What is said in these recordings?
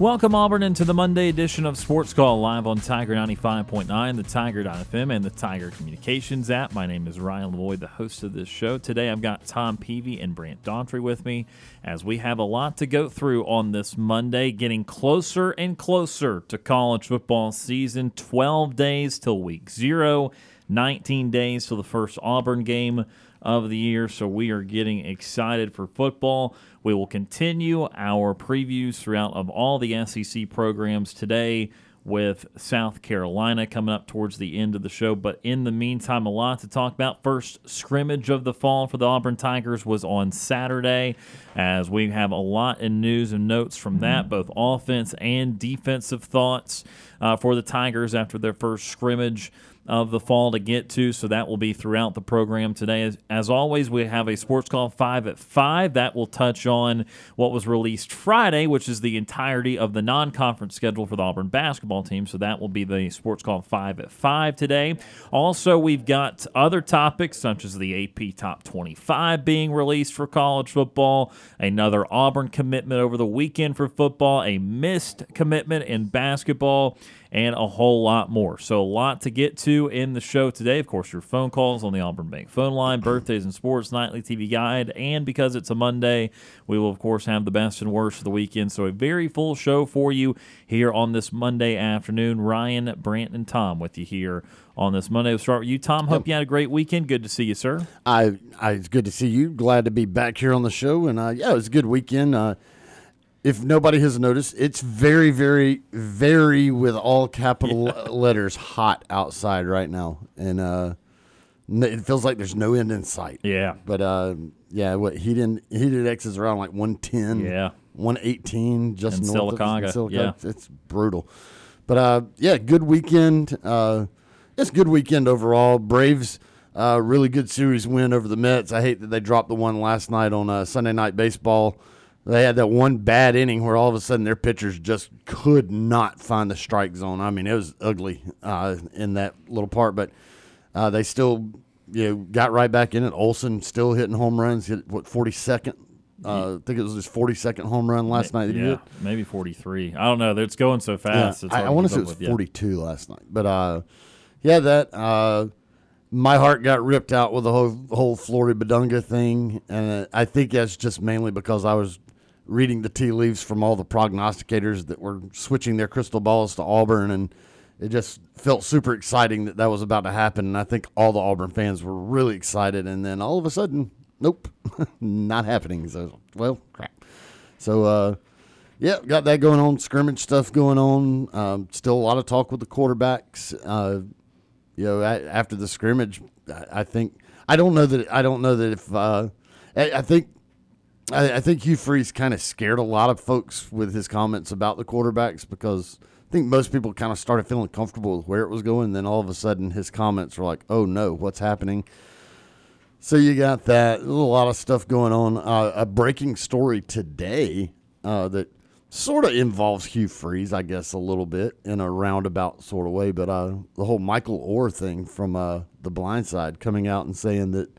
Welcome, Auburn, into the Monday edition of Sports Call live on Tiger 95.9, the Tiger.fm, and the Tiger Communications app. My name is Ryan Lavoie, the host of this show. Today I've got Tom Peavy and Brant Daughtry with me as we have a lot to go through on this Monday, getting closer and closer to college football season. 12 days till week zero, 19 days till the first Auburn game of the year. So we are getting excited for football. We will continue our previews throughout of all the SEC programs today with South Carolina coming up towards the end of the show. But in the meantime, a lot to talk about. First scrimmage of the fall for the Auburn Tigers was on Saturday, as we have a lot in news and notes from that, both offense and defensive thoughts uh, for the Tigers after their first scrimmage of the fall to get to, so that will be throughout the program today. As, as, always, we have a sports call 5 at 5. That will touch on what was released Friday, which is the entirety of the non conference schedule for the Auburn basketball team. So that will be the sports call 5 at 5 today. Also, we've got other topics such as the AP Top 25 being released for college football, another Auburn commitment over the weekend for football, a missed commitment in basketball and a whole lot more. So, a lot to get to in the show today. Of course, your phone calls on the Auburn Bank phone line, birthdays and sports, nightly TV guide, and because it's a Monday, we will, of course, have the best and worst of the weekend. So, a very full show for you here on this Monday afternoon. Ryan, Brant, and Tom with you here on this Monday. We'll start with you, Tom. Hope yep. you had a great weekend. Good to see you, sir. I, I it's good to see you. Glad to be back here on the show, and uh, yeah, it was a good weekend. Uh, if nobody has noticed, it's very, very, very with all capital yeah. letters hot outside right now, and uh, it feels like there's no end in sight. Yeah, but uh, yeah, what heated heat index is around like one ten. Yeah, one eighteen just in north Sylacauga. of. Yeah, it's brutal. But uh, yeah, good weekend. Uh, it's good weekend overall. Braves. Uh, really good series win over the Mets. I hate that they dropped the one last night on uh, Sunday Night Baseball. They had that one bad inning where all of a sudden their pitchers just could not find the strike zone. I mean, it was ugly uh, in that little part, but uh, they still you know, got right back in it. Olson still hitting home runs. Hit what forty second. Uh, I think it was his forty second home run last night. Yeah, maybe forty three. I don't know. It's going so fast. Yeah, I, I want to say it was forty two last night, but uh, yeah, that uh, my heart got ripped out with the whole whole Flory Bidunga thing, and I think that's just mainly because I was reading the tea leaves from all the prognosticators that were switching their crystal balls to Auburn, and it just felt super exciting that that was about to happen. And I think all the Auburn fans were really excited. And then all of a sudden, nope, not happening. So, well, crap. So, uh, yeah, got that going on. Scrimmage stuff going on. Um, still a lot of talk with the quarterbacks. Uh, you know, after the scrimmage, I think I don't know that I don't know that if uh, I, I think I, I think Hugh Freeze kind of scared a lot of folks with his comments about the quarterbacks because I think most people kind of started feeling comfortable with where it was going. And then all of a sudden, his comments were like, "Oh no, what's happening?" So you got that. a lot of stuff going on. Uh, a breaking story today uh, that sort of involves Hugh Freeze, I guess, a little bit in a roundabout sort of way. But uh, the whole Michael Oher thing from uh, The Blind Side coming out and saying that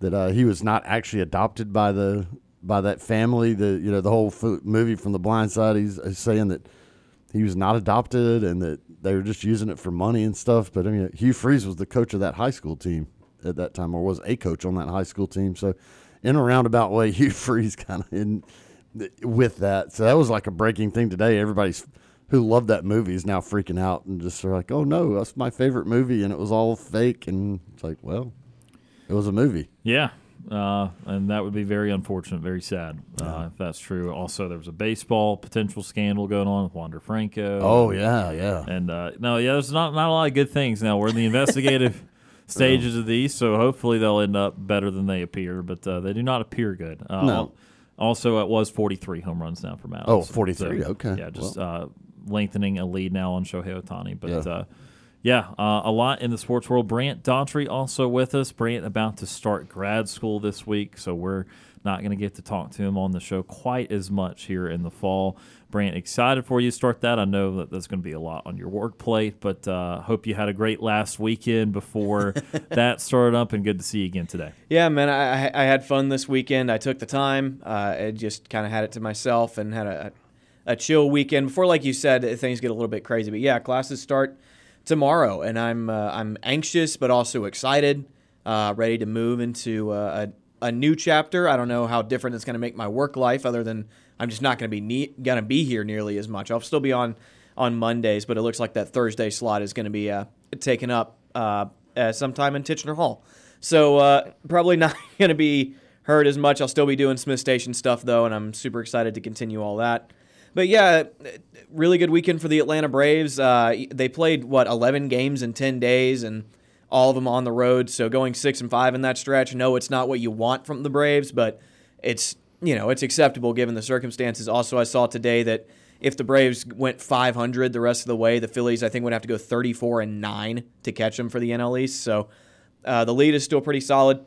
that uh, he was not actually adopted by the by that family. The you know the whole movie from The Blind Side. He's, he's, saying that he was not adopted and that they were just using it for money and stuff. But I mean, Hugh Freeze was the coach of that high school team at that time, or was a coach on that high school team. So in a roundabout way, Hugh Freeze kind of in with that. So that was like a breaking thing today. Everybody's who loved that movie is now freaking out and just are like, "Oh no, that's my favorite movie," and it was all fake. And it's like, well, it was a movie. Yeah. uh, and that would be very unfortunate, very sad uh, if that's true. Also, there was a baseball potential scandal going on with Wander Franco. Oh yeah, yeah. and uh, no, yeah, there's not not a lot of good things now. We're in the investigative stages of these, so hopefully they'll end up better than they appear, but uh, they do not appear good. Uh, No. Also, it was 43 home runs now for Matt. Oh, Olson. 43, okay. Yeah, just uh, lengthening a lead now on Shohei Ohtani. But Yeah. Yeah, uh, a lot in the sports world. Brant Daughtry also with us. Brant about to start grad school this week, so we're not going to get to talk to him on the show quite as much here in the fall. Brant, excited for you to start that. I know that that's going to be a lot on your work plate, but uh, hope you had a great last weekend before that started up, and good to see you again today. Yeah, man, I, I I had fun this weekend. I took the time. Uh, I just kind of had it to myself and had a, a chill weekend. Before, like you said, things get a little bit crazy. But yeah, classes start tomorrow, and I'm uh, I'm anxious but also excited, uh, ready to move into uh, a a new chapter. I don't know how different it's going to make my work life, other than I'm just not going to be ne- going to be here nearly as much. I'll still be on on Mondays, but it looks like that Thursday slot is going to be uh, taken up uh, sometime in Tichenor Hall. So probably not going to be heard as much. I'll still be doing Smith Station stuff though, and I'm super excited to continue all that. But yeah, really good weekend for the Atlanta Braves. Uh, they played what 11 games in 10 days, and all of them on the road. So going six and five in that stretch. No, it's not what you want from the Braves, but it's you know it's acceptable given the circumstances. Also, I saw today that if the Braves went 500 the rest of the way, the Phillies I think would have to go 34 and nine to catch them for the NL East. So uh, the lead is still pretty solid.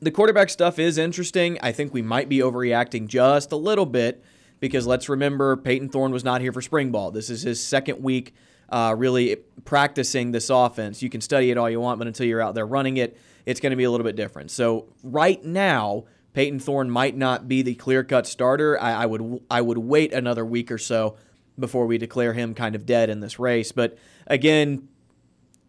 The quarterback stuff is interesting. I think we might be overreacting just a little bit because let's remember Payton Thorne was not here for spring ball. This is his second week uh, really practicing this offense. You can study it all you want, but until you're out there running it, it's going to be a little bit different. So right now, Payton Thorne might not be the clear-cut starter. I, I would I would wait another week or so before we declare him kind of dead in this race. But again,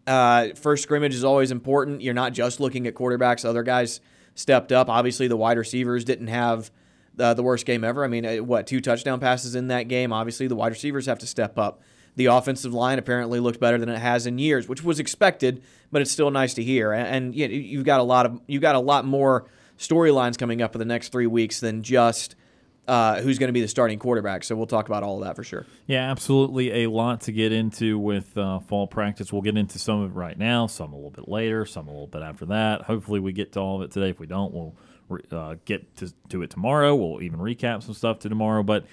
uh, first scrimmage is always important. You're not just looking at quarterbacks. Other guys stepped up. Obviously, the wide receivers didn't have uh, the worst game ever. I mean, uh, what two touchdown passes in that game? Obviously, the wide receivers have to step up. The offensive line apparently looked better than it has in years, which was expected, but it's still nice to hear. And, and you know, you've got a lot of you've got a lot more storylines coming up in the next three weeks than just uh, who's going to be the starting quarterback. So we'll talk about all of that for sure. Yeah, absolutely. A lot to get into with uh, fall practice. We'll get into some of it right now, some a little bit later, some a little bit after that. Hopefully, we get to all of it today. If we don't, we'll uh, get to, to it tomorrow. We'll even recap some stuff to tomorrow. But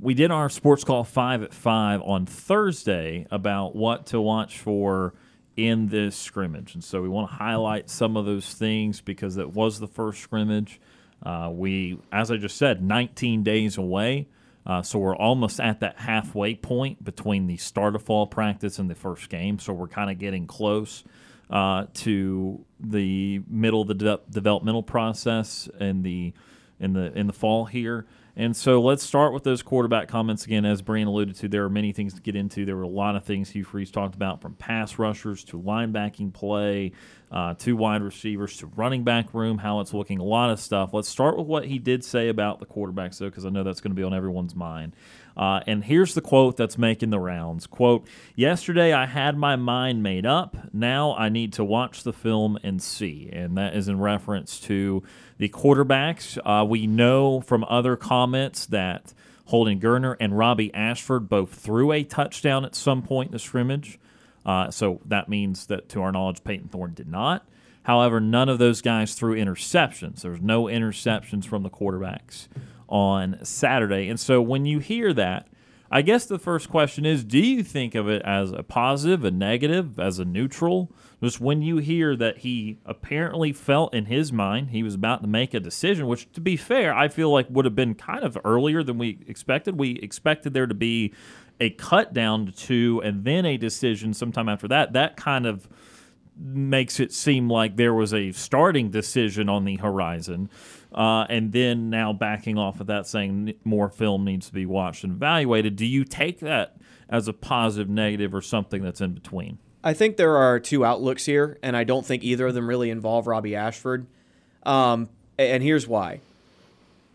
we did our sports call five at five on Thursday about what to watch for in this scrimmage. And so we want to highlight some of those things because it was the first scrimmage. Uh, we, as I just said, 19 days away. Uh, so we're almost at that halfway point between the start of fall practice and the first game. So we're kind of getting close uh, to the middle of the de- developmental process in the in the in the fall here. And so let's start with those quarterback comments again. As Brian alluded to, there are many things to get into. There were a lot of things Hugh Freeze talked about, from pass rushers to linebacking play, uh, to wide receivers to running back room, how it's looking, a lot of stuff. Let's start with what he did say about the quarterbacks, though, because I know that's going to be on everyone's mind. Uh, and here's the quote that's making the rounds. Quote, yesterday I had my mind made up. Now I need to watch the film and see. And that is in reference to the quarterbacks. Uh, we know from other comments that Holden Geriner and Robbie Ashford both threw a touchdown at some point in the scrimmage. Uh, so that means that, to our knowledge, Payton Thorne did not. However, none of those guys threw interceptions. There's no interceptions from the quarterbacks on Saturday. And so when you hear that, I guess the first question is do you think of it as a positive, a negative, as a neutral? Just when you hear that he apparently felt in his mind he was about to make a decision, which to be fair, I feel like would have been kind of earlier than we expected. We expected there to be a cut down to two and then a decision sometime after that. That kind of makes it seem like there was a starting decision on the horizon. Uh, and then now backing off of that, saying more film needs to be watched and evaluated. Do you take that as a positive, negative, or something that's in between? I think there are two outlooks here, and I don't think either of them really involve Robbie Ashford. Um, and here's why.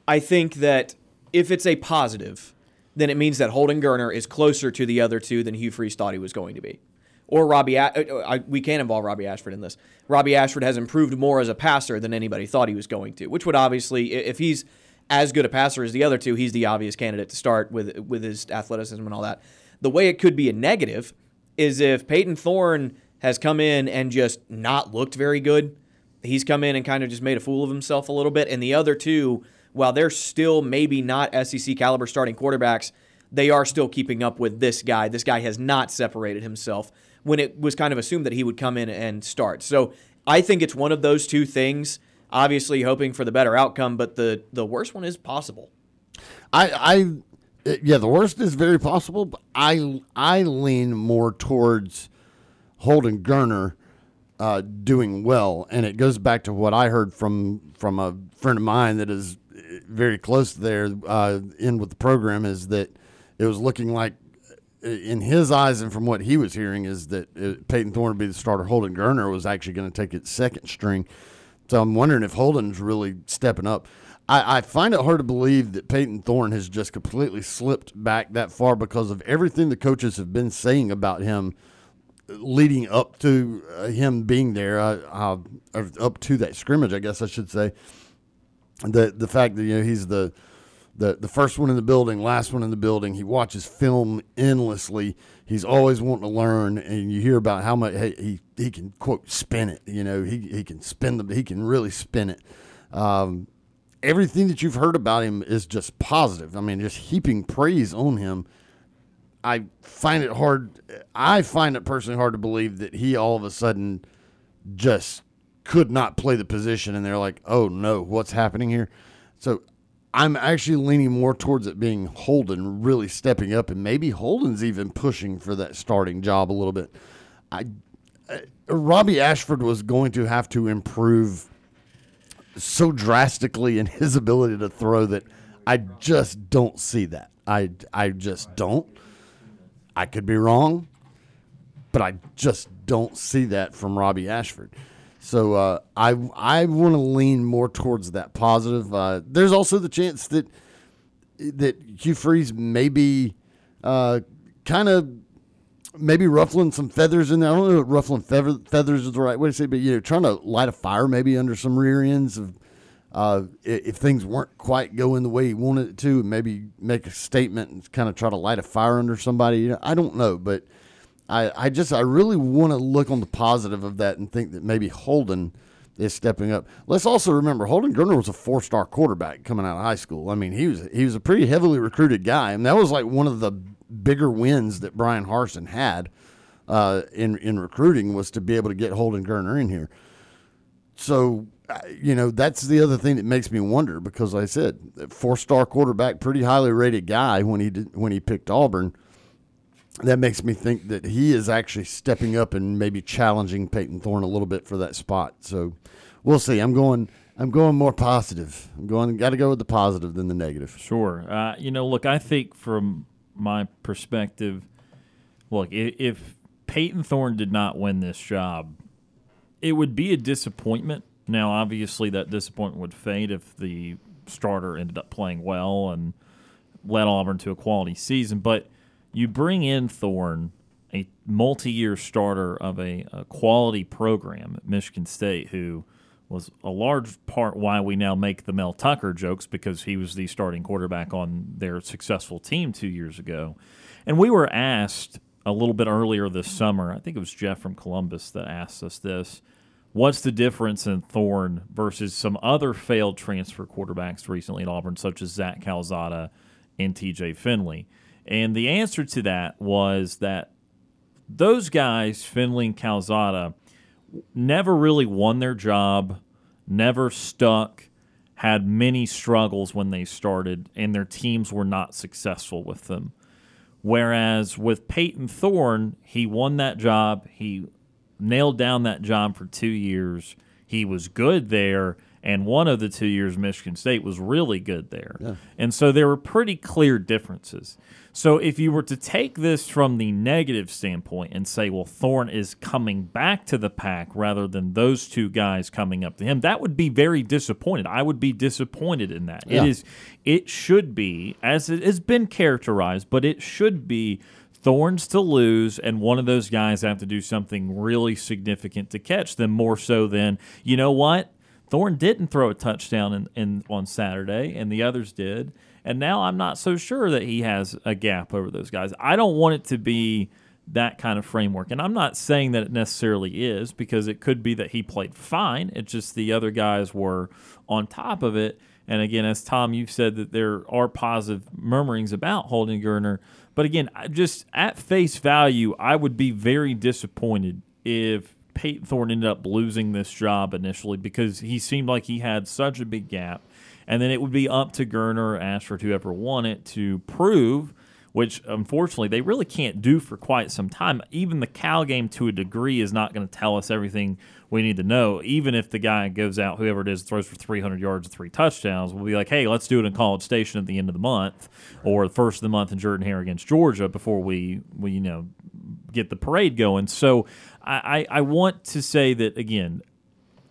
I think that if it's a positive, then it means that Holden Geriner is closer to the other two than Hugh Freeze thought he was going to be. Or Robbie. A- uh, we can involve Robbie Ashford in this. Robbie Ashford has improved more as a passer than anybody thought he was going to, which would obviously, if he's as good a passer as the other two, he's the obvious candidate to start with with his athleticism and all that. The way it could be a negative is if Payton Thorne has come in and just not looked very good. He's come in and kind of just made a fool of himself a little bit, and the other two, while they're still maybe not SEC caliber starting quarterbacks, they are still keeping up with this guy. This guy has not separated himself when it was kind of assumed that he would come in and start. So I think it's one of those two things. Obviously, hoping for the better outcome, but the the worst one is possible. I, I, yeah, the worst is very possible. But I, I lean more towards Holden Geriner uh, doing well, and it goes back to what I heard from from a friend of mine that is very close there uh, in with the program is that it was looking like in his eyes and from what he was hearing is that Peyton Payton Thorne would be the starter. Holden Geriner was actually going to take it second string. So I'm wondering if Holden's really stepping up. I, I, find it hard to believe that Payton Thorne has just completely slipped back that far because of everything the coaches have been saying about him leading up to uh, him being there, uh, uh, up to that scrimmage, I guess I should say. The the fact that you know he's the the the first one in the building, last one in the building. He watches film endlessly. He's always wanting to learn, and you hear about how much he he can quote spin it. You know, he he can spin the he can really spin it. Um, everything that you've heard about him is just positive. I mean, just heaping praise on him. I find it hard. I find it personally hard to believe that he all of a sudden just could not play the position, and they're like, "Oh no, what's happening here?" So I'm actually leaning more towards it being Holden really stepping up, and maybe Holden's even pushing for that starting job a little bit. I, Robbie Ashford was going to have to improve so drastically in his ability to throw that I just don't see that. I, I just don't. I could be wrong, but I just don't see that from Robbie Ashford. So uh, I I want to lean more towards that positive. Uh, there's also the chance that that Hugh Freeze may be uh, kind of maybe ruffling some feathers in there. I don't know if ruffling feather, feathers is the right way to say, it, but you know, trying to light a fire maybe under some rear ends of uh, if things weren't quite going the way he wanted it to, maybe make a statement and kind of try to light a fire under somebody. You know, I don't know, but I, I just I really want to look on the positive of that and think that maybe Holden is stepping up. Let's also remember Holden Geriner was a four star quarterback coming out of high school. I mean, he was he was a pretty heavily recruited guy, and that was like one of the bigger wins that Bryan Harsin had uh, in in recruiting was to be able to get Holden Geriner in here. So you know, that's the other thing that makes me wonder because like I said four star quarterback, pretty highly rated guy when he did, when he picked Auburn. That makes me think that he is actually stepping up and maybe challenging Peyton Thorne a little bit for that spot. So we'll see. I'm going. I'm going more positive. I'm going. Got to go with the positive than the negative. Sure. Uh, you know, look, I think from my perspective, look, if, if Payton Thorne did not win this job, it would be a disappointment now, obviously, that disappointment would fade if the starter ended up playing well and led Auburn to a quality season. But you bring in Thorne, a multi year starter of a, a, quality program at Michigan State, who was a large part why we now make the Mel Tucker jokes because he was the starting quarterback on their successful team two years ago. And we were asked a little bit earlier this summer, I think it was Jeff from Columbus that asked us this What's the difference in Thorne versus some other failed transfer quarterbacks recently at Auburn, such as Zach Calzada and TJ Finley? And the answer to that was that those guys, Finley and Calzada, never really won their job, never stuck, had many struggles when they started, and their teams were not successful with them. Whereas with Payton Thorne, he won that job. He nailed down that job for two years. He was good there, and one of the two years, Michigan State was really good there. Yeah. And so there were pretty clear differences. So if you were to take this from the negative standpoint and say, well, Thorne is coming back to the pack rather than those two guys coming up to him, that would be very disappointed. I would be disappointed in that. Yeah. It is it should be, as it has been characterized, but it should be Thorns to lose, and one of those guys have to do something really significant to catch them more so than, you know what? Thorne didn't throw a touchdown in, in on Saturday, and the others did. And now I'm not so sure that he has a gap over those guys. I don't want it to be that kind of framework. And I'm not saying that it necessarily is because it could be that he played fine. It's just the other guys were on top of it. And again, as Tom, you've said that there are positive murmurings about Holden Geriner. But again, just at face value, I would be very disappointed if Payton Thorne ended up losing this job initially because he seemed like he had such a big gap. And then it would be up to Geriner, or Ashford, whoever won it, to prove – which unfortunately they really can't do for quite some time. Even the Cal game, to a degree, is not going to tell us everything we need to know. Even if the guy goes out, whoever it is, throws for 300 yards and three touchdowns, we'll be like, hey, let's do it in College Station at the end of the month or the first of the month in Jordan Hare against Georgia before we, we you know, get the parade going. So I, I, I want to say that, again,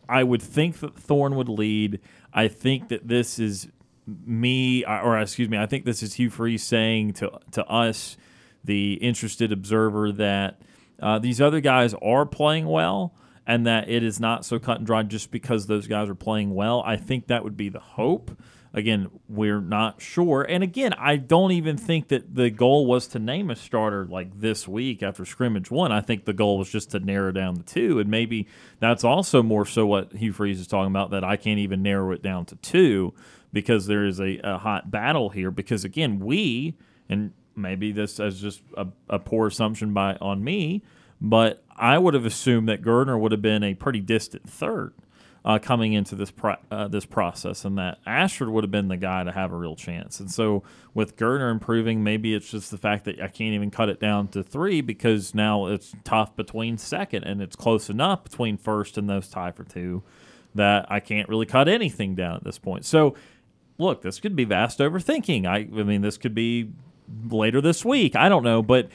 I would think that Thorne would lead. I think that this is me, or excuse me, I think this is Hugh Freeze saying to to us, the interested observer, that uh, these other guys are playing well, and that it is not so cut and dry just because those guys are playing well. I think that would be the hope. Again, we're not sure. And again, I don't even think that the goal was to name a starter like this week after scrimmage one. I think the goal was just to narrow down the two. And maybe that's also more so what Hugh Freeze is talking about that I can't even narrow it down to two because there is a, a hot battle here. Because again, we and maybe this is just a, a poor assumption by on me, but I would have assumed that Geriner would have been a pretty distant third. Uh, coming into this pro- uh, this process, and that Ashford would have been the guy to have a real chance. And so, with Geriner improving, maybe it's just the fact that I can't even cut it down to three because now it's tough between second, and it's close enough between first and those tie for two that I can't really cut anything down at this point. So look, this could be vast overthinking. I, I mean, this could be later this week. I don't know, but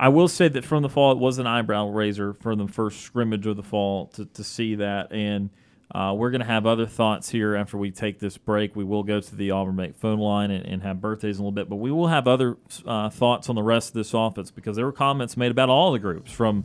I will say that from the fall, it was an eyebrow raiser for the first scrimmage of the fall to, to see that. And uh, we're going to have other thoughts here after we take this break. We will go to the Auburn Bank phone line and, and, have birthdays in a little bit, but we will have other uh, thoughts on the rest of this offense because there were comments made about all the groups from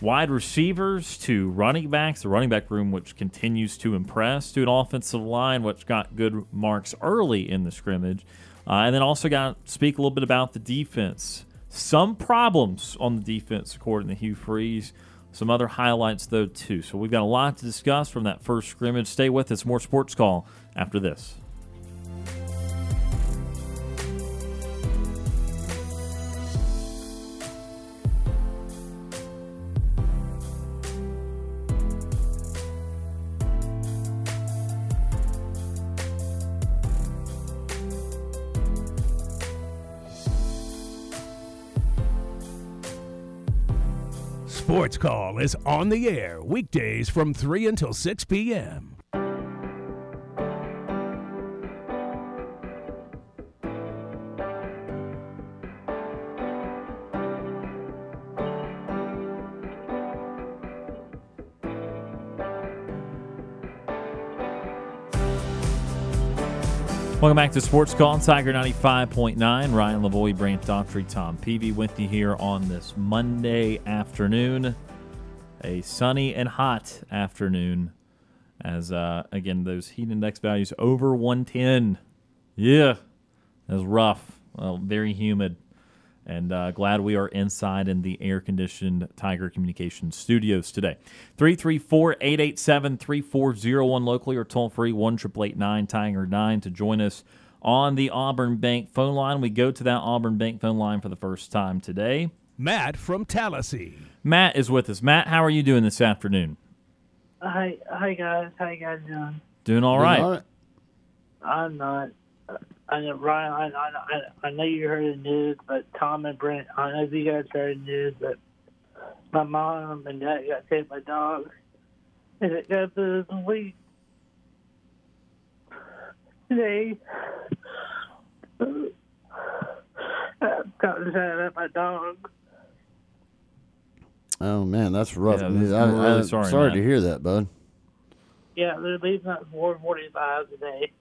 wide receivers to running backs, the running back room, which continues to impress, to an offensive line, which got good marks early in the scrimmage. Uh, and then also got to speak a little bit about the defense. Some problems on the defense, according to Hugh Freeze. Some other highlights, though, too. So we've got a lot to discuss from that first scrimmage. Stay with us. More sports call after this. Sports Call is on the air weekdays from 3 until 6 p.m. Welcome back to Sports Call on Tiger 95.9. Ryan Lavoie, Brant Daughtry, Tom Peavy with you here on this Monday afternoon. A sunny and hot afternoon as, uh, again, those heat index values over 110. Yeah, that was rough. Well, very humid. And uh, glad we are inside in the air conditioned Tiger Communications studios today. 334 887 3401 locally or toll free 1 Tiger 9 to join us on the Auburn Bank phone line. We go to that Auburn Bank phone line for the first time today. Matt from Tallahassee. Matt is with us. Matt, how are you doing this afternoon? Hi, hi guys. How you guys doing? Doing all right. Doing all right. I'm not. I know Ryan. I, I I know you heard the news, but Tom and Brent. I know you guys heard the news, but my mom and dad got hit by dogs, and it got to the week today. I got shot at by dog. Oh man, that's rough yeah, news. I'm really I, sorry, sorry man. to hear that, bud. Yeah, they're leaving at 4:45 today.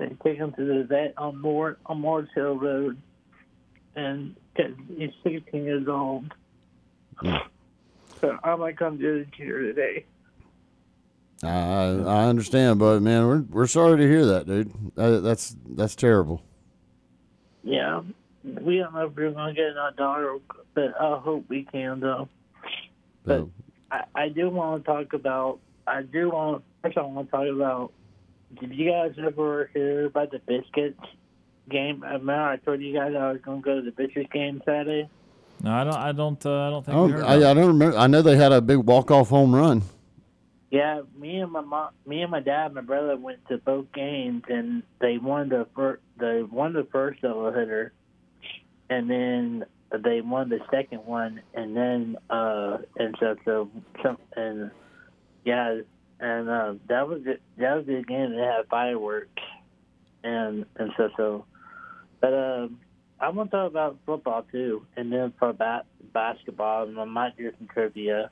They take him to the vet on Moore on Moore's Mill Road, and he's 16 years old. So I might come to the cheer today. I I understand, but man, we're we're sorry to hear that, dude. That, that's that's terrible. Yeah, we don't know if we're gonna get another daughter, but I hope we can though. But I, I do want to talk about. I do want. First, I want to talk about. Did you guys ever hear about the Biscuits game? I remember I told you guys I was gonna go to the Biscuits game Saturday. No, I don't. I don't. Uh, I don't think. we don't, heard I, about I don't remember. I know they had a big walk off home run. Yeah, me and my mom, me and my dad, and my brother went to both games, and they won the first. They won the first double hitter, and then they won the second one, and then uh, and so so some and yeah, and uh, that was it. That was the game that had fireworks, and and so so, but um. I want to talk about football too, and then for ba- basketball, and I might do some trivia.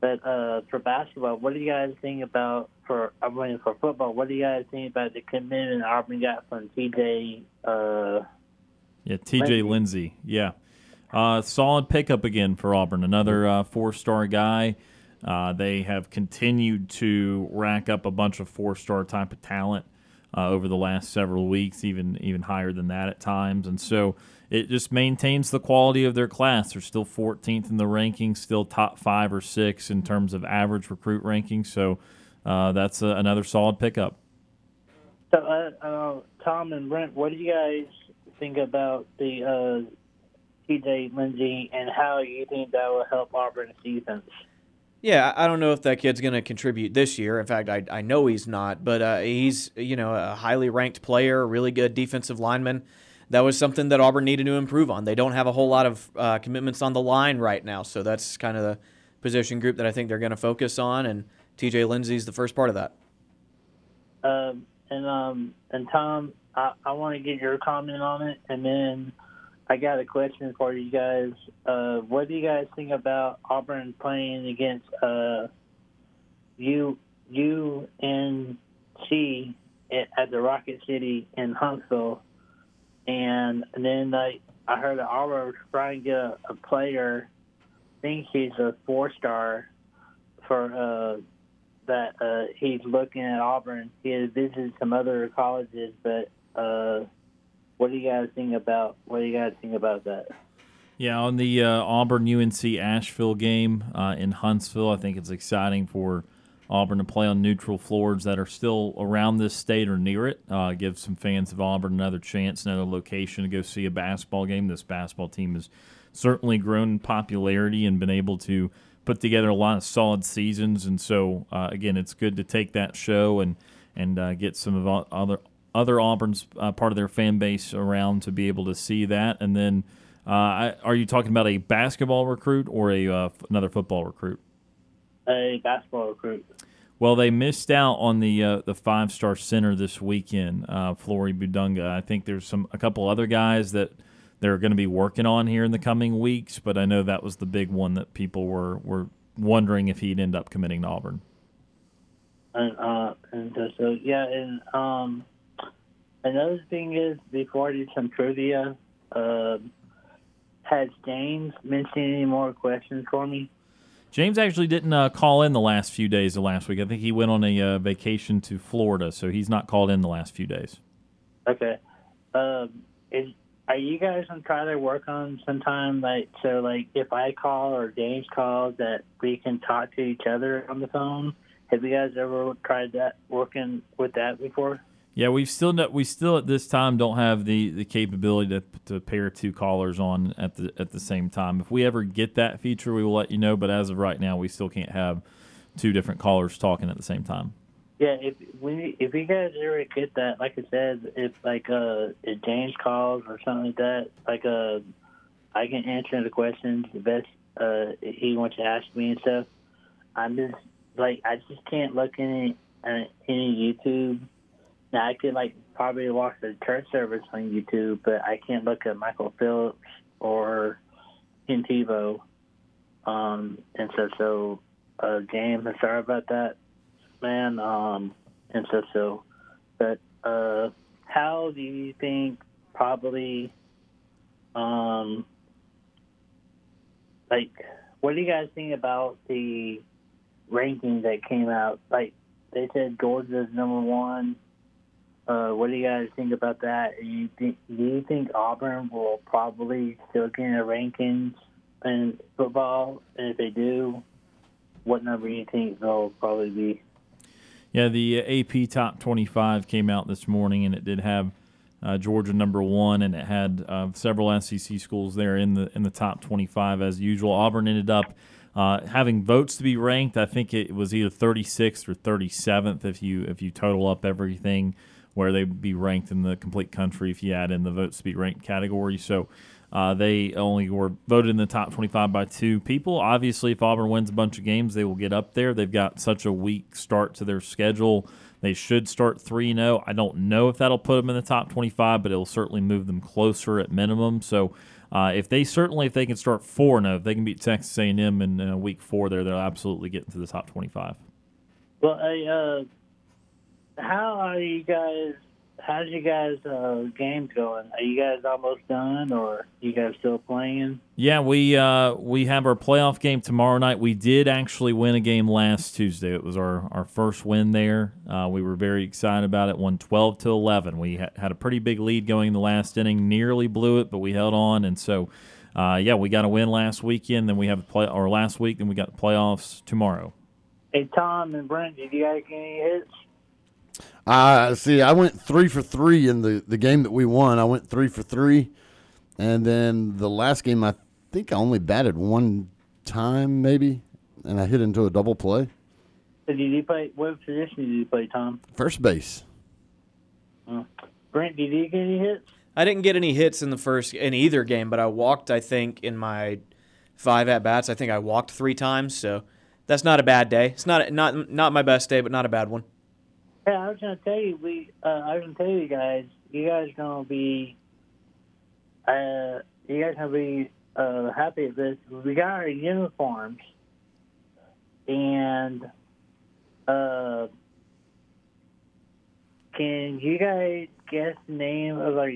But uh, for basketball, what do you guys think about for? I mean, for football, what do you guys think about the commitment Auburn got from TJ? Uh, Yeah, T.J. Lindsey. Yeah, uh, solid pickup again for Auburn. Another uh, four-star guy. Uh, they have continued to rack up a bunch of four-star type of talent uh, over the last several weeks, even even higher than that at times. And so it just maintains the quality of their class. They're still 14th in the rankings, still top five or six in terms of average recruit ranking. So uh, that's a, another solid pickup. so, uh, uh, Tom and Brent, what do you guys think about the uh, TJ Lindsey and how you think that will help Auburn's defense? Yeah, I don't know if that kid's going to contribute this year. In fact, I, I know he's not, but uh, he's you know a highly ranked player, a really good defensive lineman. That was something that Auburn needed to improve on. They don't have a whole lot of uh, commitments on the line right now, so that's kind of the position group that I think they're going to focus on. And T.J. Lindsey's the first part of that. Um, and um, and Tom, I, I want to get your comment on it, and then I got a question for you guys. Uh, what do you guys think about Auburn playing against uh, U UNC at, at the Rocket City in Huntsville? And then I I heard that Auburn was trying to get a, a player. I think he's a four star for uh, that uh, he's looking at Auburn. He has visited some other colleges, but uh, what do you guys think about what do you guys think about that? Yeah, on the uh, Auburn UNC Asheville game uh, in Huntsville, I think it's exciting for Auburn to play on neutral floors that are still around this state or near it. Uh, give some fans of Auburn another chance, another location to go see a basketball game. This basketball team has certainly grown in popularity and been able to put together a lot of solid seasons. And so, uh, again, it's good to take that show and and uh, get some of other other Auburn's uh, part of their fan base around to be able to see that. And then, uh, I, are you talking about a basketball recruit or a uh, another football recruit? A basketball recruit. Well, they missed out on the uh, the five star center this weekend, uh, Flory Bidunga. I think there's some a couple other guys that they're going to be working on here in the coming weeks, but I know that was the big one that people were were wondering if he'd end up committing to Auburn. And uh, and so, so yeah, and um, another thing is before I do some trivia, uh, has James mentioned any more questions for me? James actually didn't uh, call in the last few days of last week. I think he went on a uh, vacation to Florida, so he's not called in the last few days. Okay. Um, is are you guys gonna try to work on sometime like so like if I call or James calls that we can talk to each other on the phone? Have you guys ever tried that working with that before? Yeah, we've still we still at this time don't have the, the capability to, to pair two callers on at the at the same time. If we ever get that feature, we will let you know. But as of right now, we still can't have two different callers talking at the same time. Yeah, if we if you guys ever get that, like I said, if like uh if James calls or something like that, like uh I can answer the questions the best uh he wants to ask me and stuff. I'm just like I just can't look any uh, any YouTube. Now I could like probably watch the church service on YouTube, but I can't look at Michael Phillips or Tebow. Um, and so so uh, I'm sorry about that man. Um, and so so, but uh, how do you think probably um, like, what do you guys think about the ranking that came out? Like, they said Georgia's number one. Uh, what do you guys think about that? Do you think, do you think Auburn will probably still get in the rankings in football? And if they do, what number do you think they'll probably be? Yeah, the AP Top 25 came out this morning, and it did have uh, Georgia number one, and it had uh, several SEC schools there in the in the top 25 as usual. Auburn ended up uh, having votes to be ranked. I think it was either 36th or 37th if you if you total up everything where they'd be ranked in the complete country if you add in the votes to be ranked category. So uh, they only were voted in the top 25 by two people. Obviously, if Auburn wins a bunch of games, they will get up there. They've got such a weak start to their schedule. They should start 3 0. I don't know if that'll put them in the top 25, but it'll certainly move them closer at minimum. So uh, if they certainly, if they can start 4 0, if they can beat Texas A&M in uh, week four there, they'll absolutely get into the top 25. Well, uh, how are you guys? How's you guys' uh, games going? Are you guys almost done, or you guys still playing? Yeah, we uh, we have our playoff game tomorrow night. We did actually win a game last Tuesday. It was our, our first win there. Uh, we were very excited about it. Won twelve to eleven. We ha- had a pretty big lead going in the last inning. Nearly blew it, but we held on, and so uh, yeah, we got a win last weekend. Then we have a play or last week. Then we got the playoffs tomorrow. Hey, Tom and Brent, did you guys get any hits? Uh, see, I went three for three in the, the game that we won. I went three for three. And then the last game, I think I only batted one time, maybe, and I hit into a double play. Did you play? What position did you play, Tom? First base. Uh, Brent, did you get any hits? I didn't get any hits in the first in either game, but I walked. I think in my five at bats, I think I walked three times. So that's not a bad day. It's not not not my best day, but not a bad one. Yeah, I was gonna tell you we. Uh, I was gonna tell you guys. You guys gonna be. Uh, you guys gonna be uh, happy at this. We got our uniforms, and uh, can you guys guess the name of our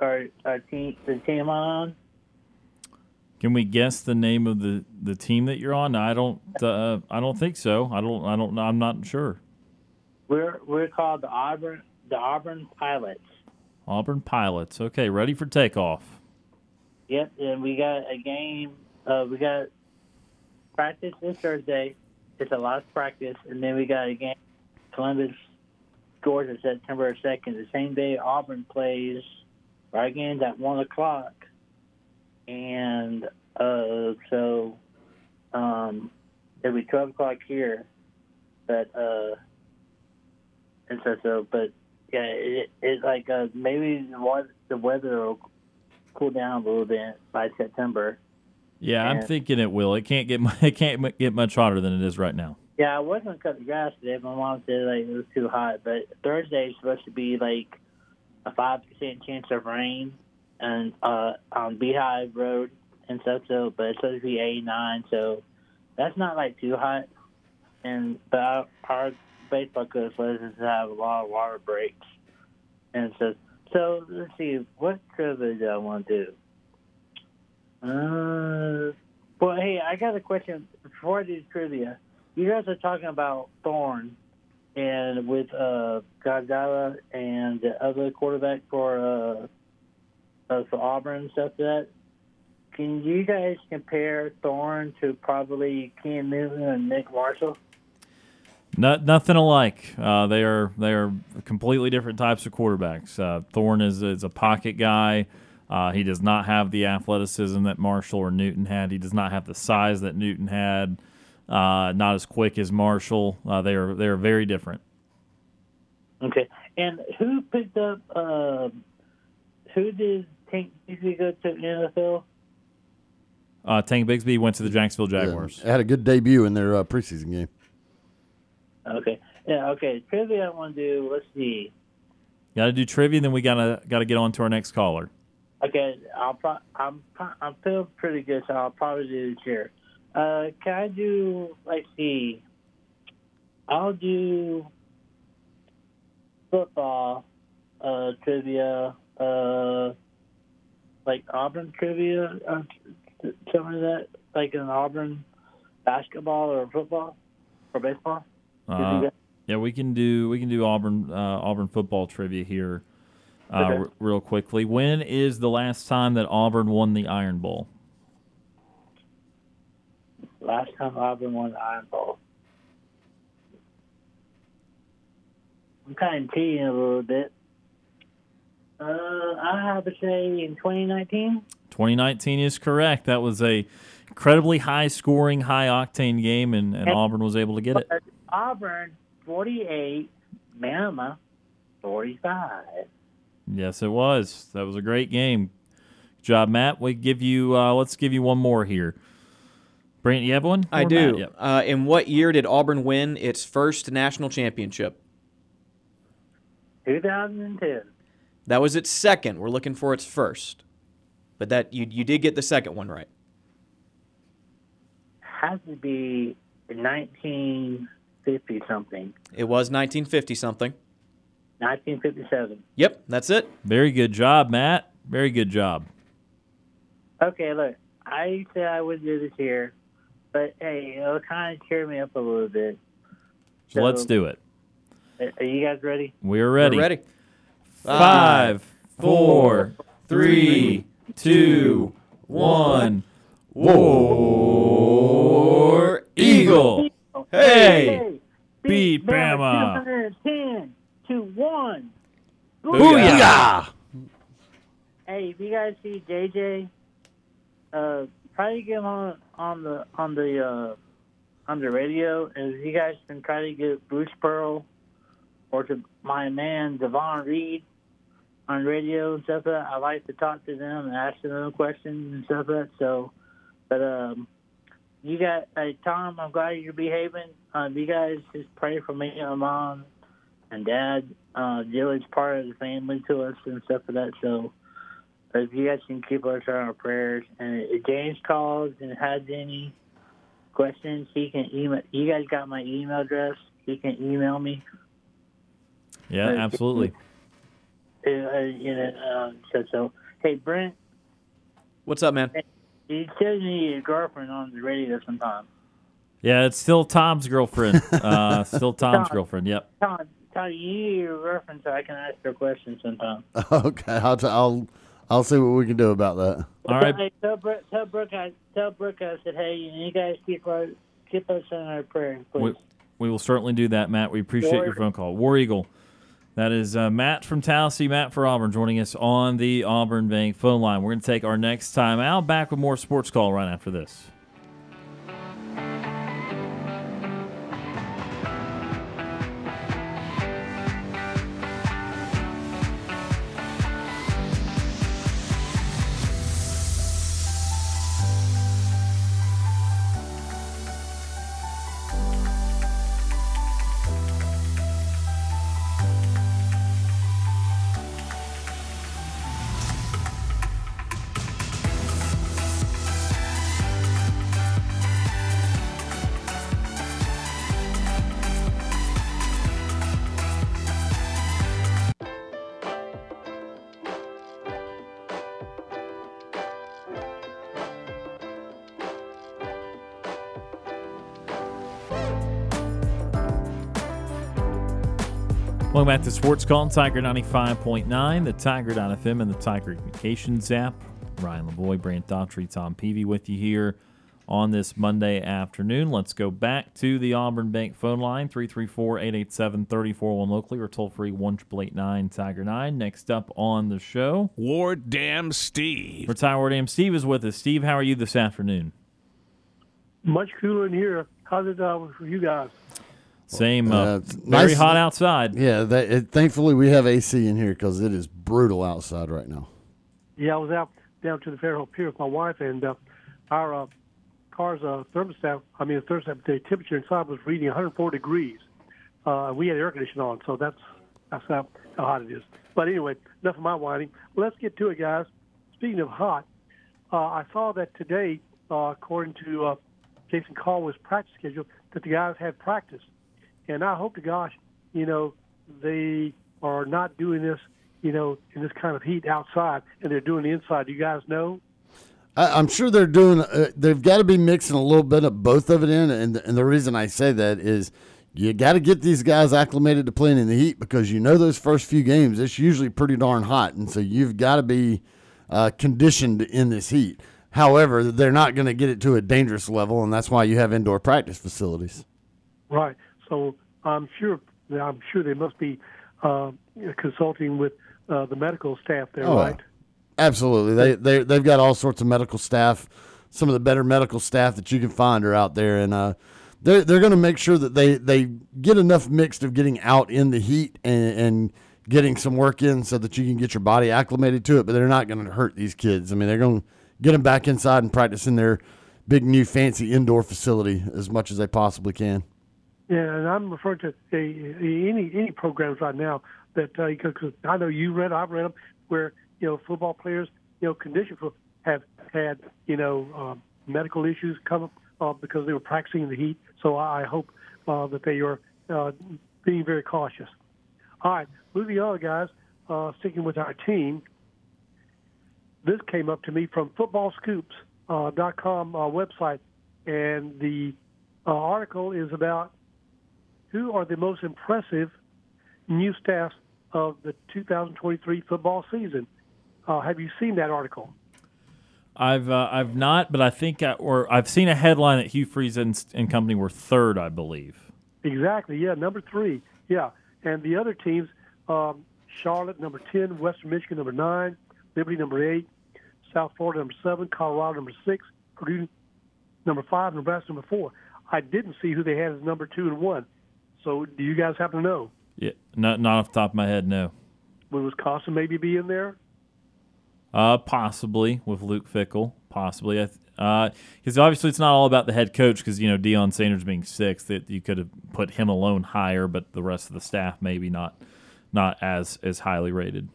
our our team the team on? Can we guess the name of the, the team that you're on? I don't. Uh, I don't think so. I don't. I don't. I'm not sure. We're we're called the Auburn the Auburn Pilots. Auburn Pilots. Okay, ready for takeoff. Yep, and we got a game. Uh, we got practice this Thursday. It's a last practice, and then we got a game. Columbus, Georgia, September second. The same day Auburn plays. Our game's at one o'clock, and uh, so um, it'll be twelve o'clock here. But uh, and so so, but yeah, it, it's like uh, maybe what the weather will cool down a little bit by September. Yeah, I'm thinking it will. It can't get it can't get much hotter than it is right now. Yeah, I was gonna cut the grass today. My mom said like it was too hot, but Thursday is supposed to be like a five percent chance of rain, and uh, on Beehive Road and stuff. So, but it's supposed to be eighty nine, so that's not like too hot. And but our baseball coach lets us have a lot of water breaks, and so so let's see what trivia do I want to do. Uh, well, hey, I got a question before I do trivia. You guys are talking about Thorne and with uh, Gonzala and the other quarterback for uh, uh, for Auburn and stuff that. Can you guys compare Thorne to probably Cam Newton and Nick Marshall? Not, nothing alike. Uh, they are they are completely different types of quarterbacks. Uh, Thorne is is a pocket guy. Uh, he does not have the athleticism that Marshall or Newton had. He does not have the size that Newton had. Uh, not as quick as Marshall. Uh, they are they are very different. Okay. And who picked up? Uh, who did Tank Bigsby go to the NFL? Uh, Tank Bigsby went to the Jacksonville Jaguars. Yeah, had a good debut in their uh, preseason game. Okay. Yeah. Okay. Trivia I want to do. Let's see. Got to do trivia, then we gotta got to get on to our next caller. Okay, I'll pro- I'm pro- I'm feeling pretty good, so I'll probably do this here. Uh, can I do? Let's see. I'll do football uh, trivia, uh, like Auburn trivia, uh, something like that. like an Auburn basketball or football or baseball? Uh, yeah, we can do we can do Auburn uh, Auburn football trivia here uh, Okay. r- real quickly. When is the last time that Auburn won the Iron Bowl? Last time Auburn won the Iron Bowl. I'm kind of cheating a little bit. Uh, I have to say in 2019. 2019 is correct. That was a incredibly high scoring, high octane game, and And- Auburn was able to get it. Auburn 48, Bama 45. Yes, it was. That was a great game. Good job, Matt. We give you. Uh, let's give you one more here. Brant, you have one? I Or do. Yep. Uh, in what year did Auburn win its first national championship? 2010. That was its second. We're looking for its first, but that you you did get the second one right. Has to be 1950 something. It was 1950 something. 1957. Yep, that's it. Very good job, Matt. Very good job. Okay, look, I said I wouldn't do this here, but hey, it'll kind of cheer me up a little bit. So let's do it. Are you guys ready? We're ready. We're ready. Five, four, three, two, one. War Eagle. Hey, beat Bama. 210 to 1. Booyah. Hey, if you guys see JJ, uh, try to get him on on the on the uh, on the radio, and if you guys can try to get Bruce Pearl or to my man Devon Reed on radio and stuff like that. I like to talk to them and ask them questions and stuff like that. So, but um, you got hey Tom, I'm glad you're behaving. Um, you guys just pray for me and my mom and dad. Uh, Jilly's part of the family to us and stuff like that. So. If you guys can keep us on our prayers, and if James calls and has any questions, he can email. You guys got my email address. He can email me. Yeah, absolutely. Uh, uh, you know, um, so, so hey Brent, What's up, man? you said you need a girlfriend on the radio sometime. Yeah, it's still Tom's girlfriend. Uh, still Tom's Tom. girlfriend. Yep. Tom, Tom, you need a girlfriend so I can ask her questions sometime. Okay, I'll, t- I'll I'll see what we can do about that. All right. Hey, tell Brooke, tell Brooke, I tell Brooke, I said, hey, you guys keep our keep us in our prayers, please. We, we will certainly do that, Matt. We appreciate War your phone call. War Eagle. That is uh, Matt from Tallahassee, Matt for Auburn, joining us on the Auburn Bank phone line. We're going to take our next time out. Back with more sports call right after this. Welcome back to Sports Call on Tiger 95.9, the Tiger.fm, and the Tiger Communications app. Ryan Lavoie, Brant Daughtry, Tom Peavy with you here on this Monday afternoon. Let's go back to the Auburn Bank phone line, 334-887-3401 locally, or toll-free 1 Tiger 9. Next up on the show, Ward Dam Steve. Retire Ward AM Steve is with us. Steve, how are you this afternoon? Much cooler in here. How's it uh, for you guys? Same, uh, Uh, it's very nice- hot outside. Yeah, that, it, thankfully we have AC in here because it is brutal outside right now. Yeah, I was out down to the Fairhope Pier with my wife, and uh, our uh, car's uh, thermostat, I mean, the thermostat, the temperature inside was reading 104 degrees. Uh, we had air conditioning on, so that's that's how, how hot it is. But anyway, enough of my whining. Let's get to it, guys. Speaking of hot, uh, I saw that today, uh, according to uh, Jason Caldwell's practice schedule, that the guys had practice. And I hope to gosh, you know, they are not doing this, you know, in this kind of heat outside, and they're doing the inside. Do you guys know? I, am sure they're doing. Uh, they've got to be mixing a little bit of both of it in, and and the reason I say that is you got to get these guys acclimated to playing in the heat because you know those first few games it's usually pretty darn hot, and so you've got to be uh, conditioned in this heat. However, they're not going to get it to a dangerous level, and that's why you have indoor practice facilities. Right. So I'm sure I'm sure they must be uh, consulting with uh, the medical staff there, oh, right? Absolutely. They they they've got all sorts of medical staff. Some of the better medical staff that you can find are out there, and uh, they're they're going to make sure that they they get enough mixed of getting out in the heat and, and getting some work in so that you can get your body acclimated to it. But they're not going to hurt these kids. I mean, they're going to get them back inside and practice in their big new fancy indoor facility as much as they possibly can. Yeah, and I'm referring to a, a, any any programs right now that because uh, I know you read, I've read them where you know football players, you know, condition for have had you know um, medical issues come up uh, because they were practicing in the heat. So I hope uh, that they are uh, being very cautious. All right, moving on, guys. Uh, sticking with our team, this came up to me from FootballScoops.com uh, uh, website, and the uh, article is about who are the most impressive new staffs of the 2023 football season. Uh, have you seen that article? I've uh, I've not, but I think I, or I've seen a headline that Hugh Freeze and, and company were third, I believe. Exactly. Yeah, number three. Yeah, and the other teams: um, Charlotte, number ten; Western Michigan, number nine; Liberty, number eight; South Florida, number seven; Colorado, number six; Purdue, number five; Nebraska, number four. I didn't see who they had as number two and one. So, do you guys happen to know? Yeah, not not off the top of my head, no. Would Wisconsin maybe be in there? Uh, possibly with Luke Fickell, possibly. Because uh, obviously it's not all about the head coach. Because you know Deion Sanders being sixth, that you could have put him alone higher, but the rest of the staff maybe not not as as highly rated.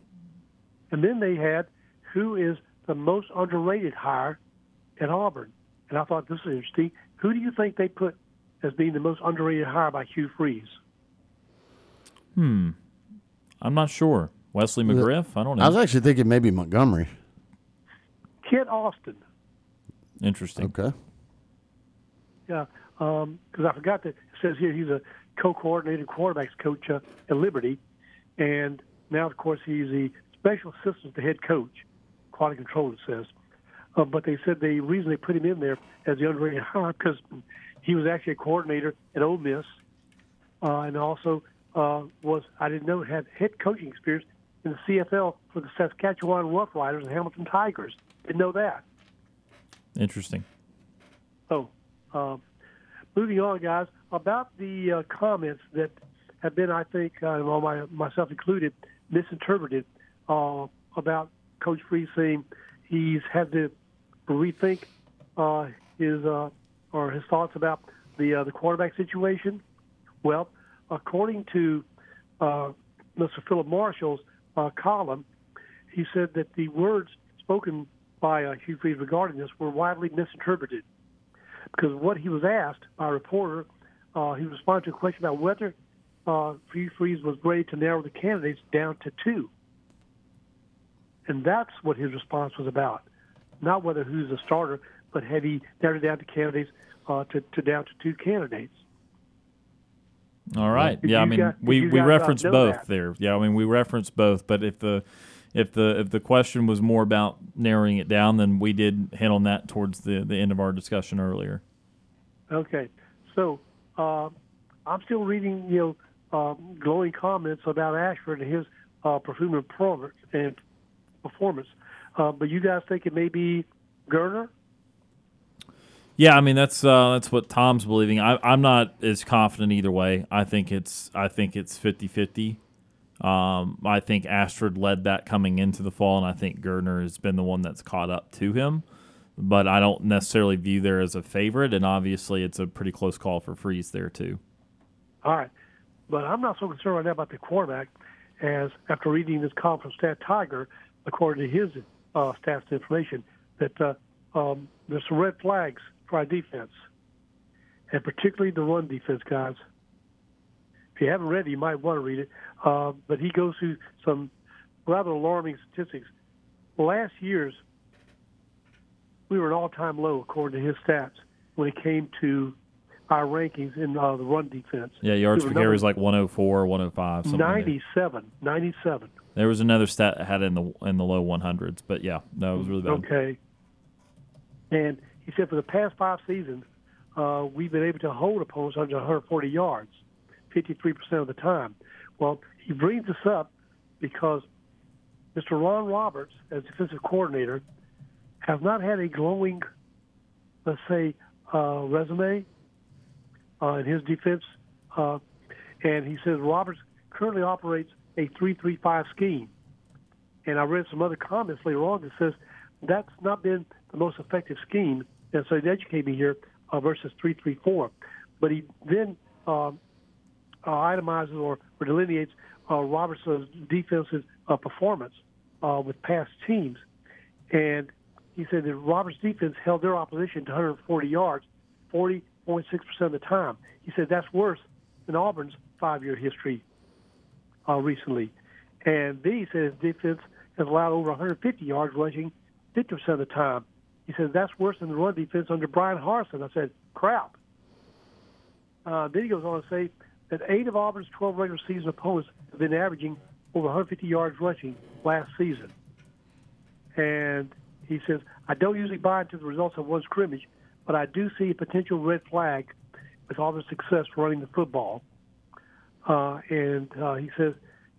And then they had who is the most underrated hire at Auburn, and I thought this is interesting. Who do you think they put as being the most underrated hire by Hugh Freeze? Hmm, I'm not sure. Wesley McGriff? I don't know. I was actually thinking maybe Montgomery. Kent Austin. Interesting. Okay. Yeah, because um, I forgot that it says here he's a co-coordinated quarterbacks coach uh, at Liberty, and now of course he's the special assistant to head coach, quality control. It says, uh, but they said the reason they put him in there as the underrated hire because he was actually a coordinator at Ole Miss, uh, and also uh, was I didn't know had head coaching experience in the CFL for the Saskatchewan Roughriders and Hamilton Tigers. Didn't know that. Interesting. Oh, uh, moving on, guys. About the uh, comments that have been, I think, uh, all my, myself included, misinterpreted uh, about Coach Freeze saying he's had to rethink uh, his uh, or his thoughts about the uh, the quarterback situation. Well, according to uh, Mr. Phillip Marshall's uh, column, he said that the words spoken by uh, Hugh Freeze regarding this were widely misinterpreted. Because what he was asked by a reporter, uh, he responded to a question about whether uh, Hugh Freeze was ready to narrow the candidates down to two. And that's what his response was about. Not whether who's a starter, but had he narrowed down to candidates uh, to, to down to two candidates. All right. yeah, I mean, got, we, we reference both that. there. Yeah, I mean, we reference both. But if the if the if the question was more about narrowing it down, then we did hit on that towards the the end of our discussion earlier. Okay, so uh, I'm still reading, you know, uh, glowing comments about Ashford and his uh, performance and performance. Uh, but you guys think it may be Geriner? Yeah, I mean that's uh, that's what Tom's believing. I, am not as confident either way. I think it's I think it's 50-50. Um, I think Ashford led that coming into the fall, and I think Geriner has been the one that's caught up to him. But I don't necessarily view there as a favorite, and obviously it's a pretty close call for Freeze there too. All right, but I'm not so concerned right now about the quarterback, as after reading this column from Stat Tiger, according to his uh, stats information, that uh, um, there's some red flags for our defense, and particularly the run defense, guys. If you haven't read it, you might want to read it. Uh, but he goes through some rather alarming statistics. Last year's we were an all-time low according to his stats when it came to our rankings in uh, the run defense. Yeah, yards We per carry was like 104, 105. Something like 97, 97. There was another stat that had it in the in the low 100s, but yeah, no, it was really bad. Okay. And he said for the past five seasons, uh, we've been able to hold opponents under 140 yards, 53% of the time. Well, he brings this up because Mr. Ron Roberts, as defensive coordinator, has not had a glowing, let's say, uh, resume uh, in his defense. Uh, and he says Roberts currently operates a 3-3-5 scheme. And I read some other comments later on that says that's not been the most effective scheme. And so he educated me here uh, versus 3-3-4. But he then uh, uh, itemizes or, or delineates uh, Roberts' defensive uh, performance uh, with past teams. And he said that Roberts' defense held their opposition to 140 yards 40.6% of the time. He said that's worse than Auburn's five-year history uh, recently. And then he said his defense has allowed over 150 yards rushing 50% of the time. He said that's worse than the run defense under Bryan Harsin. I said, crap. Uh, then he goes on to say that eight of Auburn's 12 regular season opponents have been averaging over 150 yards rushing last season. And he says, I don't usually buy into the results of one scrimmage, but I do see a potential red flag with Auburn's success running the football. Uh, and uh, he says,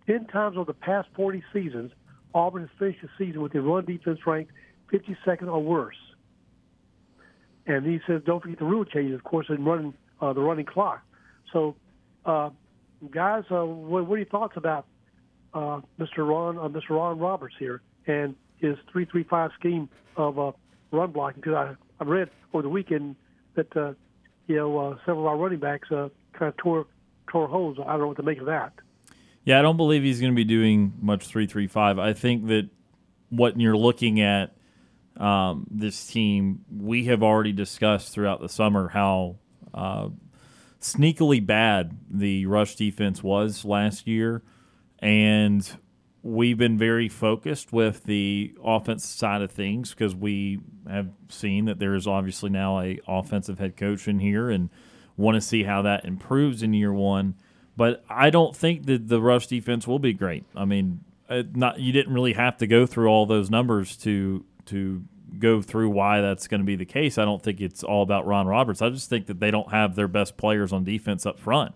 10 times over the past 40 seasons, Auburn has finished the season with a run defense ranked 52nd or worse. And he says, don't forget the rule changes, of course, in running uh, the running clock. So, uh, guys, uh, what, what are your thoughts about uh, Mr. Ron, uh, Mr. Ron Roberts here and his three-three-five scheme of uh, run blocking? Because I, I read over the weekend that you know several of our running backs kind of tore tore holes. I don't know what to make of that. Yeah, I don't believe he's going to be doing much three three five. I think that what you're looking at um, this team, we have already discussed throughout the summer how uh, sneakily bad the rush defense was last year, and we've been very focused with the offense side of things because we have seen that there is obviously now a offensive head coach in here and want to see how that improves in year one. But I don't think that the rush defense will be great. I mean, uh, not you didn't really have to go through all those numbers to to go through why that's going to be the case. I don't think it's all about Ron Roberts. I just think that they don't have their best players on defense up front.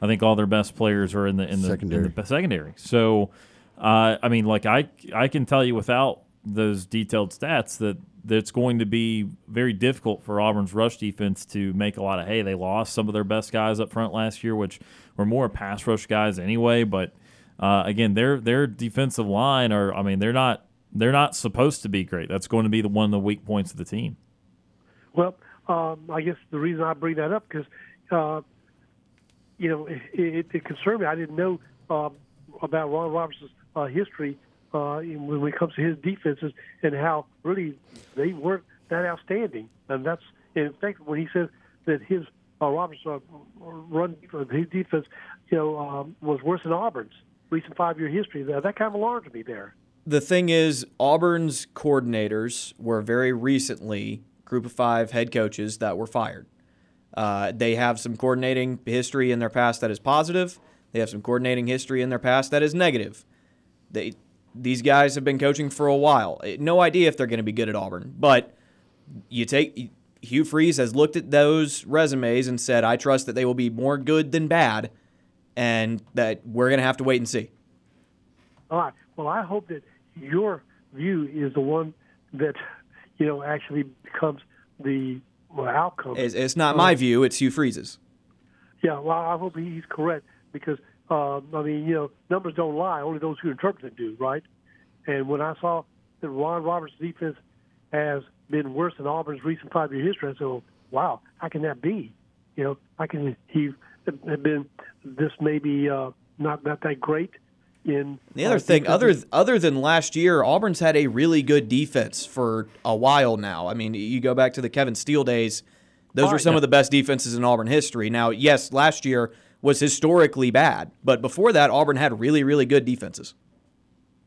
I think all their best players are in the in the Secondary. In the secondary. So, uh, I mean, like I I can tell you without those detailed stats that that it's going to be very difficult for Auburn's rush defense to make a lot of hay. They lost some of their best guys up front last year, which were more pass rush guys anyway. But uh, again, their their defensive line are I mean they're not they're not supposed to be great. That's going to be the one of the weak points of the team. Well, um, I guess the reason I bring that up because, uh, you know, it, it, it concerned me. I didn't know uh, about Ron Roberts' uh, history uh, when it comes to his defenses and how really they weren't that outstanding. And that's, in fact, when he said that his uh, Roberts' uh, run, his defense, you know, um, was worse than Auburn's recent five-year history. That, that kind of alarmed me there. The thing is, Auburn's coordinators were very recently group of five head coaches that were fired. Uh, they have some coordinating history in their past that is positive. They have some coordinating history in their past that is negative. They, these guys have been coaching for a while. Eh, No idea if they're going to be good at Auburn, but you take Hugh Freeze has looked at those resumes and said, "I trust that they will be more good than bad," and that we're going to have to wait and see. All right. Well, I hope that your view is the one that you know actually becomes the well, outcome. It's, it's not my view; it's Hugh Freeze's. yeah. Well, I hope he's correct because uh, I mean, you know, numbers don't lie. Only those who interpret them do, right? And when I saw that Ron Roberts' defense has been worse than Auburn's recent five-year history, I said, well, "Wow, how can that be?" You know, how can he have been this maybe uh, not not that great in The other uh, thing, other other than last year, Auburn's had a really good defense for a while now. I mean, you go back to the Kevin Steele days; those were some of the best defenses in Auburn history. Now, yes, last year was historically bad, but before that, Auburn had really, really good defenses.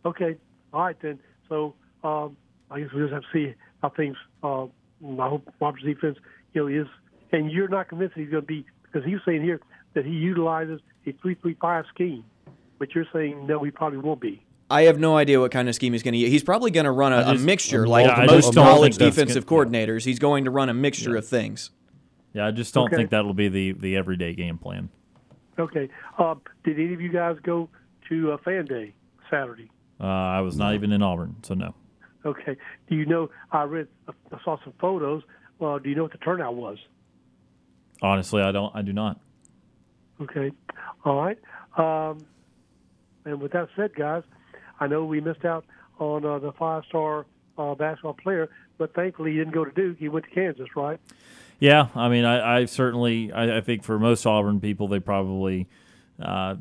Okay. All right then. So um, I guess we just have to see how things uh, I hope Auburn's defense, you know, is. And you're not convinced he's going to be because he's saying here that he utilizes a three-three-five scheme, but you're saying no, he probably won't be. I have no idea what kind of scheme he's going to use. He's probably going to run a, just- a mixture, like yeah, most college think that's defensive good- coordinators. He's going to run a mixture of things. Yeah, I just don't Okay. think that'll be the the everyday game plan. Okay. Uh, did any of you guys go to uh, Fan Day Saturday? Uh, I was not even in Auburn, so no. Okay. Do you know? I read, I saw some photos. Uh, do you know what the turnout was? Honestly, I don't. I do not. Okay. All right. Um, and with that said, guys, I know we missed out on uh, the five-star uh, basketball player, but thankfully he didn't go to Duke. He went to Kansas, right? Yeah, I mean, I, I certainly, I, I think for most Auburn people, they probably uh,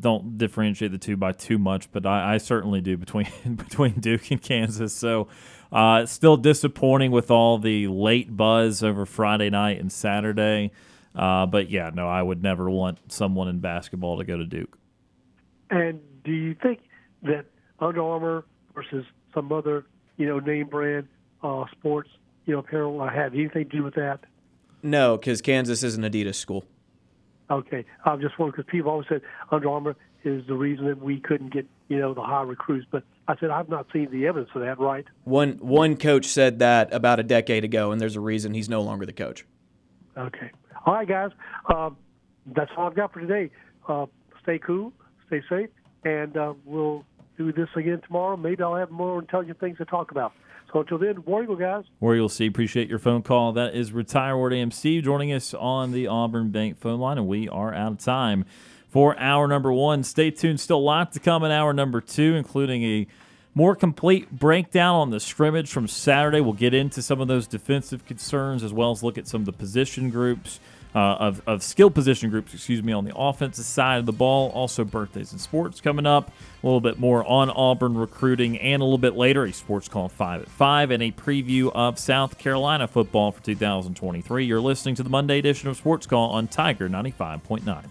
don't differentiate the two by too much, but I, I certainly do between between Duke and Kansas. So, uh, still disappointing with all the late buzz over Friday night and Saturday. Uh, but yeah, no, I would never want someone in basketball to go to Duke. And do you think that Under Armour versus some other, you know, name brand uh, sports, you know, apparel uh, have anything to do with that? No, because Kansas is an Adidas school. Okay, I'm just wondering because people always said Under Armour is the reason that we couldn't get, you know, the high recruits. But I said I've not seen the evidence of that. Right? One one coach said that about a decade ago, and there's a reason he's no longer the coach. Okay. All right, guys. Um, that's all I've got for today. Uh, stay cool, stay safe, and uh, we'll do this again tomorrow. Maybe I'll have more intelligent things to talk about. So until then, War Eagle, guys. Where you'll see, appreciate your phone call. That is Retire Ward AMC joining us on the Auburn Bank phone line, and we are out of time for hour number one. Stay tuned, still a lot to come in hour number two, including a more complete breakdown on the scrimmage from Saturday. We'll get into some of those defensive concerns as well as look at some of the position groups. Uh, of, of skill position groups, excuse me, on the offensive side of the ball. Also, birthdays and sports coming up. A little bit more on Auburn recruiting, and a little bit later, a sports call five at five, and a preview of South Carolina football for 2023. You're listening to the Monday edition of Sports Call on Tiger 95.9.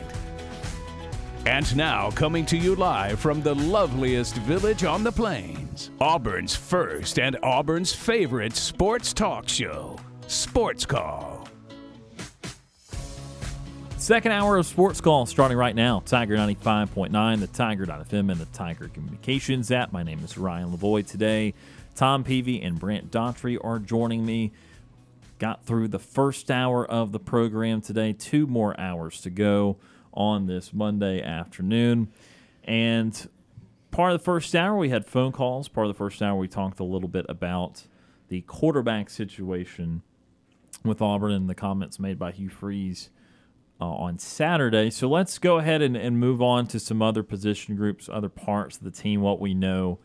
And now, coming to you live from the loveliest village on the plains, Auburn's first and Auburn's favorite sports talk show, Sports Call. Second hour of Sports Call starting right now. Tiger 95.9, the Tiger.fm, and the Tiger Communications app. My name is Ryan Lavoie. Today, Tom Peavy and Brant Daughtry are joining me. Got through the first hour of the program today, two more hours to go on this Monday afternoon. And part of the first hour, we had phone calls. Part of the first hour, we talked a little bit about the quarterback situation with Auburn and the comments made by Hugh Freeze uh, on Saturday. So let's go ahead and, and move on to some other position groups, other parts of the team, what we know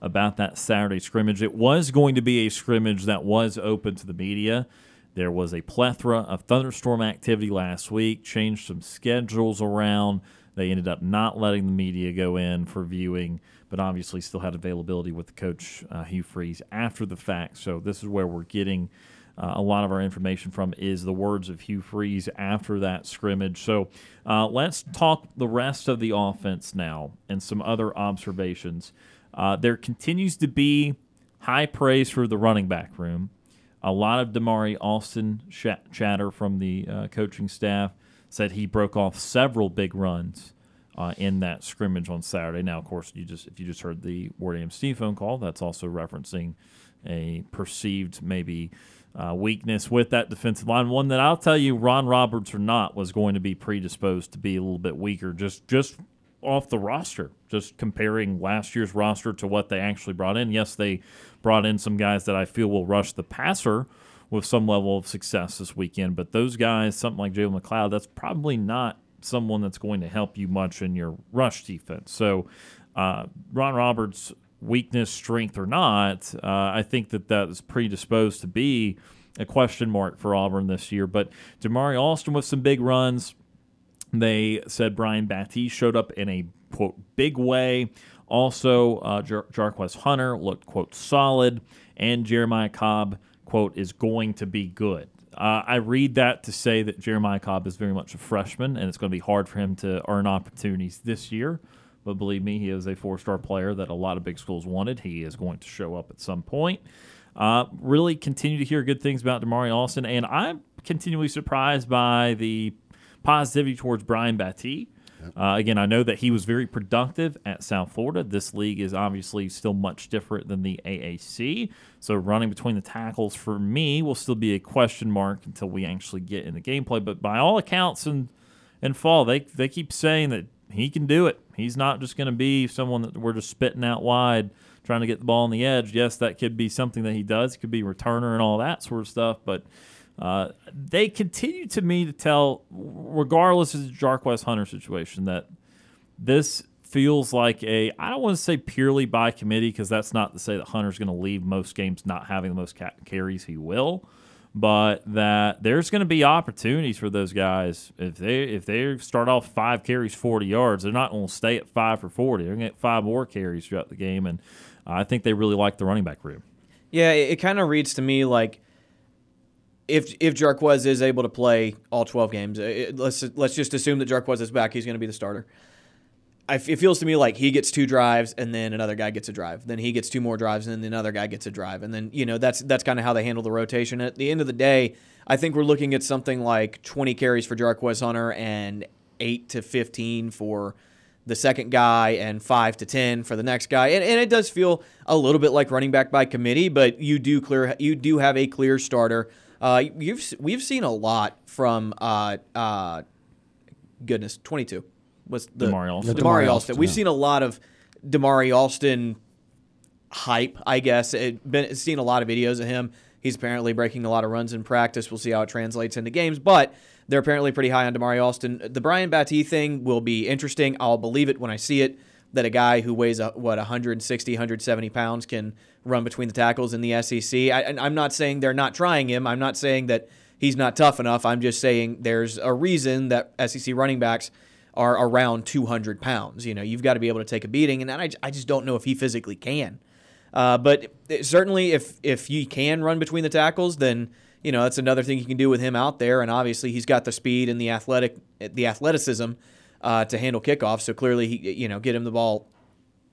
about that Saturday scrimmage. It was going to be a scrimmage that was open to the media. There was a plethora of thunderstorm activity last week, changed some schedules around. They ended up not letting the media go in for viewing, but obviously still had availability with coach uh, Hugh Freeze after the fact. So this is where we're getting uh, a lot of our information from is the words of Hugh Freeze after that scrimmage. So uh, let's talk the rest of the offense now and some other observations. Uh, there continues to be high praise for the running back room. A lot of Damari Alston sh- chatter from the uh, coaching staff said he broke off several big runs uh, in that scrimmage on Saturday. Now, of course, you just if you just heard the Ward AMC phone call, that's also referencing a perceived maybe uh, weakness with that defensive line. One that I'll tell you, Ron Roberts or not, was going to be predisposed to be a little bit weaker, just just off the roster. Just comparing last year's roster to what they actually brought in. Yes, they brought in some guys that I feel will rush the passer with some level of success this weekend. But those guys, something like Jalen McLeod, that's probably not someone that's going to help you much in your rush defense. So, uh, Ron Roberts, weakness, strength, or not, uh, I think that that is predisposed to be a question mark for Auburn this year. But Damari Alston with some big runs. They said Brian Battie showed up in a quote big way. Also, uh, Jar- Jarquez Hunter looked quote solid, and Jeremiah Cobb quote is going to be good. Uh, I read that to say that Jeremiah Cobb is very much a freshman, and it's going to be hard for him to earn opportunities this year. But believe me, he is a four star player that a lot of big schools wanted. He is going to show up at some point. Uh, really continue to hear good things about Damari Alston, and I'm continually surprised by the positivity towards Brian Battie. Uh, again, I know that he was very productive at South Florida. This league is obviously still much different than the AAC. So running between the tackles for me will still be a question mark until we actually get in the gameplay. But by all accounts and and fall, they they keep saying that he can do it. He's not just going to be someone that we're just spitting out wide trying to get the ball on the edge. Yes, that could be something that he does. It could be returner and all that sort of stuff, but uh, they continue to me to tell, regardless of the Jarquez Hunter situation, that this feels like a I don't want to say purely by committee because that's not to say that Hunter's going to leave most games not having the most carries. He will, but that there's going to be opportunities for those guys if they if they start off five carries, forty yards, they're not going to stay at five for forty. They're going to get five more carries throughout the game, and I think they really like the running back room. Yeah, it, it kind of reads to me like if if Jarquez is able to play all 12 games, uh, it, let's let's just assume that Jarquez is back. He's going to be the starter. I, it feels to me like he gets two drives and then another guy gets a drive. Then he gets two more drives and then another guy gets a drive. And then you know that's that's kind of how they handle the rotation. At the end of the day, I think we're looking at something like 20 carries for Jarquez Hunter and eight to 15 for the second guy and five to 10 for the next guy. And, and it does feel a little bit like running back by committee, but you do clear you do have a clear starter uh, you've we've seen a lot from uh, uh, goodness twenty two was the Damari Alston. Damari Alston. We've yeah. seen a lot of Damari Alston hype. I guess it been seen a lot of videos of him. He's apparently breaking a lot of runs in practice. We'll see how it translates into games, but they're apparently pretty high on Damari Alston. The Brian Battie thing will be interesting. I'll believe it when I see it that a guy who weighs a, what 160, 170 pounds can run between the tackles in the SEC. I, I'm not saying they're not trying him. I'm not saying that he's not tough enough. I'm just saying there's a reason that SEC running backs are around 200 pounds. You know, you've got to be able to take a beating, and I, I just don't know if he physically can. Uh, but certainly, if if you can run between the tackles, then you know that's another thing you can do with him out there. And obviously, he's got the speed and the athletic the athleticism uh, to handle kickoffs. So clearly, he, you know, get him the ball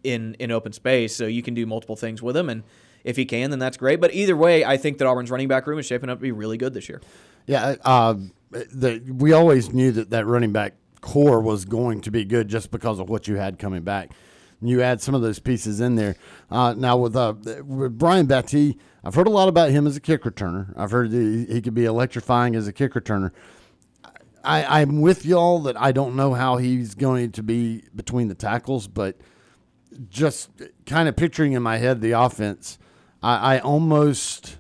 in in open space, so you can do multiple things with him. And if he can, then that's great. But either way, I think that Auburn's running back room is shaping up to be really good this year. Yeah, uh, the, we always knew that that running back core was going to be good just because of what you had coming back. You add some of those pieces in there. Uh, now with, uh, with Brian Battie, I've heard a lot about him as a kick returner. I've heard he, he could be electrifying as a kick returner. I, I'm with y'all that I don't know how he's going to be between the tackles, but just kind of picturing in my head the offense, I, I almost,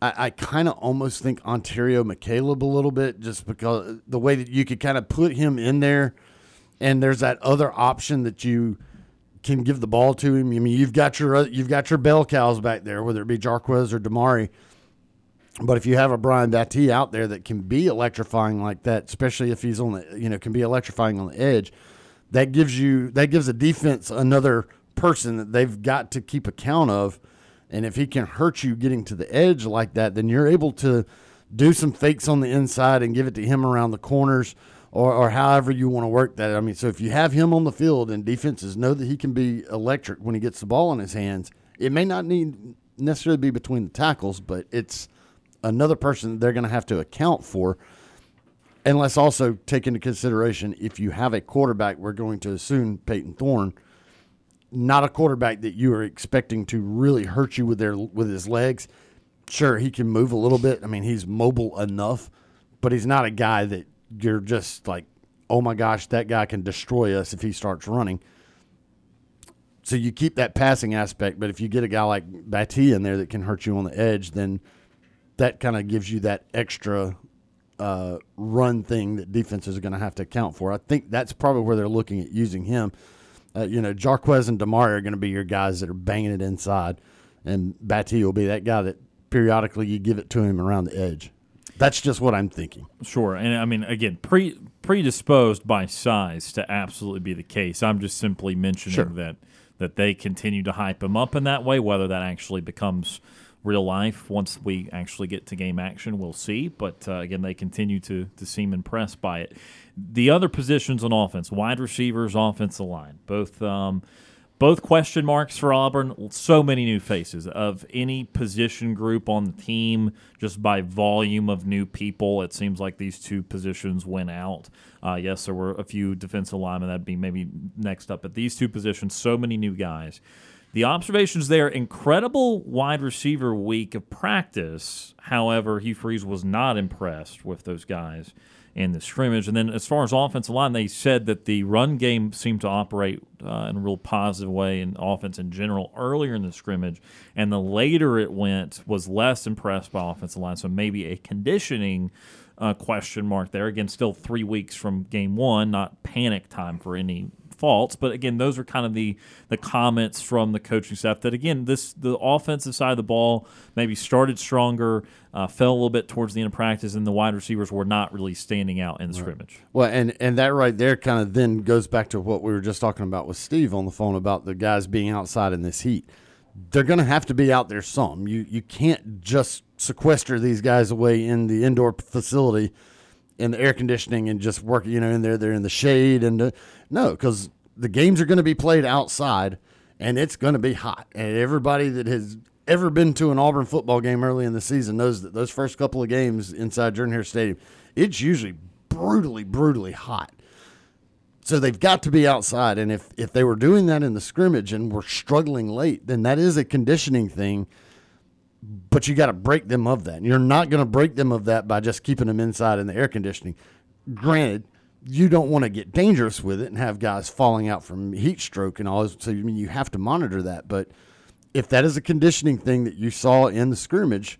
I, I kind of almost think Onterio McCalebb a little bit, just because the way that you could kind of put him in there, and there's that other option that you can give the ball to him. I mean, you've got your you've got your bell cows back there, whether it be Jarquez or Damari. But if you have a Brian Battie out there that can be electrifying like that, especially if he's on the, you know, can be electrifying on the edge, that gives you that gives a defense another person that they've got to keep account of. And if he can hurt you getting to the edge like that, then you're able to do some fakes on the inside and give it to him around the corners or, or however you want to work that. I mean, so if you have him on the field and defenses know that he can be electric when he gets the ball in his hands, it may not need necessarily be between the tackles, but it's another person they're going to have to account for. And let's also take into consideration if you have a quarterback, we're going to assume Payton Thorne, not a quarterback that you are expecting to really hurt you with their with his legs. Sure, he can move a little bit. I mean, he's mobile enough, but he's not a guy that you're just like, oh my gosh, that guy can destroy us if he starts running. So you keep that passing aspect, but if you get a guy like Battie in there that can hurt you on the edge, then that kind of gives you that extra uh, run thing that defenses are going to have to account for. I think that's probably where they're looking at using him. Uh, you know, Jarquez and Damari are going to be your guys that are banging it inside, and Battie will be that guy that periodically you give it to him around the edge. That's just what I'm thinking. Sure, and I mean, again, pre predisposed by size to absolutely be the case. I'm just simply mentioning Sure. that that they continue to hype him up in that way. Whether that actually becomes real life once we actually get to game action, we'll see. But uh, again, they continue to to seem impressed by it. The other positions on offense, wide receivers, offensive line, both. Um, both question marks for Auburn. So many new faces of any position group on the team, just by volume of new people. It seems like these two positions went out. Uh, yes, there were a few defensive linemen that'd be maybe next up, but these two positions, so many new guys. The observations there, incredible wide receiver week of practice. However, Hugh Freeze was not impressed with those guys in the scrimmage. And then as far as offensive line, they said that the run game seemed to operate uh, in a real positive way in offense in general earlier in the scrimmage. And the later it went, was less impressed by offensive line. So maybe a conditioning uh, question mark there. Again, still three weeks from game one, not panic time for any faults. But again, those are kind of the the comments from the coaching staff that again, this the offensive side of the ball maybe started stronger, uh, fell a little bit towards the end of practice, and the wide receivers were not really standing out in the scrimmage. Well, and and that right there kind of then goes back to what we were just talking about with Steve on the phone about the guys being outside in this heat. They're going to have to be out there some. You you can't just sequester these guys away in the indoor facility in the air conditioning and just work. You know, in there they're in the shade and uh, no, because the games are going to be played outside and it's going to be hot. And everybody that has ever been to an Auburn football game early in the season knows that those first couple of games inside Jordan Hare Stadium, it's usually brutally, brutally hot. So they've got to be outside. And if, if they were doing that in the scrimmage and were struggling late, then that is a conditioning thing. But you got to break them of that. You're not going to break them of that by just keeping them inside in the air conditioning. Granted, you don't want to get dangerous with it and have guys falling out from heat stroke and all. So I mean, you have to monitor that. But if that is a conditioning thing that you saw in the scrimmage,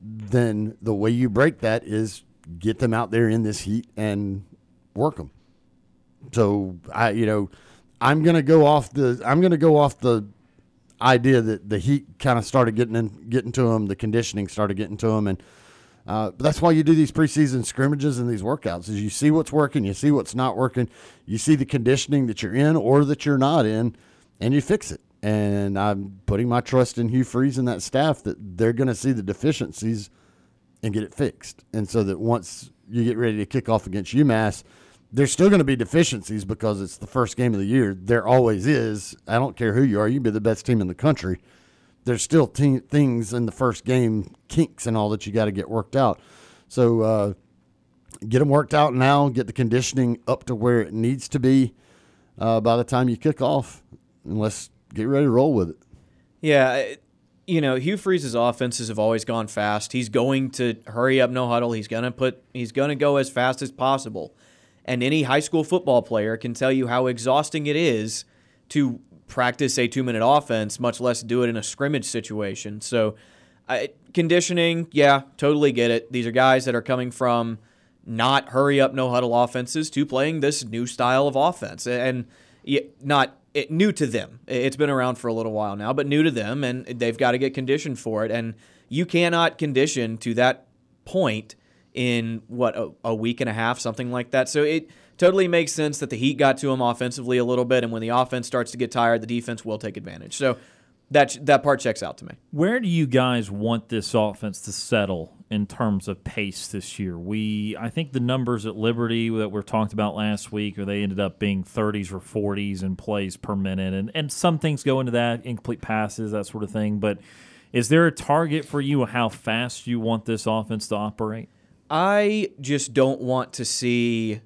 then the way you break that is get them out there in this heat and work them. So I, you know, I'm gonna go off the I'm gonna go off the idea that the heat kind of started getting in, getting to them, the conditioning started getting to them, and uh, but that's why you do these preseason scrimmages and these workouts is you see what's working, you see what's not working, you see the conditioning that you're in or that you're not in, and you fix it. And I'm putting my trust in Hugh Freeze and that staff that they're going to see the deficiencies and get it fixed. And so that once you get ready to kick off against UMass, there's still going to be deficiencies because it's the first game of the year. There always is. I don't care who you are. You can be the best team in the country. There's still things in the first game, kinks and all that you got to get worked out. So uh, get them worked out now. Get the conditioning up to where it needs to be uh, by the time you kick off. And let's get ready to roll with it. Yeah, you know, Hugh Freeze's offenses have always gone fast. He's going to hurry up, no huddle. He's gonna put. He's gonna go as fast as possible. And any high school football player can tell you how exhausting it is to practice a two-minute offense, much less do it in a scrimmage situation. So, I, conditioning, yeah, totally get it. These are guys that are coming from not hurry up, no huddle offenses to playing this new style of offense, and not it, new to them. It's been around for a little while now, but new to them, and they've got to get conditioned for it. And you cannot condition to that point in what a, a week and a half, something like that. So it totally makes sense that the Heat got to him offensively a little bit, and when the offense starts to get tired, the defense will take advantage. So that that part checks out to me. Where do you guys want this offense to settle in terms of pace this year? We, I think the numbers at Liberty that were talked about last week, or they ended up being 30s or 40s in plays per minute, and and some things go into that, incomplete passes, that sort of thing. But Is there a target for you how fast you want this offense to operate? I just don't want to see.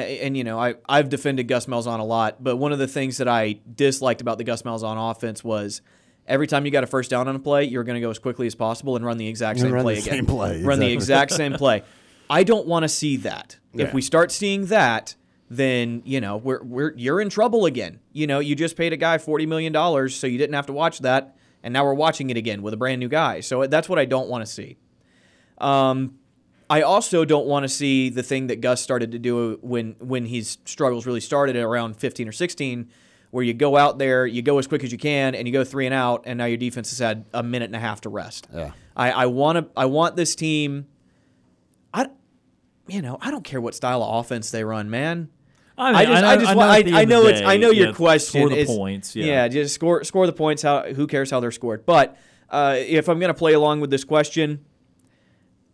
And you know, I I've defended Gus Malzahn a lot, but one of the things that I disliked about the Gus Malzahn offense was every time you got a first down on a play, you're going to go as quickly as possible and run the exact same play again. same play, Run the exact same play. I don't want to see that. If we start seeing that, then you know we're we're you're in trouble again. You know, you just paid a guy forty million dollars, so you didn't have to watch that, and now we're watching it again with a brand new guy. So that's what I don't want to see. Um, I also don't want to see the thing that Gus started to do when when his struggles really started at around 15 or 16, where you go out there, you go as quick as you can, and you go three and out, and now your defense has had a minute and a half to rest. Yeah. I, I want to I want this team. I, you know, I don't care what style of offense they run, man. I just, I, just, want, at the I, I end of know the it's, day, I know your yeah, question Score the is points. Yeah. just score, score the points. How, who cares how they're scored? But uh, if I'm going to play along with this question,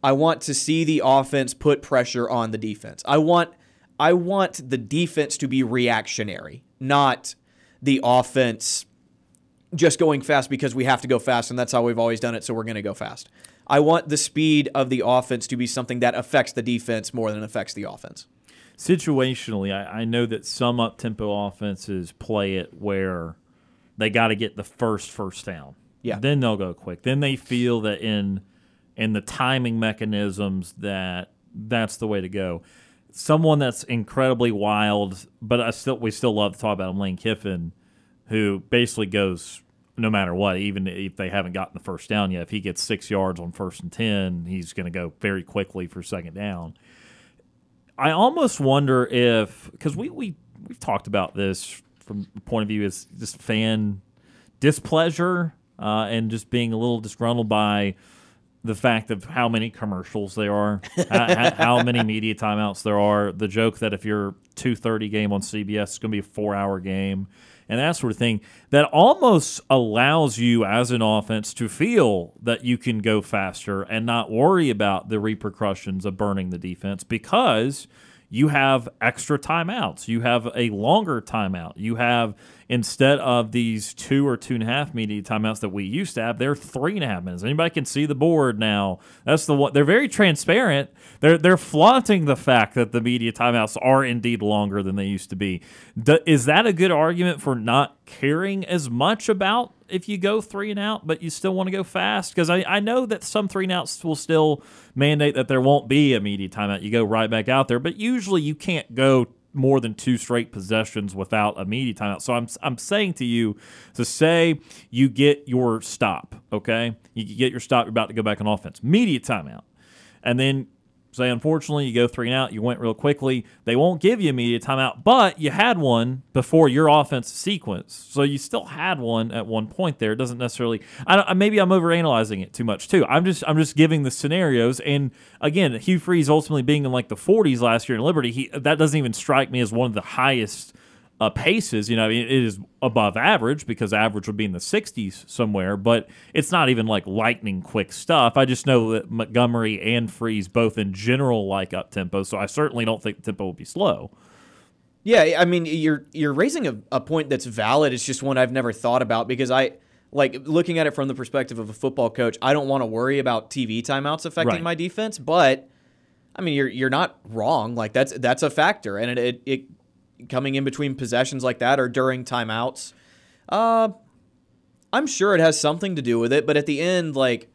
I want to see the offense put pressure on the defense. I want, I want the defense to be reactionary, not the offense just going fast because we have to go fast and that's how we've always done it. So we're going to go fast. I want the speed of the offense to be something that affects the defense more than affects the offense. situationally, I, I know that some up tempo offenses play it where they got to get the first first down. Yeah. Then they'll go quick. Then they feel that in in the timing mechanisms that that's the way to go. Someone that's incredibly wild, but I still we still love to talk about him, Lane Kiffin, who basically goes no matter what, even if they haven't gotten the first down yet. If he gets six yards on first and ten, he's going to go very quickly for second down. I almost wonder if because we we we've talked about this from the point of view as just fan displeasure uh, and just being a little disgruntled by the fact of how many commercials there are, how, how many media timeouts there are. The joke that if your two thirty game on CBS, it's going to be a four hour game, and that sort of thing. That almost allows you as an offense to feel that you can go faster and not worry about the repercussions of burning the defense because you have extra timeouts. You have a longer timeout. You have instead of these two or two and a half media timeouts that we used to have, they're three and a half minutes. Anybody can see the board now. That's the one. They're very transparent. They're they're flaunting the fact that the media timeouts are indeed longer than they used to be. D- is that a good argument for not caring as much about if you go three and out, but you still want to go fast? Because I, I know that some three and outs will still mandate that there won't be a media timeout. You go right back out there, but usually you can't go more than two straight possessions without a media timeout. So I'm I'm saying to you to say you get your stop, okay? You get your stop, you're about to go back on offense. Media timeout. And then say unfortunately you go three and out, you went real quickly. They won't give you a media timeout, but you had one before your offense sequence. So you still had one at one point there. It doesn't necessarily I don't, maybe I'm overanalyzing it too much too. I'm just I'm just giving the scenarios and again, Hugh Freeze ultimately being in like the 40s last year in Liberty, he that doesn't even strike me as one of the highest uh, paces. You know, I mean, it is above average because average would be in the 60s somewhere, but it's not even like lightning quick stuff. I just know that Montgomery and Freeze both in general like up tempo, so I certainly don't think the tempo will be slow. Yeah, I mean, you're you're raising a, a point that's valid. It's just one I've never thought about because I like looking at it from the perspective of a football coach. I don't want to worry about TV timeouts affecting Right. my defense, but I mean, you're you're not wrong. Like that's that's a factor, and it it, it coming in between possessions like that or during timeouts. Uh, I'm sure it has something to do with it, but at the end, like,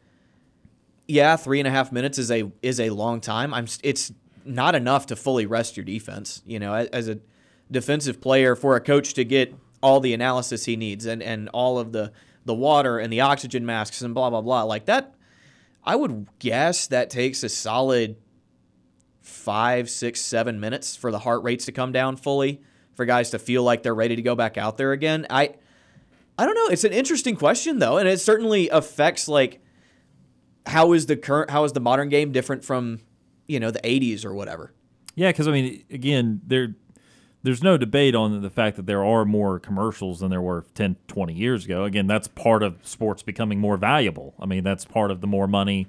yeah, three and a half minutes is a is a long time. I'm it's not enough to fully rest your defense. You know, as, as a defensive player, for a coach to get all the analysis he needs and and all of the the water and the oxygen masks and blah blah blah like that. I would guess that takes a solid five, six, seven minutes for the heart rates to come down fully, for guys to feel like they're ready to go back out there again. I I don't know. It's an interesting question though, and it certainly affects like how is the current how is the modern game different from you know the 80s or whatever. Yeah, because I mean, again, there there's no debate on the fact that there are more commercials than there were 10, 20 years ago. Again, that's part of sports becoming more valuable. I mean, that's part of the more money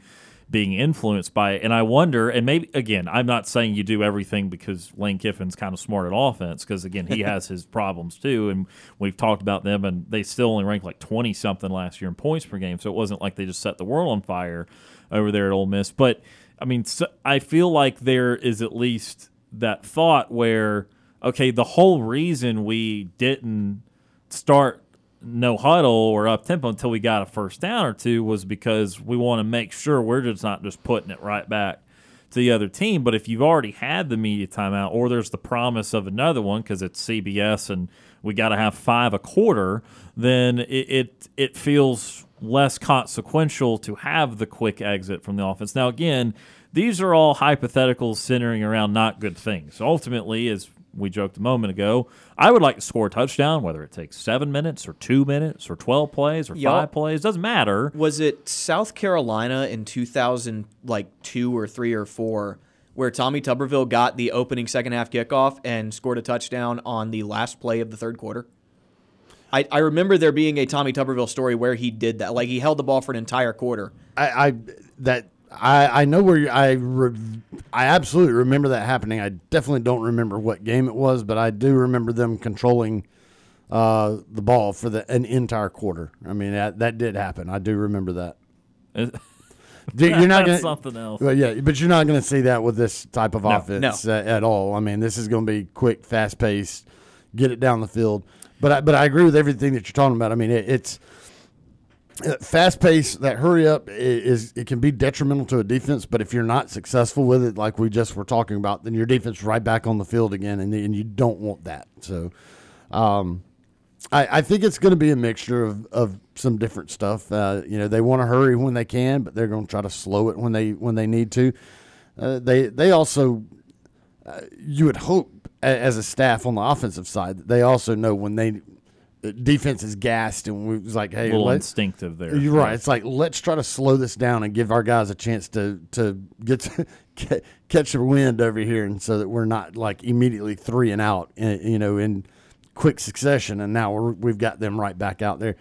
being influenced by it. And I wonder, and maybe again, I'm not saying you do everything because Lane Kiffin's kind of smart at offense, because again, he has his problems too, and we've talked about them, and they still only ranked like 20 something last year in points per game, so it wasn't like they just set the world on fire over there at Ole Miss. But I mean, so I feel like there is at least that thought where okay, the whole reason we didn't start no huddle or up tempo until we got a first down or two was because we want to make sure we're just not just putting it right back to the other team. But if you've already had the media timeout or there's the promise of another one because it's CBS and we got to have five a quarter, then it, it it feels less consequential to have the quick exit from the offense. Now again, these are all hypotheticals centering around not good things. Ultimately, as we joked a moment ago, I would like to score a touchdown, whether it takes seven minutes or two minutes or 12 plays or Y'all- five plays, doesn't matter. Was it South Carolina in 2000, like two or three or four, where Tommy Tuberville got the opening second half kickoff and scored a touchdown on the last play of the third quarter? I, I remember there being a Tommy Tuberville story where he did that. Like he held the ball for an entire quarter. I, I that I I know where I re, I absolutely remember that happening. I definitely don't remember what game it was, but I do remember them controlling uh, the ball for the an entire quarter. I mean that that did happen. I do remember that. Dude, You're not gonna, something else. Well, yeah, but you're not going to see that with this type of No, offense Uh, at all. I mean, this is going to be quick, fast paced, get it down the field. But I, but I agree with everything that you're talking about. I mean, it, it's fast pace. That hurry up is it can be detrimental to a defense. But if you're not successful with it, like we just were talking about, then your defense right back on the field again, and, and you don't want that. So. Um, I, I think it's going to be a mixture of, of some different stuff. Uh, you know, they want to hurry when they can, but they're going to try to slow it when they when they need to. Uh, they they also, uh, you would hope as a staff on the offensive side, they also know when they uh, defense is gassed and we was like, "Hey, A hey, little let's, instinctive there. you're right. It's like let's try to slow this down and give our guys a chance to to get to, ca- catch the wind over here, and so that we're not like immediately three and out, in, you know, in quick succession. And now we're, we've got them right back out there.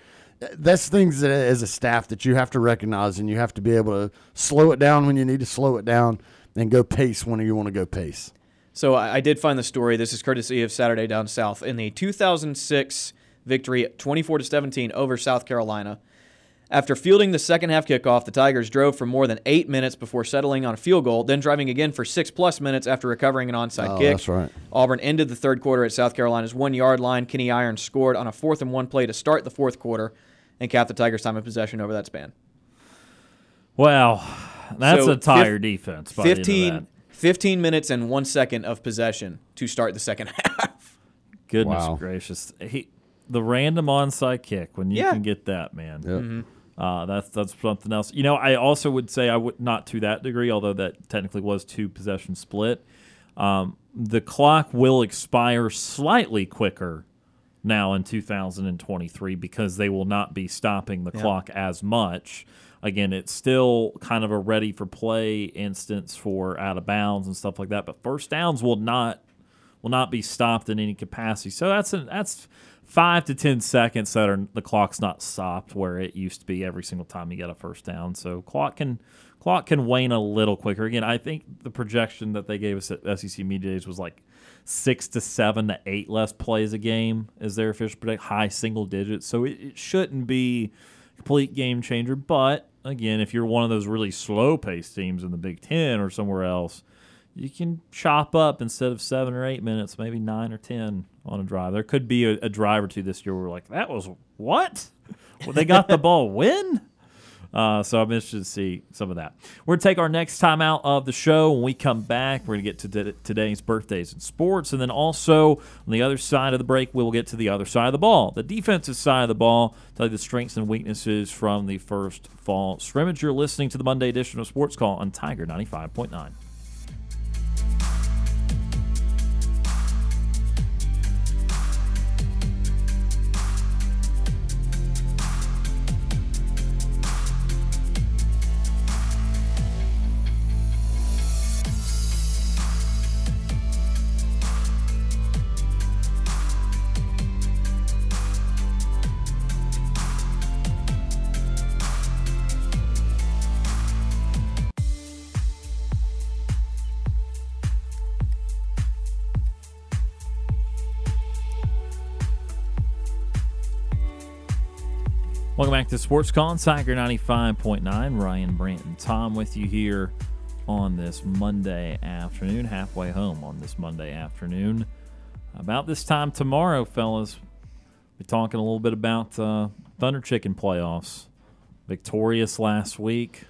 That's things that as a staff that you have to recognize, and you have to be able to slow it down when you need to slow it down, and go pace when you want to go pace. So I, I did find the story. This is courtesy of Saturday Down South. In the 2006 victory, 24 to 17 over South Carolina, after fielding the second half kickoff, the Tigers drove for more than eight minutes before settling on a field goal, then driving again for six plus minutes after recovering an onside Oh, kick. that's right. Auburn ended the third quarter at South Carolina's one yard line. Kenny Irons scored on a fourth and one play to start the fourth quarter and capped the Tigers' time of possession over that span. Wow, that's So a tire fif- defense. By the end 15, 15 minutes and one second of possession to start the second half. Goodness Wow. gracious, he, the random onside kick when you Yeah. can get that, man. Yep. Uh, that's that's something else. You know, I also would say I would not to that degree, although that technically was two possession split. Um, the clock will expire slightly quicker now in 2023 because they will not be stopping the clock as much. Again, it's still kind of a ready for play instance for out of bounds and stuff like that, but first downs will not will not be stopped in any capacity. So that's a, that's five to ten seconds that are the clock's not stopped where it used to be every single time you get a first down. So clock can clock can wane a little quicker. Again, I think the projection that they gave us at SEC Media Days was like six to seven to eight less plays a game is their official predict high single digits. So it, it shouldn't be a complete game changer. But again, if you're one of those really slow paced teams in the Big Ten or somewhere else, you can chop up instead of seven or eight minutes, maybe nine or ten on a drive. There could be a, a drive or two this year where we're like, that was what? Well, they got the ball when? Uh, so I'm interested to see some of that. We're going to take our next time out of the show. When we come back, we're going to get to t- today's birthdays in sports. And then also on the other side of the break, we will get to the other side of the ball, the defensive side of the ball, tell you the strengths and weaknesses from the first fall scrimmage. You're listening to the Monday edition of Sports Call on Tiger 95.9. Welcome back Sports Call on Tiger 95.9. Ryan Branton Tom with you here on this Monday afternoon, halfway home on this Monday afternoon. About this time tomorrow, fellas, we're talking a little bit about uh, Thunder Chicken playoffs. Victorious last week.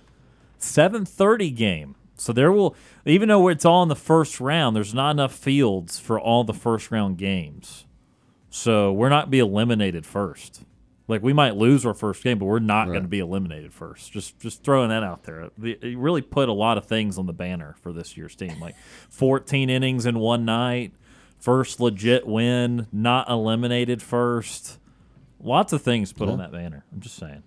7:30 game. So there will even though it's all in the first round, there's not enough fields for all the first round games. So we're not be eliminated first. Like we might lose our first game, but we're not going to be eliminated first. Just just throwing that out there. It really put a lot of things on the banner for this year's team, like 14 innings in one night, first legit win, not eliminated first. Lots of things put on that banner. I'm just saying.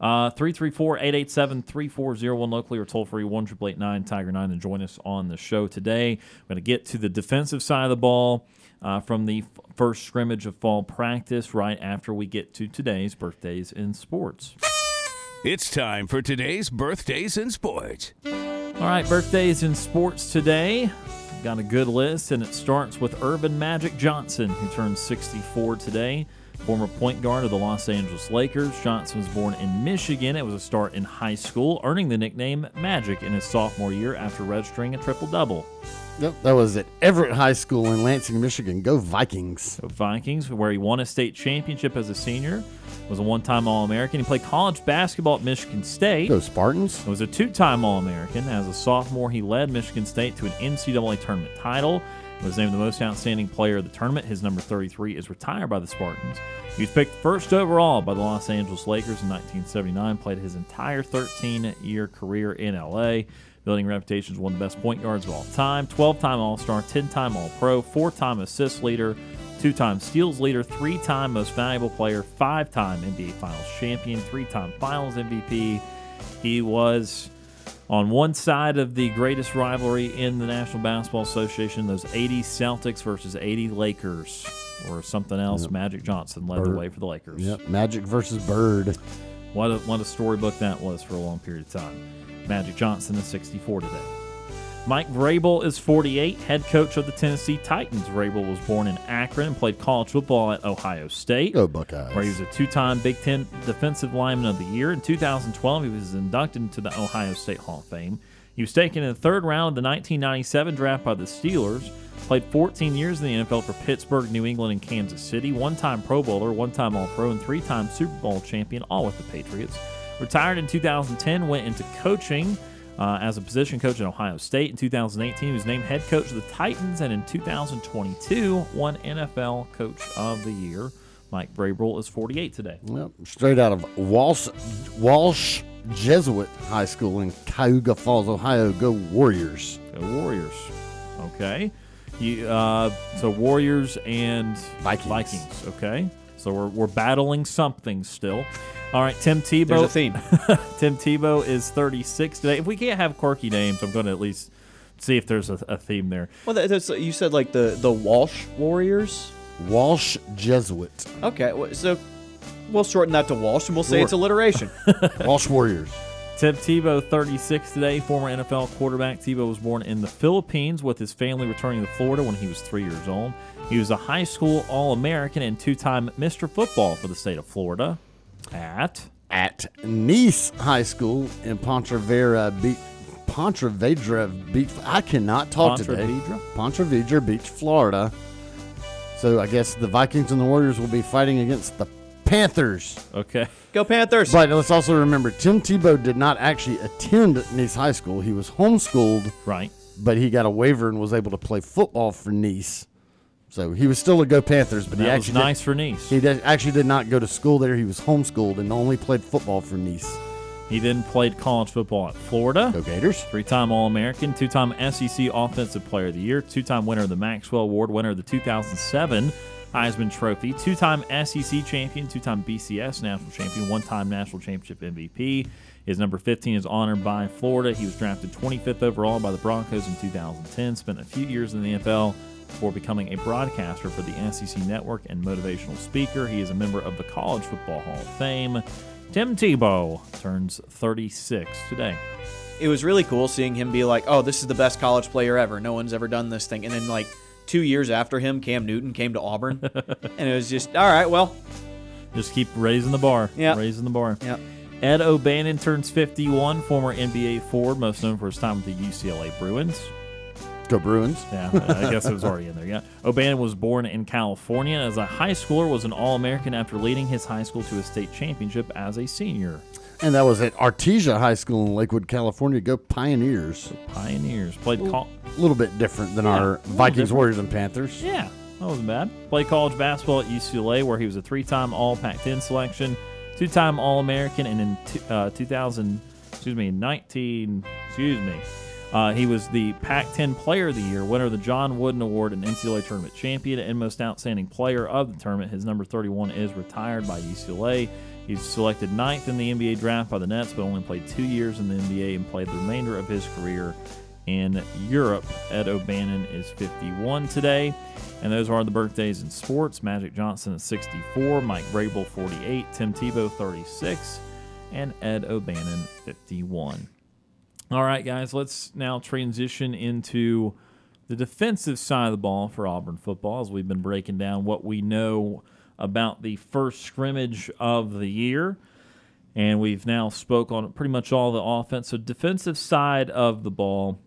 Uh, 334-887-3401 locally or toll free 1 Tiger 9 and join us on the show today. We're going to get to the defensive side of the ball uh, from the f- first scrimmage of fall practice right after we get to today's birthdays in sports. It's time for today's birthdays in sports. All right, birthdays in sports today. Got a good list, and it starts with Earvin Magic Johnson, who turns 64 today. Former point guard of the Los Angeles Lakers, Johnson was born in Michigan. It was a start in high school, earning the nickname Magic in his sophomore year after registering a triple double. Yep, that was at Everett High School in Lansing, Michigan. Go Vikings. So Vikings, where he won a state championship as a senior, was a one-time All-American. He played college basketball at Michigan State. Go Spartans. was a two-time All-American. As a sophomore, he led Michigan State to an NCAA tournament title. Was named the most outstanding player of the tournament. His number 33 is retired by the Spartans. He was picked first overall by the Los Angeles Lakers in 1979. Played his entire 13-year career in LA. Building reputations one of the best point guards of all time. 12-time All-Star, 10-time All-Pro, four-time assist leader, two-time steals leader, three-time most valuable player, five-time NBA Finals champion, three-time Finals MVP. He was on one side of the greatest rivalry in the National Basketball Association, those 80 Celtics versus 80 Lakers, or something else. Magic Johnson led the way for the Lakers. Yep, Magic versus Bird. What a, what a storybook that was for a long period of time. Magic Johnson is 64 today. Mike Vrabel is 48, head coach of the Tennessee Titans. Vrabel was born in Akron and played college football at Ohio State, Go Buckeyes. where he was a two-time Big Ten Defensive Lineman of the Year. In 2012, he was inducted into the Ohio State Hall of Fame. He was taken in the third round of the 1997 draft by the Steelers. Played 14 years in the NFL for Pittsburgh, New England, and Kansas City. One-time Pro Bowler, one-time All-Pro, and three-time Super Bowl champion, all with the Patriots. Retired in 2010, went into coaching uh, as a position coach at Ohio State. In 2018, he was named head coach of the Titans, and in 2022, won NFL Coach of the Year. Mike Vrabel is 48 today. Yep, straight out of Walsh, Walsh Jesuit High School in Cuyahoga Falls, Ohio. Go Warriors. Go Warriors. Okay. You, uh, so Warriors and Vikings. Vikings. Okay. So we're, we're battling something still. All right, Tim There's a Tebow. theme. Tim Tebow is 36 today. If we can't have quirky names, I'm going to at least see if there's a, a theme there. Well, that- that's, you said like the the Walsh Warriors. Walsh Jesuit. Okay, so we'll shorten that to Walsh, and we'll say Sure. it's alliteration. Walsh Warriors. Tim Tebow, 36 today, former NFL quarterback. Tebow was born in the Philippines with his family returning to Florida when he was three years old. He was a high school All American and two time Mr. Football for the state of Florida. At At Nease High School in Ponte Vedra Beach. Ponte Vedra Beach. I cannot talk today. Ponte Vedra? Pontevedra Beach, Florida. So I guess the Vikings and the Warriors will be fighting against the Panthers. Okay. Go Panthers! But let's also remember Tim Tebow did not actually attend Nease High School. He was homeschooled, Right. but he got a waiver and was able to play football for Nease. So he was still a Go Panthers, but he That was actually nice for Nease. he did, actually did not go to school there. He was homeschooled and only played football for Nease. He then played college football at Florida. Go Gators. Three time All American, two time SEC Offensive Player of the Year, two time winner of the Maxwell Award, winner of the 2007 Heisman Trophy, two time SEC champion, two time BCS national champion, one time national championship MVP. His number 15 is honored by Florida. He was drafted 25th overall by the Broncos in 2010, spent a few years in the NFL before becoming a broadcaster for the SEC Network and motivational speaker. He is a member of the College Football Hall of Fame. Tim Tebow turns 36 today. it was really cool seeing him be like, "Oh, this is the best college player ever. No one's ever done this thing." And then like two years after him, Cam Newton came to Auburn, and it was just, "All right, well, Just keep raising the bar. Yeah. Raising the bar. Yep. Ed O'Bannon turns 51, former NBA forward, most known for his time with the UCLA Bruins. Go Bruins. Yeah, I guess it was already in there. Yeah. O'Bannon was born in California. As a high schooler, was an All-American after leading his high school to a state championship as a senior. And that was at Artesia High School in Lakewood, California. Go Pioneers. Pioneers played. Col- A little bit different than Yeah, a our little Vikings, different. Warriors, and Panthers. Yeah, that wasn't bad. Played college basketball at UCLA, where he was a three-time All Pac-10 selection, two-time All-American, and in t- uh, 2000, excuse me, 19, excuse me, uh, he was the Pac-10 Player of the Year, winner of the John Wooden Award, and NCAA tournament champion, and most outstanding player of the tournament. His number 31 is retired by UCLA. He's selected ninth in the NBA draft by the Nets, but only played two years in the NBA and played the remainder of his career in Europe. Ed O'Bannon is 51 today. And those are the birthdays in sports. Magic Johnson is 64, Mike Vrabel 48, Tim Tebow 36, and Ed O'Bannon 51. All right, guys, let's now transition into the defensive side of the ball for Auburn football as we've been breaking down what we know about the first scrimmage of the year. And we've now spoke on pretty much all the offense. So defensive side of the ball,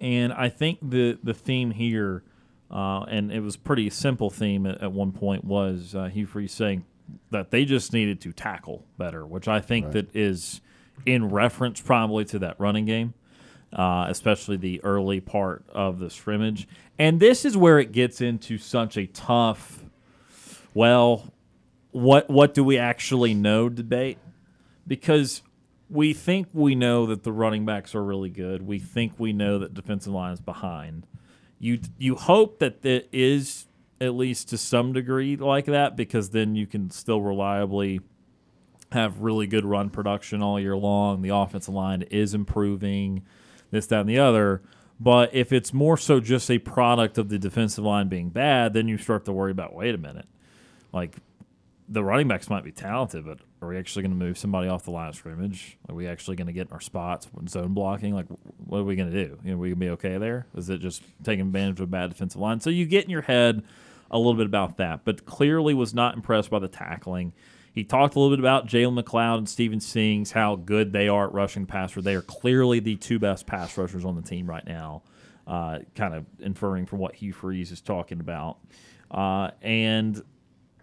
and I think the the theme here, uh, and it was pretty simple theme at, at one point was uh, Hugh Freeze saying that they just needed to tackle better, which I think that is in reference probably to that running game. Uh, especially the early part of the scrimmage. And this is where it gets into such a tough, well, what what do we actually know debate because we think we know that the running backs are really good. We think we know that defensive line is behind. You you hope that it is at least to some degree like that because then you can still reliably have really good run production all year long. The offensive line is improving, this, that, and the other. But if it's more so just a product of the defensive line being bad, then you start to worry about wait a minute. Like the running backs might be talented, but are we actually going to move somebody off the line of scrimmage? Are we actually going to get in our spots zone blocking? Like, what are we going to do? You know, we going to be okay there? Is it just taking advantage of a bad defensive line? So you get in your head a little bit about that, but clearly was not impressed by the tackling. He talked a little bit about Jalen McLeod and Steven Sings, how good they are at rushing the passer. They are clearly the two best pass rushers on the team right now, uh, kind of inferring from what Hugh Freeze is talking about. Uh, and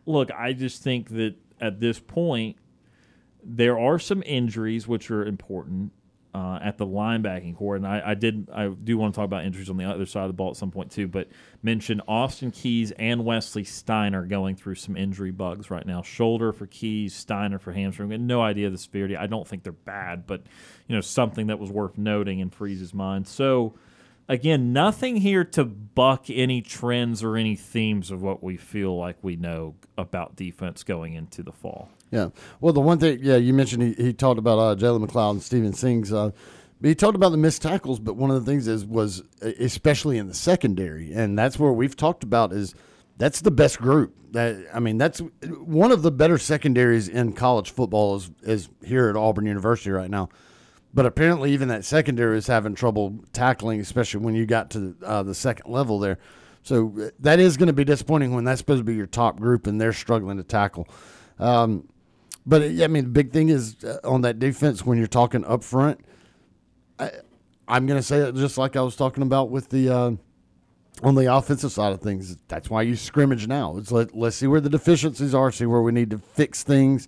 look, I just think that at this point, there are some injuries which are important uh, at the linebacking core, and I, I did I do want to talk about injuries on the other side of the ball at some point too. But mention Austin Keys and Wesley Steiner going through some injury bugs right now. Shoulder for Keys, Steiner for hamstring. Had no idea the severity. I don't think they're bad, but you know something that was worth noting in Freeze's mind. So again, nothing here to buck any trends or any themes of what we feel like we know about defense going into the fall. Yeah. Well, the one thing, yeah, you mentioned he, he talked about uh, Jalen McLeod and Steven Sings. Uh, he talked about the missed tackles, but one of the things is was especially in the secondary, and that's where we've talked about is that's the best group. That I mean, that's one of the better secondaries in college football is is here at Auburn University right now. But apparently, even that secondary is having trouble tackling, especially when you got to uh, the second level there. So uh, that is going to be disappointing when that's supposed to be your top group and they're struggling to tackle. Um, but yeah, I mean, the big thing is uh, on that defense when you're talking up front. I, I'm going to say it just like I was talking about with the uh, on the offensive side of things. That's why you scrimmage now. It's let let's see where the deficiencies are, see where we need to fix things,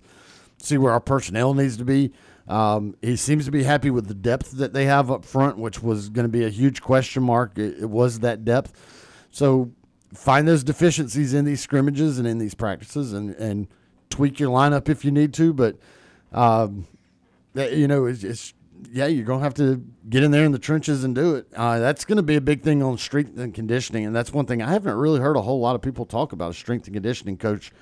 see where our personnel needs to be. Um, he seems to be happy with the depth that they have up front, which was going to be a huge question mark. It, it was that depth. So find those deficiencies in these scrimmages and in these practices, and and tweak your lineup if you need to. But um, you know, it's, it's yeah, you're gonna have to get in there in the trenches and do it. Uh, that's to be a big thing on strength and conditioning, and that's one thing I haven't really heard a whole lot of people talk about. A strength and conditioning coach,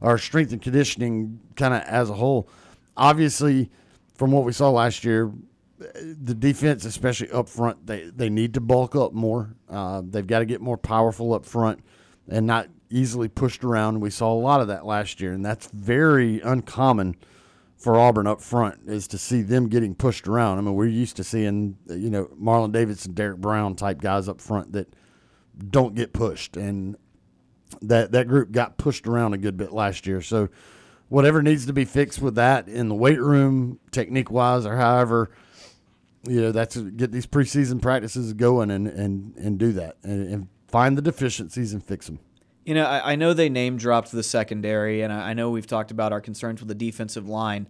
or strength and conditioning kind of as a whole. Obviously, from what we saw last year, the defense, especially up front, they they need to bulk up more. Uh, they've got to get more powerful up front and not easily pushed around. We saw a lot of that last year, and that's very uncommon for Auburn up front is to see them getting pushed around. I mean, we're used to seeing you know Marlon Davidson, Derrick Brown type guys up front that don't get pushed, and that that group got pushed around a good bit last year. So whatever needs to be fixed with that in the weight room, technique wise, or however, you know, that's get these preseason practices going and and and do that and, and find the deficiencies and fix them. You know, I, I know they name dropped the secondary, and I, I know we've talked about our concerns with the defensive line.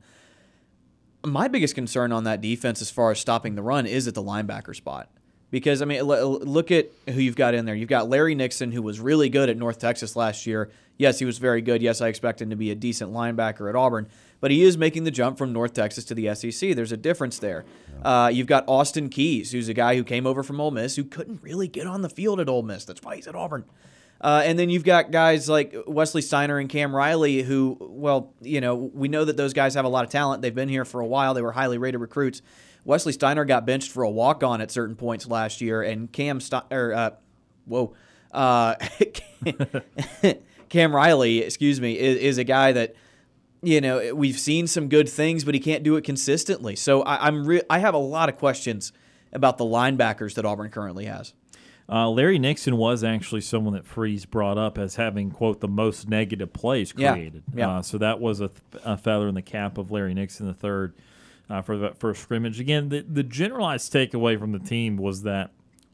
My biggest concern on that defense, as far as stopping the run, is at the linebacker spot. Because I mean, l- look at who you've got in there. You've got Larry Nixon, who was really good at North Texas last year. Yes, he was very good. Yes, I expect him to be a decent linebacker at Auburn, but he is making the jump from North Texas to the SEC. There's a difference there. Uh, you've got Austin Keys, who's a guy who came over from Ole Miss, who couldn't really get on the field at Ole Miss. That's why he's at Auburn. Uh, and then you've got guys like Wesley Steiner and Cam Riley, who, well, you know, we know that those guys have a lot of talent. They've been here for a while. They were highly rated recruits. Wesley Steiner got benched for a walk on at certain points last year, and Cam Steiner, uh, whoa, uh, Cam Riley, excuse me, is, is, a guy that you know we've seen some good things, but he can't do it consistently. So I, am re- I have a lot of questions about the linebackers that Auburn currently has. Uh, Larry Nixon was actually someone that Freeze brought up as having quote the most negative plays created. Yeah. yeah. Uh, so that was a, th- a, feather in the cap of Larry Nixon the third uh, for the first scrimmage. Again, the, the generalized takeaway from the team was that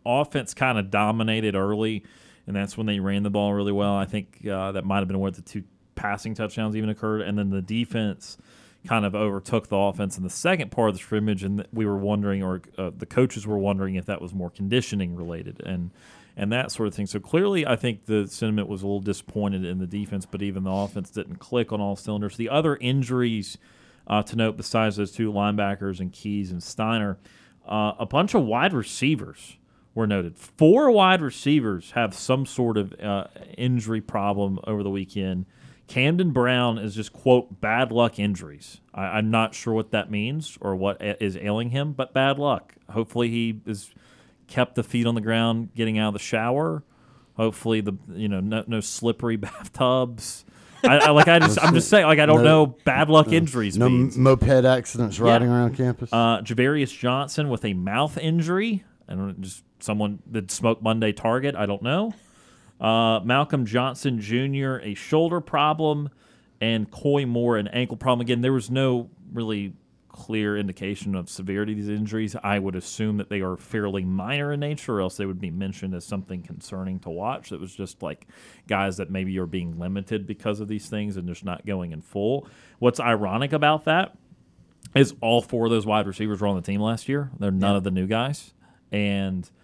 offense kind of dominated early, and that's when they ran the ball really well. I think uh, that might have been where the two passing touchdowns even occurred, and then the defense kind of overtook the offense in the second part of the scrimmage, and we were wondering, or uh, the coaches were wondering, if that was more conditioning related and and that sort of thing. So clearly, I think the sentiment was a little disappointed in the defense, but even the offense didn't click on all cylinders. The other injuries uh, to note besides those two linebackers and Keys and Steiner. Uh, a bunch of wide receivers were noted. Four wide receivers have some sort of uh, injury problem over the weekend. Camden Brown is just quote bad luck injuries. I, am not sure what that means or what is ailing him, but bad luck. Hopefully he is kept the feet on the ground, getting out of the shower. Hopefully the you know no, no slippery bathtubs. I, I, like I just I'm just saying like I don't no, know bad luck no, injuries. No means. moped accidents riding yeah. around campus. Uh, Ja'Varrius Johnson with a mouth injury. I don't just someone that smoked Monday Target. I don't know. Uh, Malcolm Johnson Jr. a shoulder problem, and Koy Moore an ankle problem. Again, there was no really clear indication of severity of these injuries. I would assume that they are fairly minor in nature, or else they would be mentioned as something concerning to watch. It was just like guys that maybe are being limited because of these things and just not going in full. What's ironic about that is all four of those wide receivers were on the team last year. They're none yeah. of the new guys. And –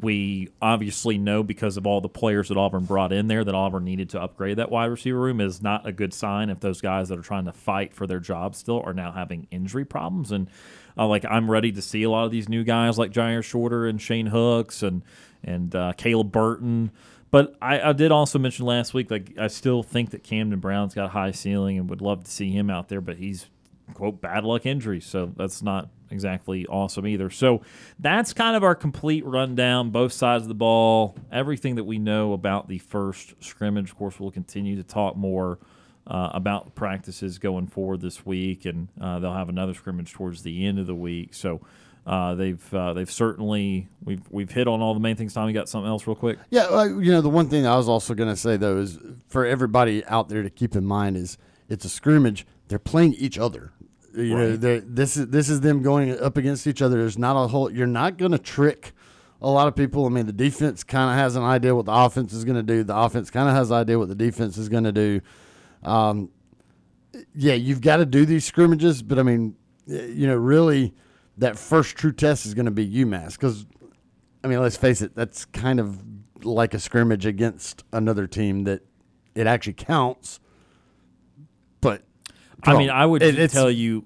we obviously know because of all the players that Auburn brought in there that Auburn needed to upgrade that wide receiver room is not a good sign if those guys that are trying to fight for their job still are now having injury problems. And uh, like I'm ready to see a lot of these new guys like Jyaire Shorter and Shane Hooks and and uh, Caleb Burton. But I, I, did also mention last week, like I still think that Camden Brown's got a high ceiling and would love to see him out there, but he's quote bad luck injury, so that's not exactly awesome either. So that's kind of our complete rundown, both sides of the ball, everything that we know about the first scrimmage. Of course, we'll continue to talk more uh, about practices going forward this week, and uh, they'll have another scrimmage towards the end of the week. So. Uh, they've uh, they've certainly we've we've hit on all the main things. Tom, you got something else real quick? Yeah, you know the one thing I was also going to say though is for everybody out there to keep in mind is it's a scrimmage. They're playing each other. You right. know, this is this is them going up against each other. There's not a whole. You're not going to trick a lot of people. I mean, the defense kind of has an idea what the offense is going to do. The offense kind of has an idea what the defense is going to do. Um, yeah, you've got to do these scrimmages, but I mean, you know, really, that first true test is going to be UMass because, I mean, let's face it, that's kind of like a scrimmage against another team that it actually counts. I mean, I would it, tell you,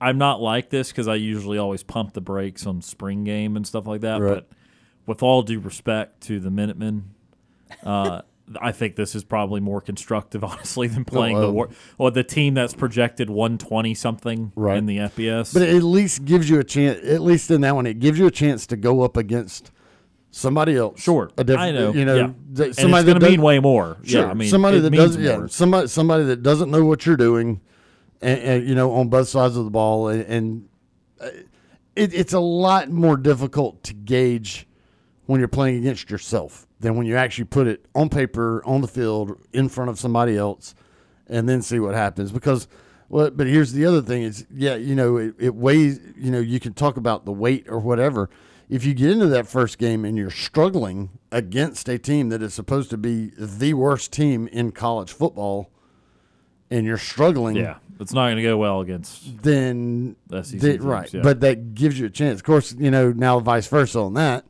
I'm not like this because I usually always pump the brakes on spring game and stuff like that. Right. But with all due respect to the Minutemen, uh, I think this is probably more constructive, honestly, than playing the war or the team that's projected 120 something right. in the FBS. But it at least gives you a chance. At least in that one, it gives you a chance to go up against somebody else. Sure, a diff- I know. You know, yeah. somebody going to mean way more. Sure, yeah, I mean, somebody that does. More. Yeah, somebody somebody that doesn't know what you're doing and, and, you know, on both sides of the ball, and, and uh, it, it's a lot more difficult to gauge when you're playing against yourself than when you actually put it on paper on the field in front of somebody else. and then see what happens because. Well, but here's the other thing: is yeah, you know, it, it weighs. You know, you can talk about the weight or whatever. If you get into that first game and you're struggling against a team that is supposed to be the worst team in college football, and you're struggling, Yeah, it's not going to go well against. then SEC the- teams, right. yeah. But that gives you a chance. Of course, you know now vice versa on that.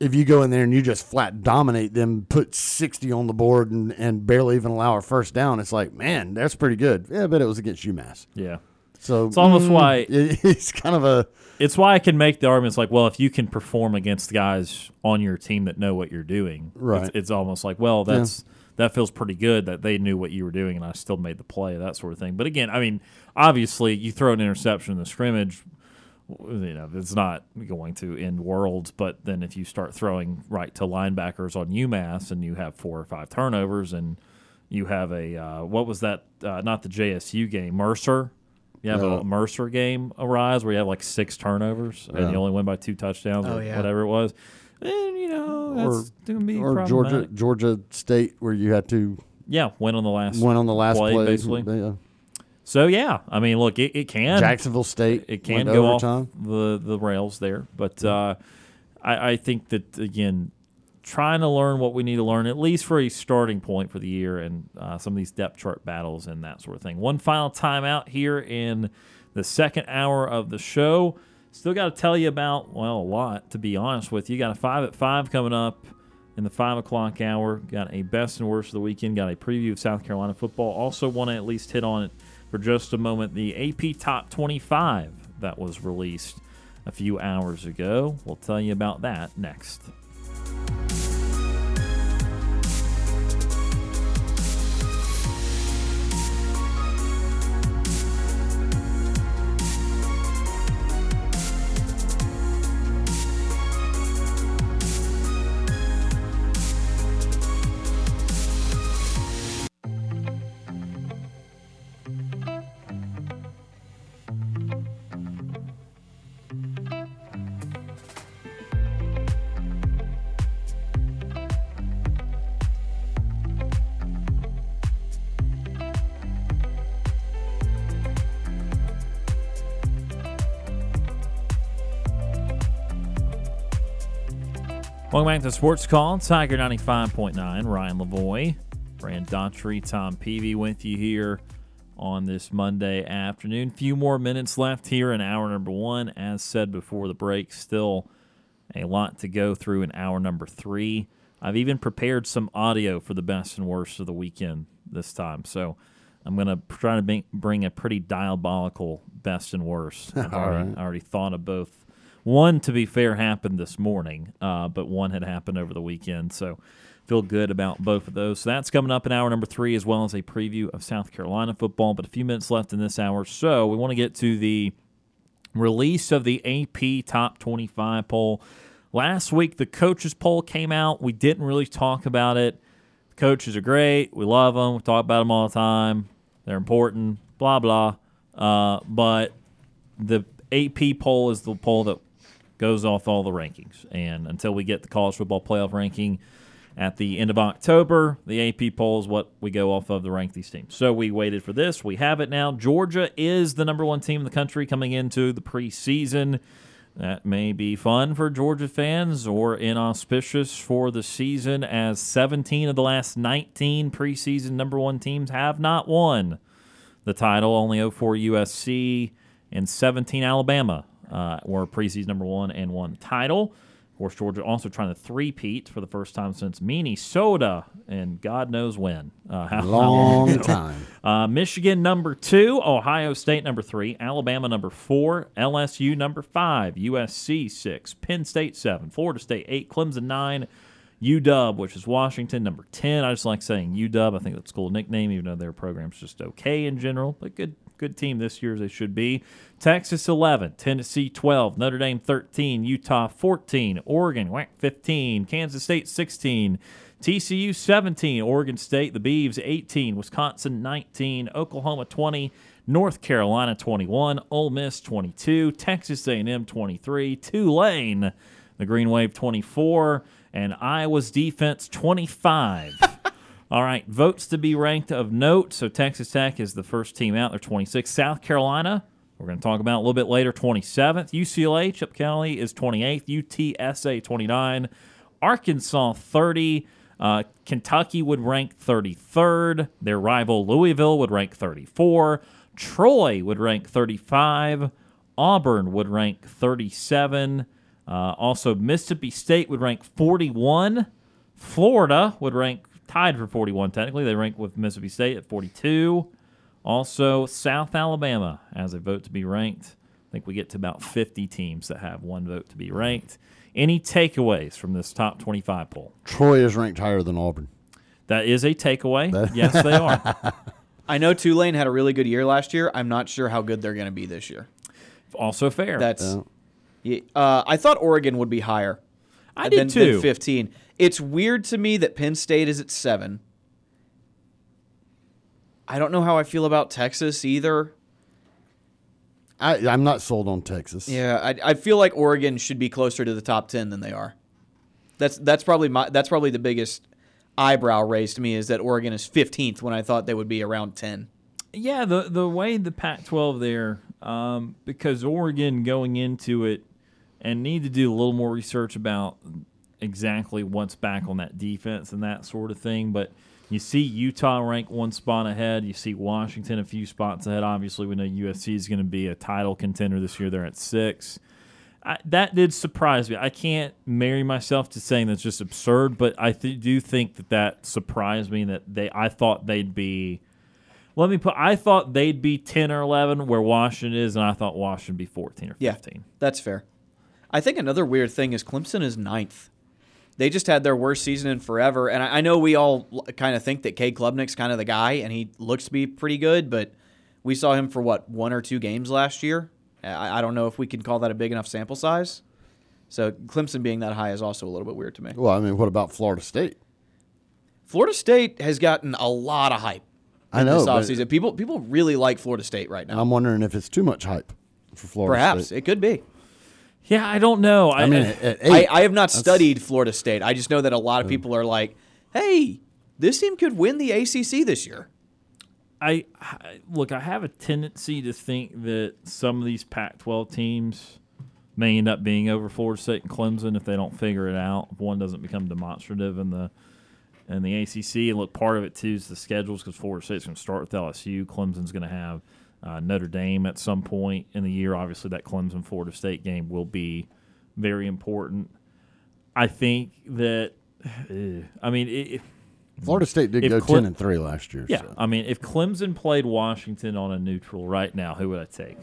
If you go in there and you just flat dominate them, put sixty on the board, and, and barely even allow a first down, it's like, man, that's pretty good. Yeah, but it was against UMass, Yeah, so it's almost mm, why it- it's kind of a it's why I can make the arguments like, well, if you can perform against guys on your team that know what you're doing, Right. It's, it's almost like, well, that's that feels pretty good that they knew what you were doing and I still made the play, that sort of thing. But again, I mean, obviously, you throw an interception in the scrimmage, you know, it's not going to end worlds. But then if you start throwing right to linebackers on UMass and you have four or five turnovers and you have a uh, what was that? Uh, not the JSU game, Mercer. You have Yeah. a Mercer game arise where you have like six turnovers and you only win by two touchdowns Oh, or yeah. whatever it was. And you know that's going to be or Georgia. Georgia State where you had to Yeah, win on the last win on the last play, play, basically. Yeah. So yeah, I mean, look, it, it can Jacksonville State it can go overtime. off the the rails there, but uh, I, I think that again, trying to learn what we need to learn at least for a starting point for the year and uh, some of these depth chart battles and that sort of thing. One final timeout here in the second hour of the show. Still got to tell you about well a lot to be honest with you. Got a five at five coming up in the five o'clock hour. Got a best and worst of the weekend. Got a preview of South Carolina football. Also want to at least hit on it for just a moment. The AP Top 25 that was released a few hours ago. We'll tell you about that next. Welcome back to Sports Call, Tiger 95.9. Ryan Lavoie, Brant Daughtry, Tom Peavy with you here on this Monday afternoon. Few more minutes left here in hour number one. As said before the break, still a lot to go through in hour number three. I've even prepared some audio for the best and worst of the weekend this time. So I'm going to try to bring- bring a pretty diabolical best and worst. I've already, right. I already thought of both. One, to be fair, happened this morning, uh, but one had happened over the weekend. So feel good about both of those. So that's coming up in hour number three, as well as a preview of South Carolina football. But a few minutes left in this hour. So we want to get to the release of the AP Top 25 poll. Last week, the coaches poll came out. We didn't really talk about it. The coaches are great. We love them. We talk about them all the time. They're important, blah, blah. Uh, but the AP poll is the poll that goes off all the rankings. And until we get the college football playoff ranking at the end of October, the AP poll is what we go off of to rank these teams. So we waited for this. We have it now. Georgia is the number one team in the country coming into the preseason. That may be fun for Georgia fans or inauspicious for the season, as 17 of the last 19 preseason number one teams have not won the title. Only 04 USC and 17 Alabama uh, were preseason number one and won the title. Of course, Georgia also trying to three-peat for the first time since Minnesota, and God knows when. Uh, how- Long time. Uh, Michigan number two, Ohio State number three, Alabama number four, LSU number five, USC six, Penn State seven, Florida State eight, Clemson nine, UW, which is Washington number ten. I just like saying UW. I think that's a cool nickname, even though their program's just okay in general, but good good team this year as they should be. Texas 11, Tennessee 12, Notre Dame 13, Utah 14, Oregon whack, 15, Kansas State 16, TCU 17, Oregon State, the Beavs 18, Wisconsin 19, Oklahoma 20, North Carolina 21, Ole Miss 22, Texas A&M 23, Tulane, the Green Wave 24, and Iowa's defense 25. All right, votes to be ranked of note. So Texas Tech is the first team out. They're 26. South Carolina, we're going to talk about a little bit later, 27th. UCLA, Chip Kelly is 28th. UTSA 29. Arkansas 30. Uh, Kentucky would rank 33rd. Their rival Louisville would rank 34. Troy would rank 35. Auburn would rank 37. Uh, also, Mississippi State would rank 41. Florida would rank tied for 41 technically. They rank with Mississippi State at 42. Also, South Alabama as a vote to be ranked. I think we get to about 50 teams that have one vote to be ranked. Any takeaways from this top 25 poll? Troy is ranked higher than Auburn. That is a takeaway. yes, they are. I know Tulane had a really good year last year. I'm not sure how good they're going to be this year. Also fair. That's. Yeah, uh, I thought Oregon would be higher. I than, did too. Than 15. It's weird to me that Penn State is at seven. I don't know how I feel about Texas either. I, I'm not sold on Texas. Yeah, I, I feel like Oregon should be closer to the top ten than they are. That's that's probably my that's probably the biggest eyebrow raised to me is that Oregon is 15th when I thought they would be around 10. Yeah, the the way the Pac-12 there, um, because Oregon going into it and need to do a little more research about exactly what's back on that defense and that sort of thing. But you see Utah rank one spot ahead. You see Washington a few spots ahead. Obviously, we know USC is going to be a title contender this year. They're at six. I, that did surprise me. I can't marry myself to saying that's just absurd, but I th- do think that that surprised me. That they, I thought they'd be. Let me put. I thought they'd be ten or eleven, where Washington is, and I thought Washington would be fourteen or fifteen. Yeah, that's fair. I think another weird thing is Clemson is ninth. They just had their worst season in forever, and I, I know we all kind of think that Cade Klubnik's kind of the guy, and he looks to be pretty good, but we saw him for what one or two games last year. I, I don't know if we can call that a big enough sample size. So Clemson being that high is also a little bit weird to me. Well, I mean, what about Florida State? Florida State has gotten a lot of hype. I know. This offseason. People people really like Florida State right now. I'm wondering if it's too much hype for Florida Perhaps State. it could be. Yeah, I don't know. I, I mean, I- at, at I, I have not studied Florida State. I just know that a lot of people are like, "Hey, this team could win the ACC this year." I, I look. I have a tendency to think that some of these Pac-12 teams may end up being over Florida State and Clemson if they don't figure it out. If one doesn't become demonstrative in the in the ACC, and look, part of it too is the schedules because Florida State's going to start with LSU. Clemson's going to have uh, Notre Dame at some point in the year. Obviously, that Clemson Florida State game will be very important. I think that. eh, I mean, it, Florida State did go Cle- ten and three last year. yeah, so. I mean, if Clemson played Washington on a neutral right now, who would I take?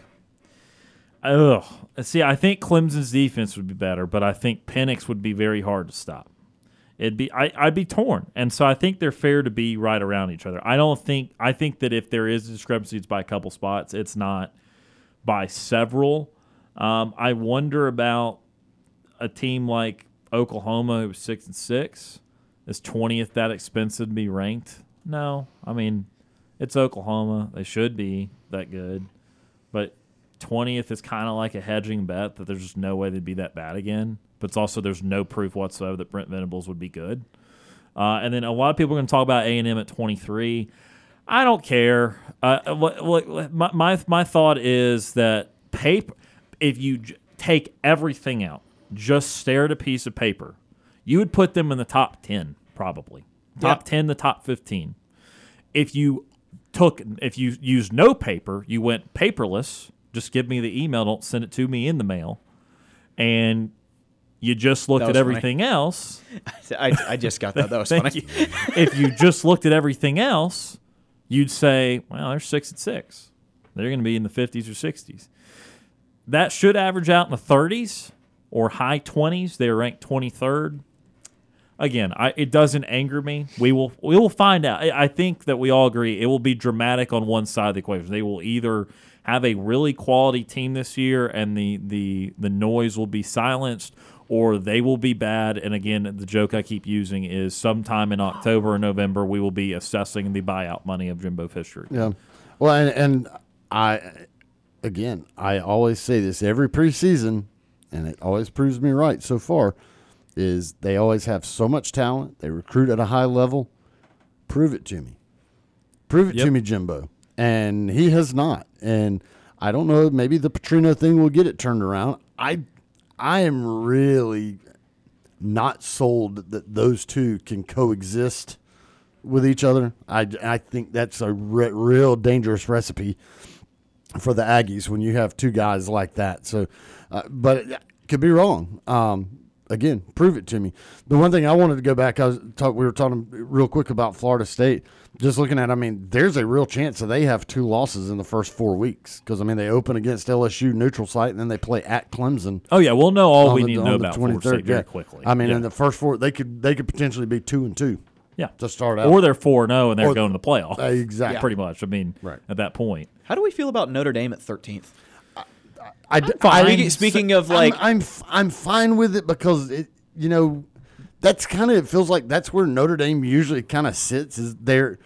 Ugh. See, I think Clemson's defense would be better, but I think Penix would be very hard to stop. It'd be I, I'd be torn, and so I think they're fair to be right around each other. I don't think I think that if there is discrepancies by a couple spots. It's not by several. Um, I wonder about a team like Oklahoma, who's six and six. Is twentieth that expensive to be ranked? No, I mean it's Oklahoma. They should be that good, but twentieth is kind of like a hedging bet that there's just no way they'd be that bad again. But it's also there's no proof whatsoever that Brent Venables would be good. Uh, and then a lot of people are going to talk about A and M at twenty three. I don't care. Uh, what, what, my, my my thought is that paper. If you j- take everything out, just stare at a piece of paper, you would put them in the top ten probably. Top Yeah. ten, the top fifteen. If you took, if you used no paper, you went paperless. Just give me the email. Don't send it to me in the mail. And you just looked at was funny. everything else. I, I just got that. That was funny. you. if you just looked at everything else, you'd say, well, they're six and six. They're going to be in the 50s or 60s. That should average out in the 30s or high 20s. They're ranked 23rd. Again, I, it doesn't anger me. We will we will find out. I, I think that we all agree it will be dramatic on one side of the equation. They will either have a really quality team this year and the the the noise will be silenced, or they will be bad. And again, the joke I keep using is sometime in October or November we will be assessing the buyout money of Jimbo Fisher. Yeah. Well, and, and I, again, I always say this every preseason, and it always proves me right so far, is they always have so much talent. They recruit at a high level. prove it to me. Prove it Yep. to me, Jimbo. And he has not. And I don't know, maybe the Petrino thing will get it turned around. I I am really not sold that those two can coexist with each other. I, I think that's a re- real dangerous recipe for the Aggies when you have two guys like that. So, uh, but it could be wrong. Um, again, prove it to me. The one thing I wanted to go back, I was talk, we were talking real quick about Florida State. Just looking at, I mean, there's a real chance that they have two losses in the first four weeks because I mean they open against LSU neutral site and then they play at Clemson. Oh yeah, we'll know all we the- need to know about Florida State very quickly. I mean, yeah. in the first four, they could they could potentially be two and two yeah. to start out. Or they're four zero and they're Or- going to the playoff. Uh, exactly. Pretty much. I mean, Right. at that point. How do we feel about Notre Dame at 13th? I, d- fine. I- Speaking- speaking of, like- I'm, I'm f- I'm fine with it because it you know that's kind of it feels like that's where Notre Dame usually kind of sits is there.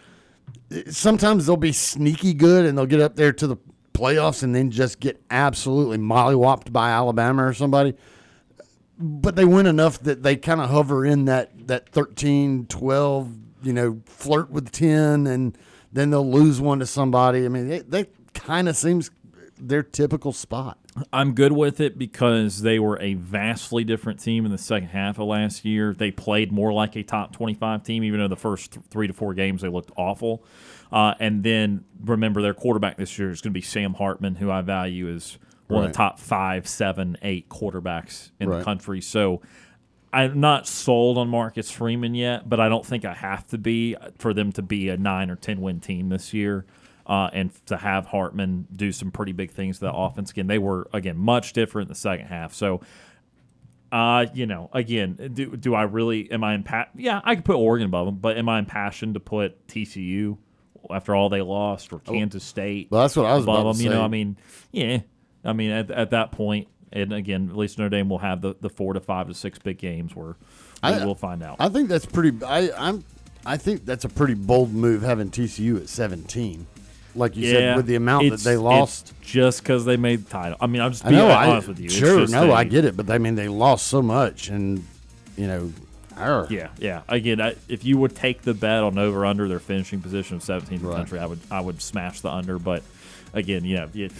Sometimes they'll be sneaky good and they'll get up there to the playoffs and then just get absolutely mollywopped by Alabama or somebody. But they win enough that they kind of hover in that that 13, 12, you know, flirt with 10 and then they'll lose one to somebody. I mean, they kind of seems their typical spot. I'm good with it because they were a vastly different team in the second half of last year. They played more like a top 25 team, even though the first th- three to four games they looked awful. Uh, and then remember, their quarterback this year is going to be Sam Hartman, who I value as one of the top five, seven, eight quarterbacks in the country. So I'm not sold on Marcus Freeman yet, but I don't think I have to be for them to be a nine or ten win team this year. Uh, and to have Hartman do some pretty big things to the offense again, they were again much different in the second half. So, uh, you know, again, do do I really am I impa- Yeah, I could put Oregon above them, but am I impassioned to put TCU after all they lost or Kansas State? Well, that's what I was above about them? to You know. I mean, yeah, I mean at, at that point, and again, at least Notre Dame will have the, the four to five to six big games where we'll find out. I think that's pretty. I, I'm. I think that's a pretty bold move having TCU at 17. Like you said, with the amount that they lost. just because they made the title. I mean, I'm just I being know. I, honest with you. It's Sure, no, a- I get it, but I mean, they lost so much, and you know, arr. Yeah, yeah. Again, I, if you would take the bet on over under their finishing position of 17th in the Right. country, I would I would smash the under. But again, yeah, it,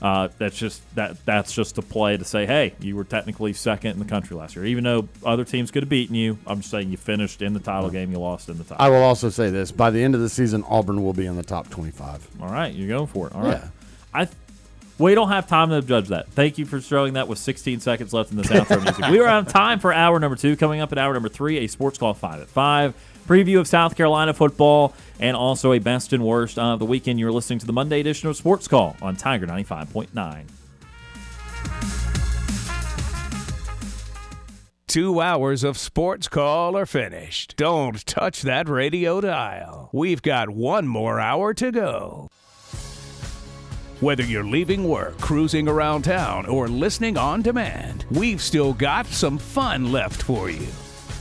uh, that's just that that's just a play to say, hey, you were technically second in the country last year, even though other teams could have beaten you. I'm just saying you finished in the title game, you lost in the title. I will also say this: by the end of the season, Auburn will be in the top 25. All right, you're going for it. All right. Yeah. I we don't have time to judge that. Thank you for throwing that with 16 seconds left in the music. We are out of time for hour number two. Coming up at hour number three, a sports call five at five, preview of South Carolina football, and also a best and worst of the weekend. You're listening to the Monday edition of Sports Call on Tiger 95.9. Two hours of sports call are finished. Don't touch that radio dial. We've got one more hour to go. Whether you're leaving work, cruising around town, or listening on demand, we've still got some fun left for you.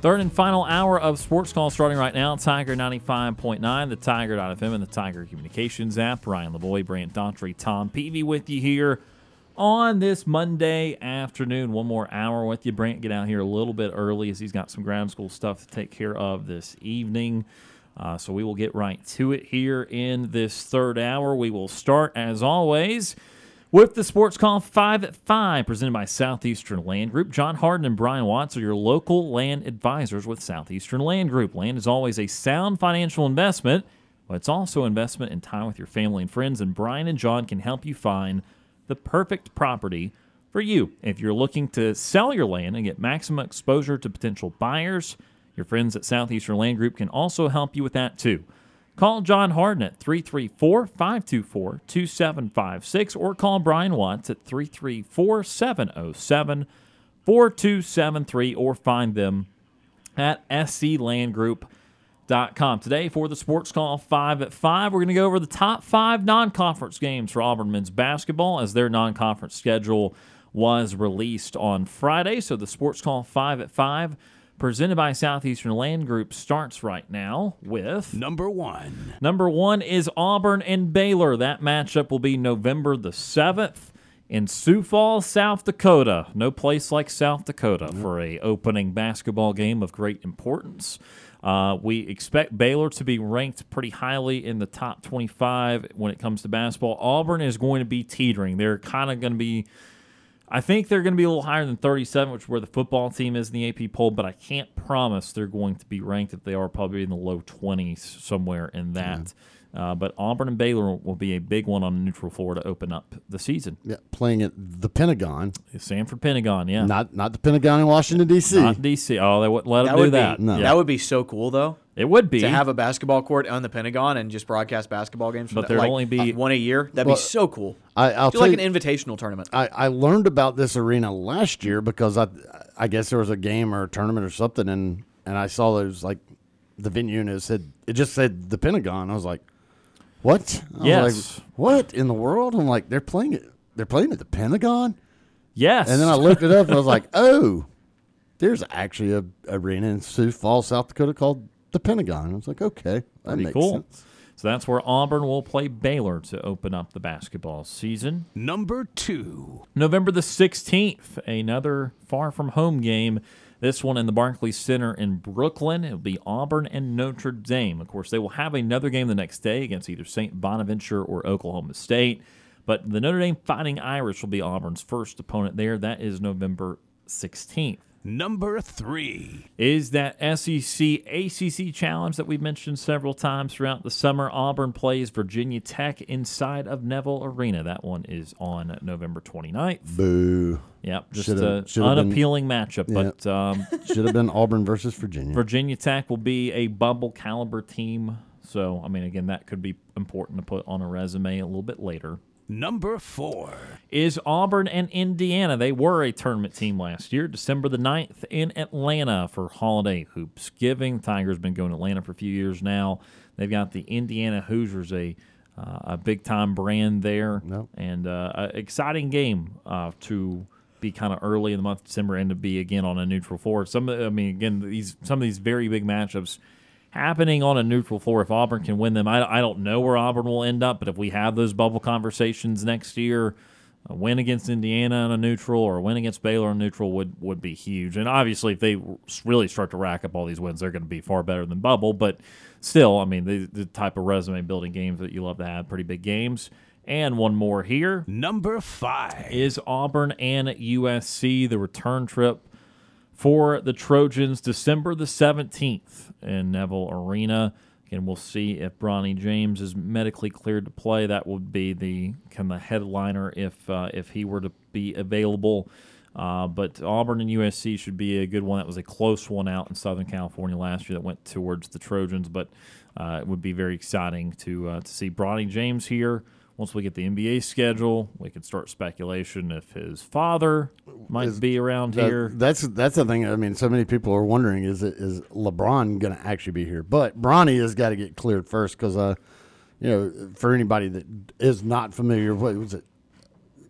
Third and final hour of Sports Call starting right now. Tiger 95.9, the Tiger.fm, and the Tiger Communications app. Ryan Lavoie, Brant Daughtry, Tom Peavy with you here on this Monday afternoon. One more hour with you. Brant, get out here a little bit early as he's got some ground school stuff to take care of this evening. Uh, so we will get right to it here in this third hour. We will start, as always, with the Sports Call 5 at 5, presented by Southeastern Land Group. John Harden and Brian Watts are your local land advisors with Southeastern Land Group. Land is always a sound financial investment, but it's also investment in time with your family and friends, and Brian and John can help you find the perfect property for you. If you're looking to sell your land and get maximum exposure to potential buyers, your friends at Southeastern Land Group can also help you with that too. Call John Harden at 334 524 2756 or call Brian Watts at 334 707 4273 or find them at sclandgroup.com. Today for the Sports Call 5 at 5, we're going to go over the top five non conference games for Auburn men's basketball as their non conference schedule was released on Friday. So the Sports Call 5 at 5 presented by Southeastern Land Group starts right now with Number one. Number one is Auburn and Baylor. That matchup will be November the 7th in Sioux Falls, South Dakota. No place like South Dakota for a opening basketball game of great importance. Uh, we expect Baylor to be ranked pretty highly in the top 25 when it comes to basketball. Auburn is going to be teetering. They're kind of going to be I think they're going to be a little higher than 37, which is where the football team is in the AP poll, but I can't promise they're going to be ranked if they are probably in the low 20s somewhere in that. Mm-hmm. Uh, but Auburn and Baylor will be a big one on neutral floor to open up the season. Yeah, playing at the Pentagon, Sanford Pentagon, yeah. not not the Pentagon in Washington D.C. Not DC. Oh, they wouldn't let them That do would that. be No. that would be so cool though It would be. to have a basketball court on the Pentagon and just broadcast basketball games. From But that, there'd like, only be- uh, one a year. That'd Well, be so cool. I, I'll Do like you, an invitational tournament. I, I learned about this arena last year because I I guess there was a game or a tournament or something and and I saw there was like the venue and it said it just said the Pentagon. I was like, what? I was Yes. like, what in the world? I'm like, they're playing it. They're playing at the Pentagon. yes. And then I looked it up and I was like, oh, there's actually a arena in Sioux Falls, South Dakota called the Pentagon. I was like, okay, that Pretty makes cool. sense. So that's where Auburn will play Baylor to open up the basketball season. Number two. November the 16th, another far from home game. This one in the Barclays Center in Brooklyn. It'll be Auburn and Notre Dame. Of course, they will have another game the next day against either St. Bonaventure or Oklahoma State. But the Notre Dame Fighting Irish will be Auburn's first opponent there. That is November 16th. Number three. Is that SEC ACC challenge that we've mentioned several times throughout the summer? Auburn plays Virginia Tech inside of Neville Arena. That one is on November 29th. Boo. Yep, just Should've- an should've been- unappealing matchup. But um, Should have been Auburn versus Virginia. Virginia Tech will be a bubble caliber team. So, I mean, again, that could be important to put on a resume a little bit later. Number four. Is Auburn and Indiana. They were a tournament team last year, December the 9th in Atlanta for Holiday Hoops Giving. Tigers been going to Atlanta for a few years now. They've got the Indiana Hoosiers, a uh, a big time brand there, Yep. and uh, an exciting game uh, to be kind of early in the month of December and to be again on a neutral floor. Some, I mean, again, these some of these very big matchups happening on a neutral floor. If Auburn can win them, I, I don't know where Auburn will end up, but if we have those bubble conversations next year, a win against Indiana on a neutral or a win against Baylor on neutral would, would be huge. And obviously, if they really start to rack up all these wins, they're going to be far better than bubble. But still, I mean, the, the type of resume building games that you love to have, pretty big games. And one more here Number five. is Auburn and USC, the return trip for the Trojans, December the 17th in Neville Arena. Again, we'll see if Bronny James is medically cleared to play. That would be the kind of headliner if uh, if he were to be available. Uh, but Auburn and USC should be a good one. That was a close one out in Southern California last year that went towards the Trojans, but uh, it would be very exciting to uh, to see Bronny James here. Once we get the NBA schedule, we can start speculation if his father might Is- be around That- here. That's that's the thing. I mean, so many people are wondering is it is LeBron going to actually be here? But Bronny has got to get cleared first because, uh, you know, for anybody that is not familiar, what was it?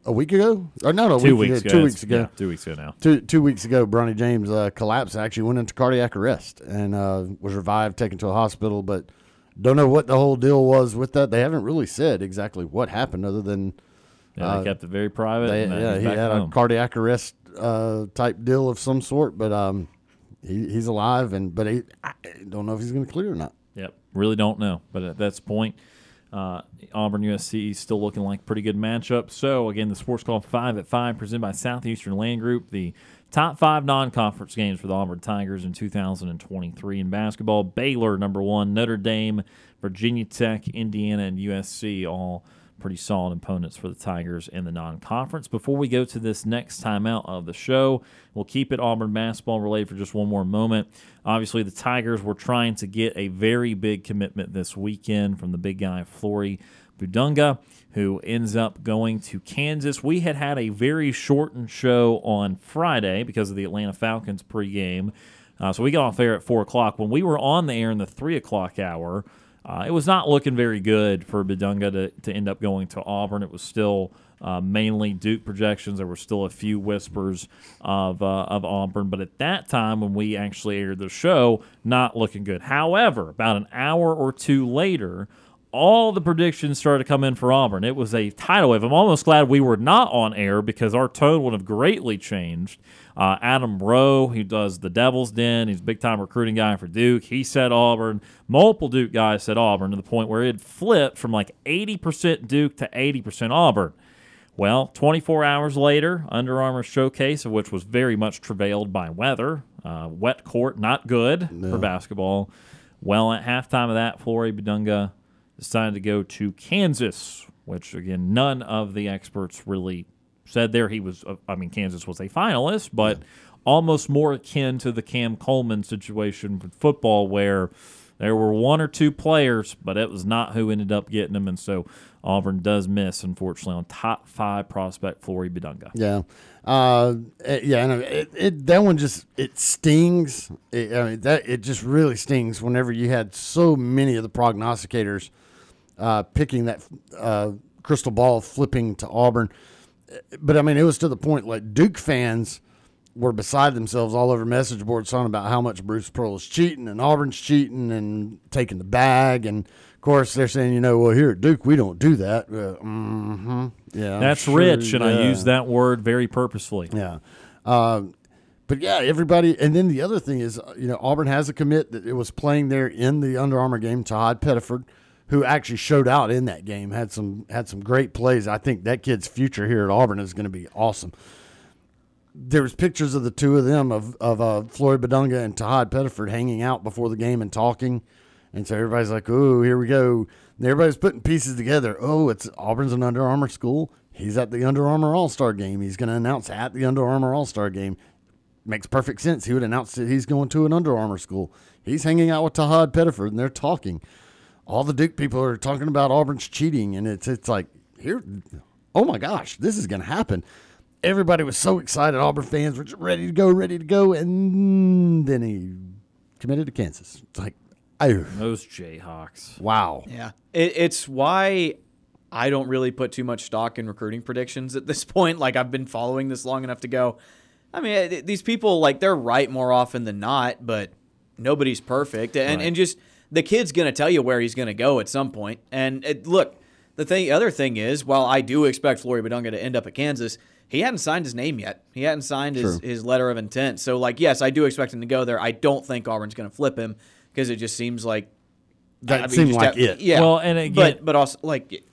A week ago? Or not a two week weeks ago? ago. Two weeks ago. Yeah, two weeks ago now. Two two weeks ago, Bronny James uh, collapsed. Actually, went into cardiac arrest and uh, was revived, taken to a hospital. But don't know what the whole deal was with that. They haven't really said exactly what happened, other than Yeah, Uh, they kept it very private. they, and yeah, he had home. a cardiac arrest uh, type deal of some sort. But um, he, he's alive, and but he, I don't know if he's going to clear or not. Yep, really don't know. But at this point, uh, Auburn USC is still looking like a pretty good matchup. So again, the Sports Call five at five, presented by Southeastern Land Group. The top five non-conference games for the Auburn Tigers in 2023 in basketball: Baylor number one, Notre Dame, Virginia Tech, Indiana, and USC all pretty solid opponents for the Tigers in the non-conference. Before we go to this next timeout of the show, we'll keep it Auburn basketball related for just one more moment. Obviously, the Tigers were trying to get a very big commitment this weekend from the big guy Flory Bidunga, who ends up going to Kansas. We had had a very shortened show on Friday because of the Atlanta Falcons pregame. Uh, so we got off air at 4 o'clock. When we were on the air in the 3 o'clock hour, uh, it was not looking very good for Bidunga to, to end up going to Auburn. It was still uh, mainly Duke projections. There were still a few whispers of, uh, of Auburn. But at that time, when we actually aired the show, not looking good. However, about an hour or two later, all the predictions started to come in for Auburn. It was a tidal wave. I'm almost glad we were not on air because our tone would have greatly changed. Uh, Adam Rowe, who does the Devil's Den, he's a big time recruiting guy for Duke. He said Auburn. Multiple Duke guys said Auburn to the point where it flipped from like 80% Duke to 80% Auburn. Well, 24 hours later, Under Armour showcase, of which was very much travailed by weather, uh, wet court, not good no. for basketball. Well, at halftime of that, Flory Bidunga decided to go to Kansas, which again, none of the experts really said there. He was, uh, I mean, Kansas was a finalist, but yeah. almost more akin to the Cam Coleman situation with football, where there were one or two players, but it was not who ended up getting them, and so Auburn does miss, unfortunately, on top five prospect Flory Bidunga. Yeah, uh, it, yeah, and it, it, that one just it stings. It, I mean, that it just really stings whenever you had so many of the prognosticators uh, picking that uh, crystal ball, flipping to Auburn. But I mean, it was to the point like Duke fans were beside themselves all over message boards talking about how much Bruce Pearl is cheating and Auburn's cheating and taking the bag. And of course, they're saying, you know, well, here at Duke, we don't do that. Uh, mm-hmm. Yeah, that's sure, rich, and yeah. I use that word very purposefully. Yeah. Uh, but yeah, everybody. And then the other thing is, you know, Auburn has a commit that it was playing there in the Under Armour game, Tahad Pettiford who actually showed out in that game. had some had some great plays. I think that kid's future here at Auburn is going to be awesome. There was pictures of the two of them of of uh, Flory Bidunga and Tahad Pettiford hanging out before the game and talking, and so everybody's like, "Oh, here we go." And everybody's putting pieces together. Oh, it's Auburn's an Under Armour school. He's at the Under Armour All Star game. He's going to announce at the Under Armour All Star game. Makes perfect sense. He would announce that he's going to an Under Armour school. He's hanging out with Tahad Pettiford, and they're talking all the Duke people are talking about Auburn's cheating, and it's it's like here, oh my gosh, this is going to happen. Everybody was so excited. Auburn fans were ready to go, ready to go, and then he committed to Kansas. It's like, oh, those Jayhawks. Wow. Yeah, it, it's why I don't really put too much stock in recruiting predictions at this point. Like I've been following this long enough to go. I mean, these people like they're right more often than not, but nobody's perfect, and right. and just the kid's going to tell you where he's going to go at some point. And it, look, the thing, other thing is, while I do expect Flory Bidunga to end up at Kansas, he hadn't signed his name yet. He hadn't signed his, his letter of intent. So, like, yes, I do expect him to go there. I don't think Auburn's going to flip him because it just seems like that I mean, seemed like have, it. Yeah. Well, and again, but but also like.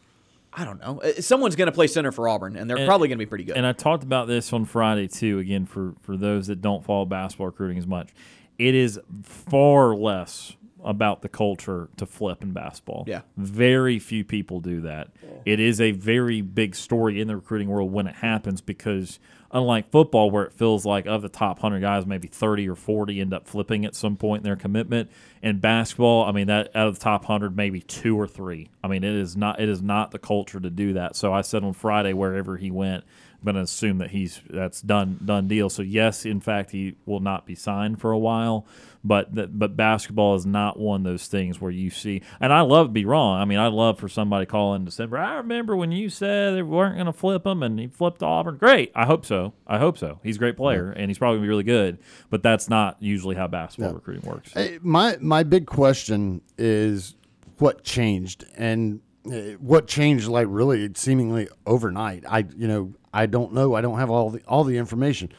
I don't know. Uh, someone's going to play center for Auburn, and they're and, probably going to be pretty good. And I talked about this on Friday too. Again, for for those that don't follow basketball recruiting as much, it is far less about the culture to flip in basketball. Yeah. Very few people do that. It is a very big story in the recruiting world when it happens because unlike football where it feels like of the top 100 guys maybe 30 or 40 end up flipping at some point in their commitment in basketball I mean that out of the top 100 maybe 2 or 3. I mean it is not it is not the culture to do that. So I said on Friday wherever he went going to assume that he's that's done done deal. So yes, in fact, he will not be signed for a while. But that, but basketball is not one of those things where you see. And I love to be wrong. I mean, I love for somebody call in December. I remember when you said they weren't going to flip him, and he flipped Auburn. Great. I hope so. I hope so. He's a great player, yeah. and he's probably going to be really good. But that's not usually how basketball yeah. recruiting works. Hey, my my big question is what changed and Uh, what changed like really seemingly overnight. I you know I don't know. I don't have all the all the information.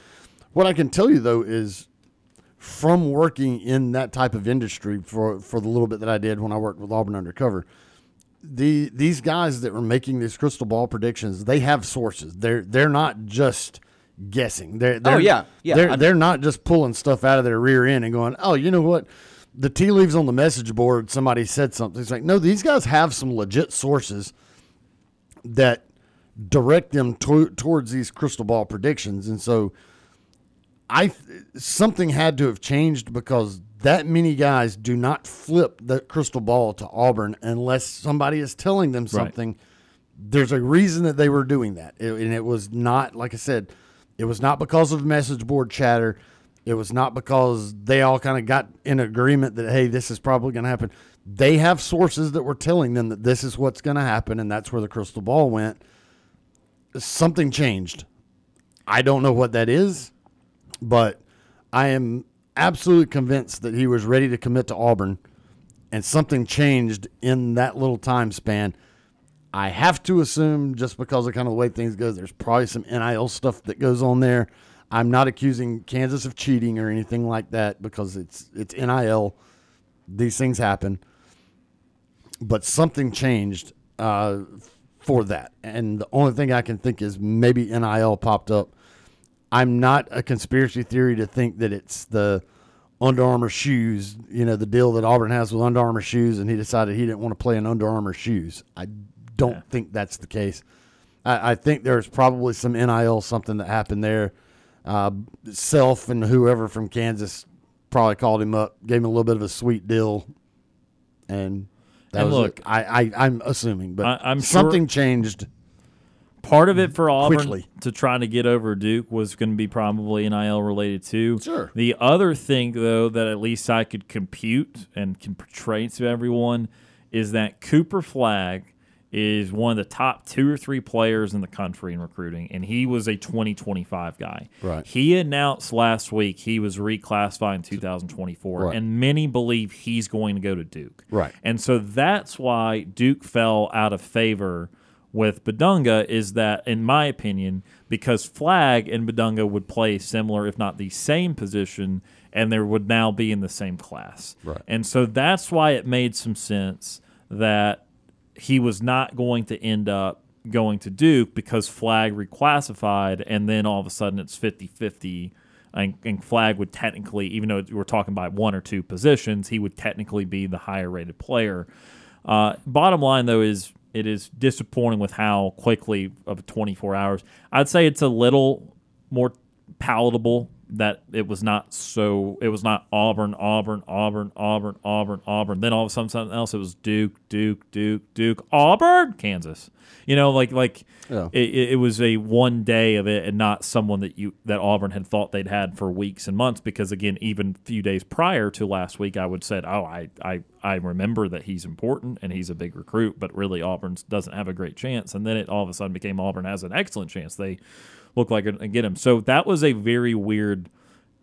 What I can tell you though is from working in that type of industry for for the little bit that I did when I worked with Auburn Undercover, the these guys that were making these crystal ball predictions, they have sources. They're they're not just guessing. They're, oh, they're oh yeah, yeah. They're, they're not just pulling stuff out of their rear end and going, oh, you know what? The tea leaves on the message board. Somebody said something. It's like, no, these guys have some legit sources that direct them to, towards these crystal ball predictions. And so I something had to have changed because that many guys do not flip the crystal ball to Auburn unless somebody is telling them something. There's a reason that they were doing that. It- and it was not like I said, it was not because of message board chatter. It was not because they all kind of got in agreement that hey, this is probably going to happen. They have sources that were telling them that this is what's going to happen and that's where the crystal ball went. Something changed. I don't know what that is but I am absolutely convinced that he was ready to commit to Auburn, and something changed in that little time span. I have to assume, just because of kind of the way things go, there's probably some NIL stuff that goes on there. I'm not accusing Kansas of cheating or anything like that because it's it's NIL. These things happen, but something changed uh, for that, and the only thing I can think is maybe NIL popped up I'm not a conspiracy theory to think that it's the Under Armour shoes, you know, the deal that Auburn has with Under Armour shoes, and he decided he didn't want to play in Under Armour shoes. I don't think that's the case. I, I think there's probably some NIL something that happened there. Uh, Self and whoever from Kansas probably called him up, gave him a little bit of a sweet deal, and that And was look- it. I, I I'm assuming, but I- I'm sure- something changed. Part of it for Auburn Quickly. to try to get over Duke was going to be probably NIL related too. Sure. The other thing, though, that at least I could compute and can portray to everyone is that Cooper Flagg is one of the top two or three players in the country in recruiting, and he was a 2025 guy. Right. He announced last week he was reclassified in 2024, Right. and many believe he's going to go to Duke. Right. And so that's why Duke fell out of favor with Bidunga is that, in my opinion, because Flagg and Bidunga would play similar, if not the same position, and there would now be in the same class. Right. And so that's why it made some sense that he was not going to end up going to Duke because Flagg reclassified, and then all of a sudden it's 50 50. And, and Flagg would technically, even though we're talking about one or two positions, he would technically be the higher rated player. Uh, bottom line, though, is it is disappointing with how quickly of 24 hours. I'd say it's a little more palatable that it was not so. It was not Auburn, Auburn, Auburn, Auburn, Auburn, Auburn. Then all of a sudden, something else. It was Duke, Duke, Duke, Duke, Auburn, Kansas. You know, like like Yeah. it, it was a one day of it, and not someone that you that Auburn had thought they'd had for weeks and months. Because again, even a few days prior to last week, I would said, "Oh, I I I remember that he's important and he's a big recruit, but really Auburn doesn't have a great chance." And then it all of a sudden became Auburn has an excellent chance. They look like and get him. So that was a very weird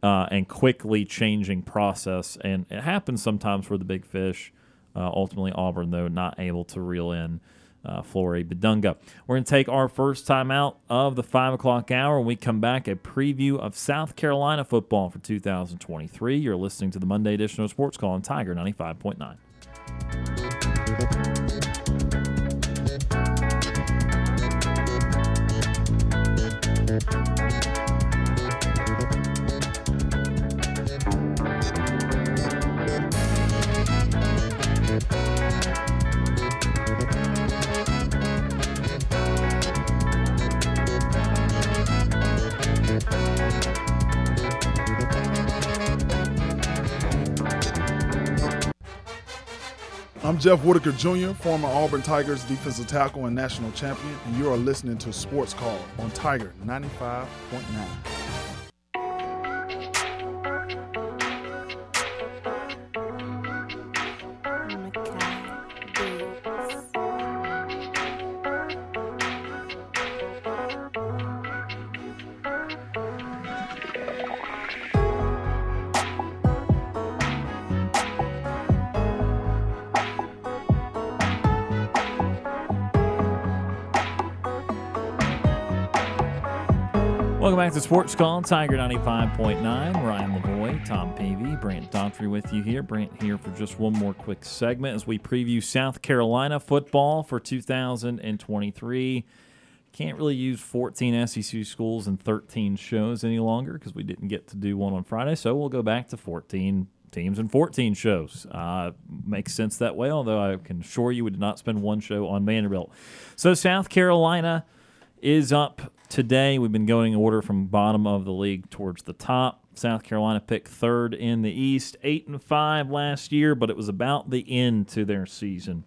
uh, and quickly changing process, and it happens sometimes for the big fish. Uh, ultimately, Auburn though not able to reel in uh, Bidunga. We're going to take our first time out of the five o'clock hour. When we come back, a preview of South Carolina football for 2023. You're listening to the Monday edition of Sports Call on Tiger 95.9. Thank you. I'm Jeff Whitaker Jr., former Auburn Tigers defensive tackle and national champion, and you are listening to Sports Call on Tiger 95.9. back to Sports Call, Tiger 95.9. Ryan Lavoie, Tom Peavy, Brant Daughtry with you here. Brant here for just one more quick segment as we preview South Carolina football for 2023. Can't really use 14 SEC schools and 13 shows any longer because we didn't get to do one on Friday, so we'll go back to 14 teams and 14 shows. Uh, makes sense that way, although I can assure you we did not spend one show on Vanderbilt. So South Carolina is up today. We've been going in order from bottom of the league towards the top. South Carolina picked third in the East, eight and five last year, but it was about the end to their season.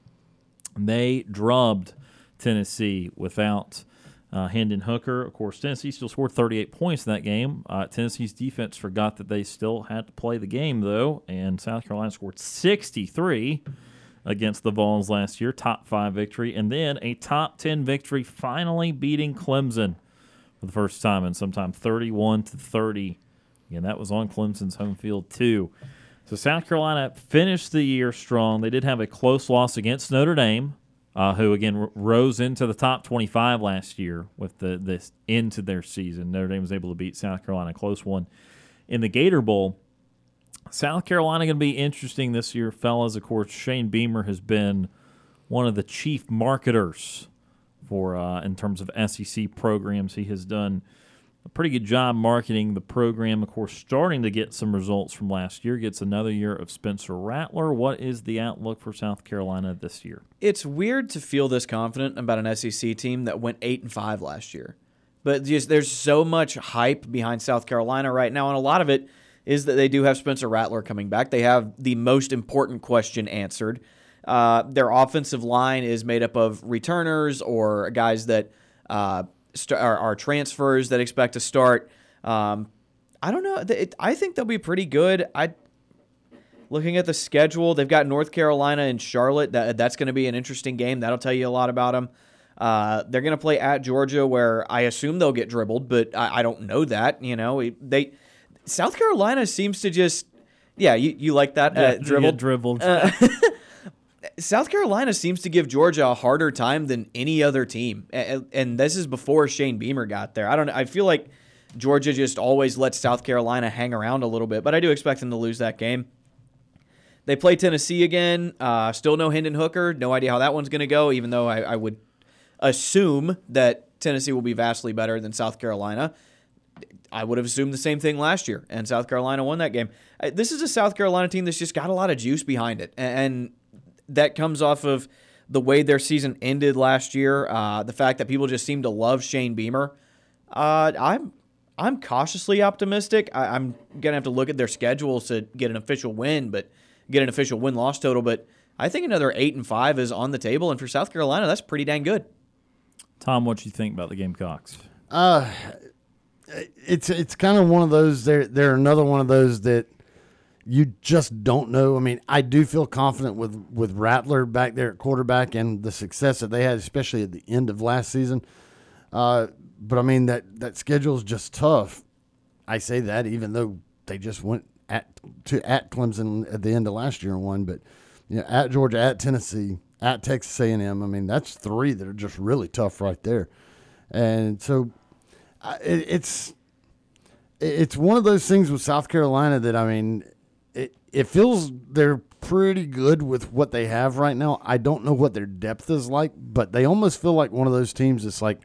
They drubbed Tennessee without uh, Hendon Hooker. Of course, Tennessee still scored 38 points in that game. Uh, Tennessee's defense forgot that they still had to play the game, though, and South Carolina scored 63 against the Vols last year, top five victory, and then a top 10 victory, finally beating Clemson for the first time in some time, 31 to 30. Again, that was on Clemson's home field, too. So South Carolina finished the year strong. They did have a close loss against Notre Dame, uh, who again r- rose into the top 25 last year with the this into their season. Notre Dame was able to beat South Carolina, close one in the Gator Bowl. South Carolina going to be interesting this year, fellas. Of course, Shane Beamer has been one of the chief marketers for uh, in terms of SEC programs. He has done a pretty good job marketing the program. Of course, starting to get some results from last year. Gets another year of Spencer Rattler. What is the outlook for South Carolina this year? It's weird to feel this confident about an SEC team that went eight and five last year, but just there's so much hype behind South Carolina right now, and a lot of it is that they do have Spencer Rattler coming back. They have the most important question answered. Uh, their offensive line is made up of returners or guys that uh, st- are, are, transfers that expect to start. Um, I don't know. It, I think they'll be pretty good. I looking at the schedule, they've got North Carolina and Charlotte. That that's going to be an interesting game. That'll tell you a lot about them. Uh, they're going to play at Georgia, where I assume they'll get dribbled, but I, I don't know that. You know, they South Carolina seems to just yeah. You, you like that uh, dribbled dribbled. Uh, South Carolina seems to give Georgia a harder time than any other team, and, and this is before Shane Beamer got there. I don't. I feel like Georgia just always lets South Carolina hang around a little bit, but I do expect them to lose that game. They play Tennessee again. Uh, still no Hendon Hooker. No idea how that one's going to go, even though I, I, would assume that Tennessee will be vastly better than South Carolina. I would have assumed the same thing last year, and South Carolina won that game. This is a South Carolina team that's just got a lot of juice behind it, and that comes off of the way their season ended last year. Uh, the fact that people just seem to love Shane Beamer. Uh, I'm I'm cautiously optimistic. I, am gonna have to look at their schedules to get an official win, but get an official win loss total. But I think another eight and five is on the table, and for South Carolina, that's pretty dang good. Tom, what you think about the Gamecocks? Uh, it's it's kind of one of those. They're they're another one of those that you just don't know. I mean, I do feel confident with with Rattler back there at quarterback and the success that they had, especially at the end of last season. Uh, but I mean that that schedule is just tough. I say that even though they just went at to at Clemson at the end of last year and won, but you know, at Georgia, at Tennessee, at Texas A and M. I mean, that's three that are just really tough right there. And so, it, it's it's one of those things with South Carolina that I mean it, it feels they're pretty good with what they have right now. I don't know what their depth is like, but they almost feel like one of those teams that's like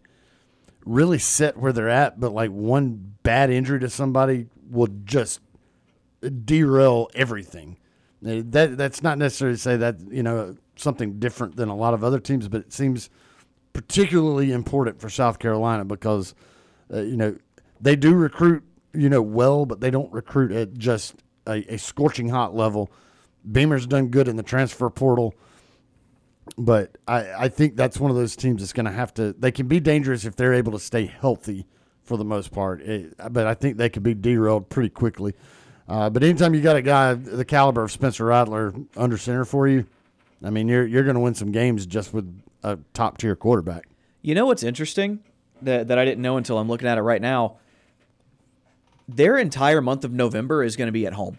really set where they're at, but like one bad injury to somebody will just derail everything. That that's not necessarily to say that you know something different than a lot of other teams, but it seems particularly important for South Carolina because uh, you know they do recruit you know well, but they don't recruit at just a, a scorching hot level. Beamer's done good in the transfer portal, but I, I think that's one of those teams that's going to have to. They can be dangerous if they're able to stay healthy for the most part, it, but I think they could be derailed pretty quickly. Uh, but anytime you got a guy the caliber of Spencer Rattler under center for you, I mean you're you're going to win some games just with a top tier quarterback. You know what's interesting that that I didn't know until I'm looking at it right now their entire month of November is going to be at home.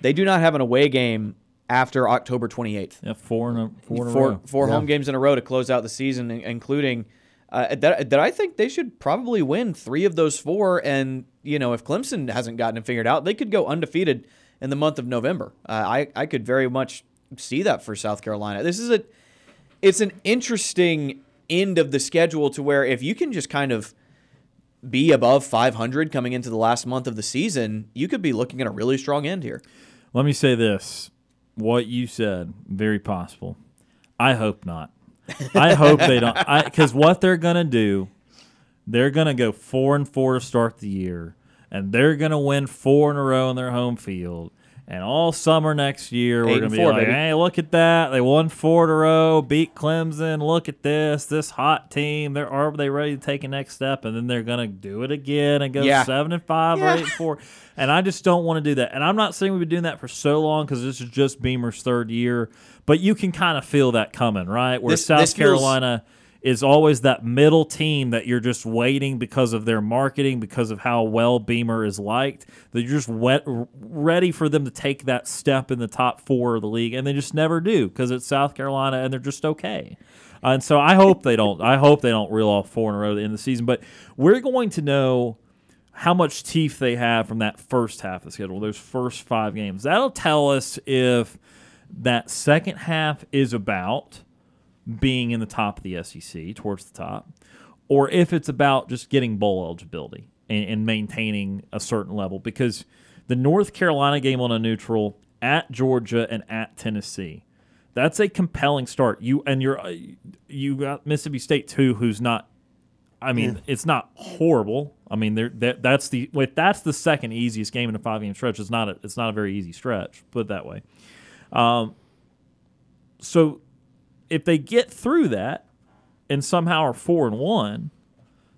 They do not have an away game after October 28th. Yeah, four in a, four, in four, row. four yeah. home games in a row to close out the season, including uh, that, that I think they should probably win three of those four. And, you know, if Clemson hasn't gotten it figured out, they could go undefeated in the month of November. Uh, I, I could very much see that for South Carolina. This is a, it's an interesting end of the schedule to where if you can just kind of be above 500 coming into the last month of the season, you could be looking at a really strong end here. Let me say this: what you said, very possible. I hope not. I hope they don't, because what they're gonna do, they're gonna go four and four to start the year, and they're gonna win four in a row in their home field. And all summer next year, we're gonna be four, like, baby. "Hey, look at that! They won four in a row, beat Clemson. Look at this, this hot team. They're are they ready to take a next step?" And then they're gonna do it again and go Yeah. seven and five or eight and four. And I just don't want to do that. And I'm not saying we've been doing that for so long because this is just Beamer's third year, but you can kind of feel that coming, right? Where This- South this feels- Carolina is always that middle team that you're just waiting because of their marketing, because of how well Beamer is liked. That you're just wet, ready for them to take that step in the top four of the league, and they just never do because it's South Carolina and they're just okay. And so I hope they don't. I hope they don't reel off four in a row at the end of the season. But we're going to know how much teeth they have from that first half of the schedule, those first five games. That'll tell us if that second half is about being in the top of the SEC, towards the top, or if it's about just getting bowl eligibility and, and maintaining a certain level. Because the North Carolina game on a neutral at Georgia and at Tennessee, that's a compelling start. You and you're uh, you got Mississippi State too, who's not I mean, it's not horrible. I mean, there that, that's the wait, that's the second easiest game in a five game stretch. It's not a, it's not a very easy stretch. Put it that way. Um, so if they get through that and somehow are four and one,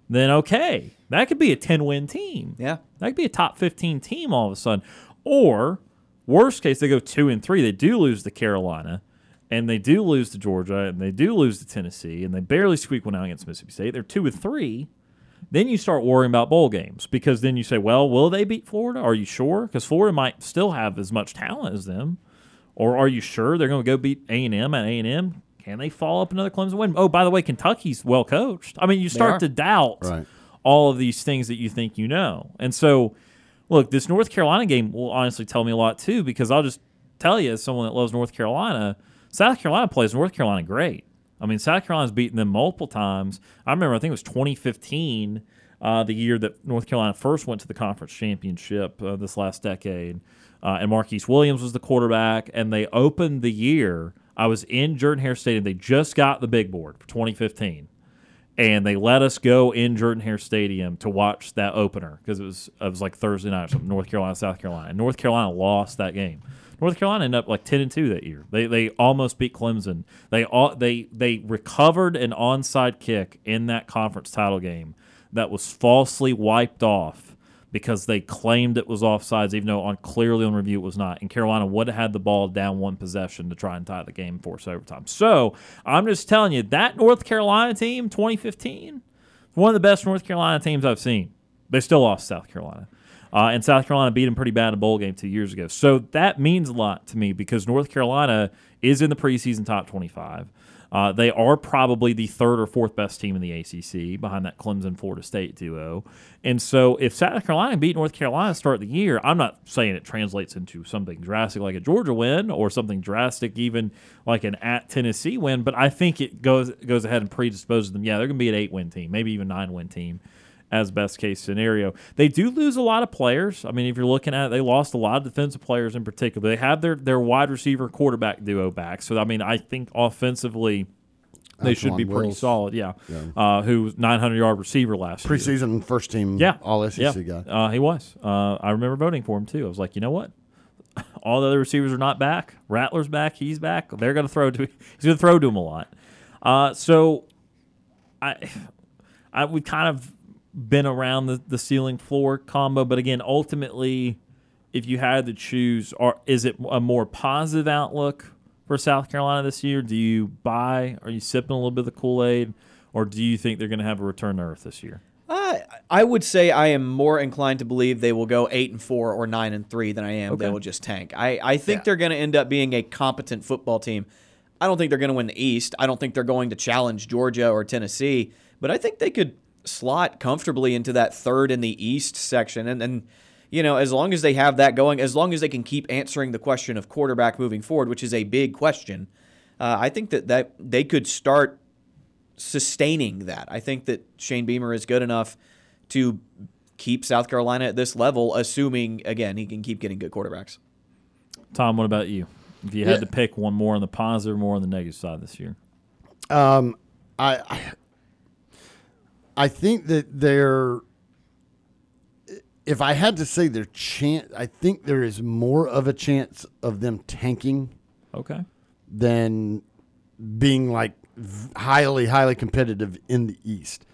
then okay, that could be a ten win team. Yeah. That could be a top 15 team all of a sudden. Or, worst case, they go two and three. They do lose to Carolina, and they do lose to Georgia, and they do lose to Tennessee, and they barely squeak one out against Mississippi State. They're two and three. Then you start worrying about bowl games because then you say, well, will they beat Florida? Are you sure? Because Florida might still have as much talent as them. Or are you sure they're going to go beat A&M at A&M? Can they follow up another Clemson win? Oh, by the way, Kentucky's well coached. I mean, you start to doubt Right. all of these things that you think you know. And so, look, this North Carolina game will honestly tell me a lot too, because I'll just tell you, as someone that loves North Carolina, South Carolina plays North Carolina great. I mean, South Carolina's beaten them multiple times. I remember, I think it was 2015, uh, the year that North Carolina first went to the conference championship uh, this last decade. Uh, and Marquise Williams was the quarterback, and they opened the year. I was in Jordan Hare Stadium. They just got the big board for 2015 and they let us go in Jordan Hare Stadium to watch that opener because it was it was like Thursday night or. North Carolina, South Carolina. And North Carolina lost that game. North Carolina ended up like ten and two that year. They they almost beat Clemson. They all they they recovered an onside kick in that conference title game that was falsely wiped off because they claimed it was offsides, even though on clearly on review it was not. And Carolina would have had the ball down one possession to try and tie the game force overtime. So I'm just telling you that North Carolina team, 2015, one of the best North Carolina teams I've seen. They still lost South Carolina. Uh, and South Carolina beat them pretty bad in a bowl game two years ago. So that means a lot to me because North Carolina is in the preseason top 25. Uh, they are probably the third or fourth best team in the ACC behind that Clemson Florida State duo. And so if South Carolina beat North Carolina start the year, I'm not saying it translates into something drastic like a Georgia win or something drastic even like an at Tennessee win, but I think it goes goes ahead and predisposes them. Yeah, they're going to be an eight win team, maybe even nine win team as best case scenario. They do lose a lot of players. I mean, if you're looking at it, they lost a lot of defensive players in particular. They have their their wide receiver quarterback duo back. So I mean, I think offensively they should be pretty Wells. solid. Yeah. Uh, who was 900 yard receiver last year. Preseason first team Yeah. all SEC yeah. guy. Uh, he was. Uh, I remember voting for him too. I was like, you know what? All the other receivers are not back. Rattler's back. He's back. They're going to throw to. Him. He's going to throw to him a lot. Uh, so, I, I we kind of been around the, the ceiling floor combo, but again, ultimately, if you had to choose, or is it a more positive outlook for South Carolina this year? Do you buy? Are you sipping a little bit of the Kool Aid, or do you think they're going to have a return to earth this year? Uh, I would say I am more inclined to believe they will go eight and four or nine and three than I am they will just tank. I, I think they're going to end up being a competent football team. I don't think they're going to win the East. I don't think they're going to challenge Georgia or Tennessee, but I think they could slot comfortably into that third in the East section. And and you know, as long as they have that going, as long as they can keep answering the question of quarterback moving forward, which is a big question, uh, I think that that they could start sustaining that. I think that Shane Beamer is good enough to keep South Carolina at this level, assuming again he can keep getting good quarterbacks. Tom, what about you? If you Yeah. had to pick one more on the positive, more on the negative side this year. Um, I, I think that they're. If I had to say their chance, I think there is more of a chance of them tanking Okay. than being like highly, highly competitive in the East.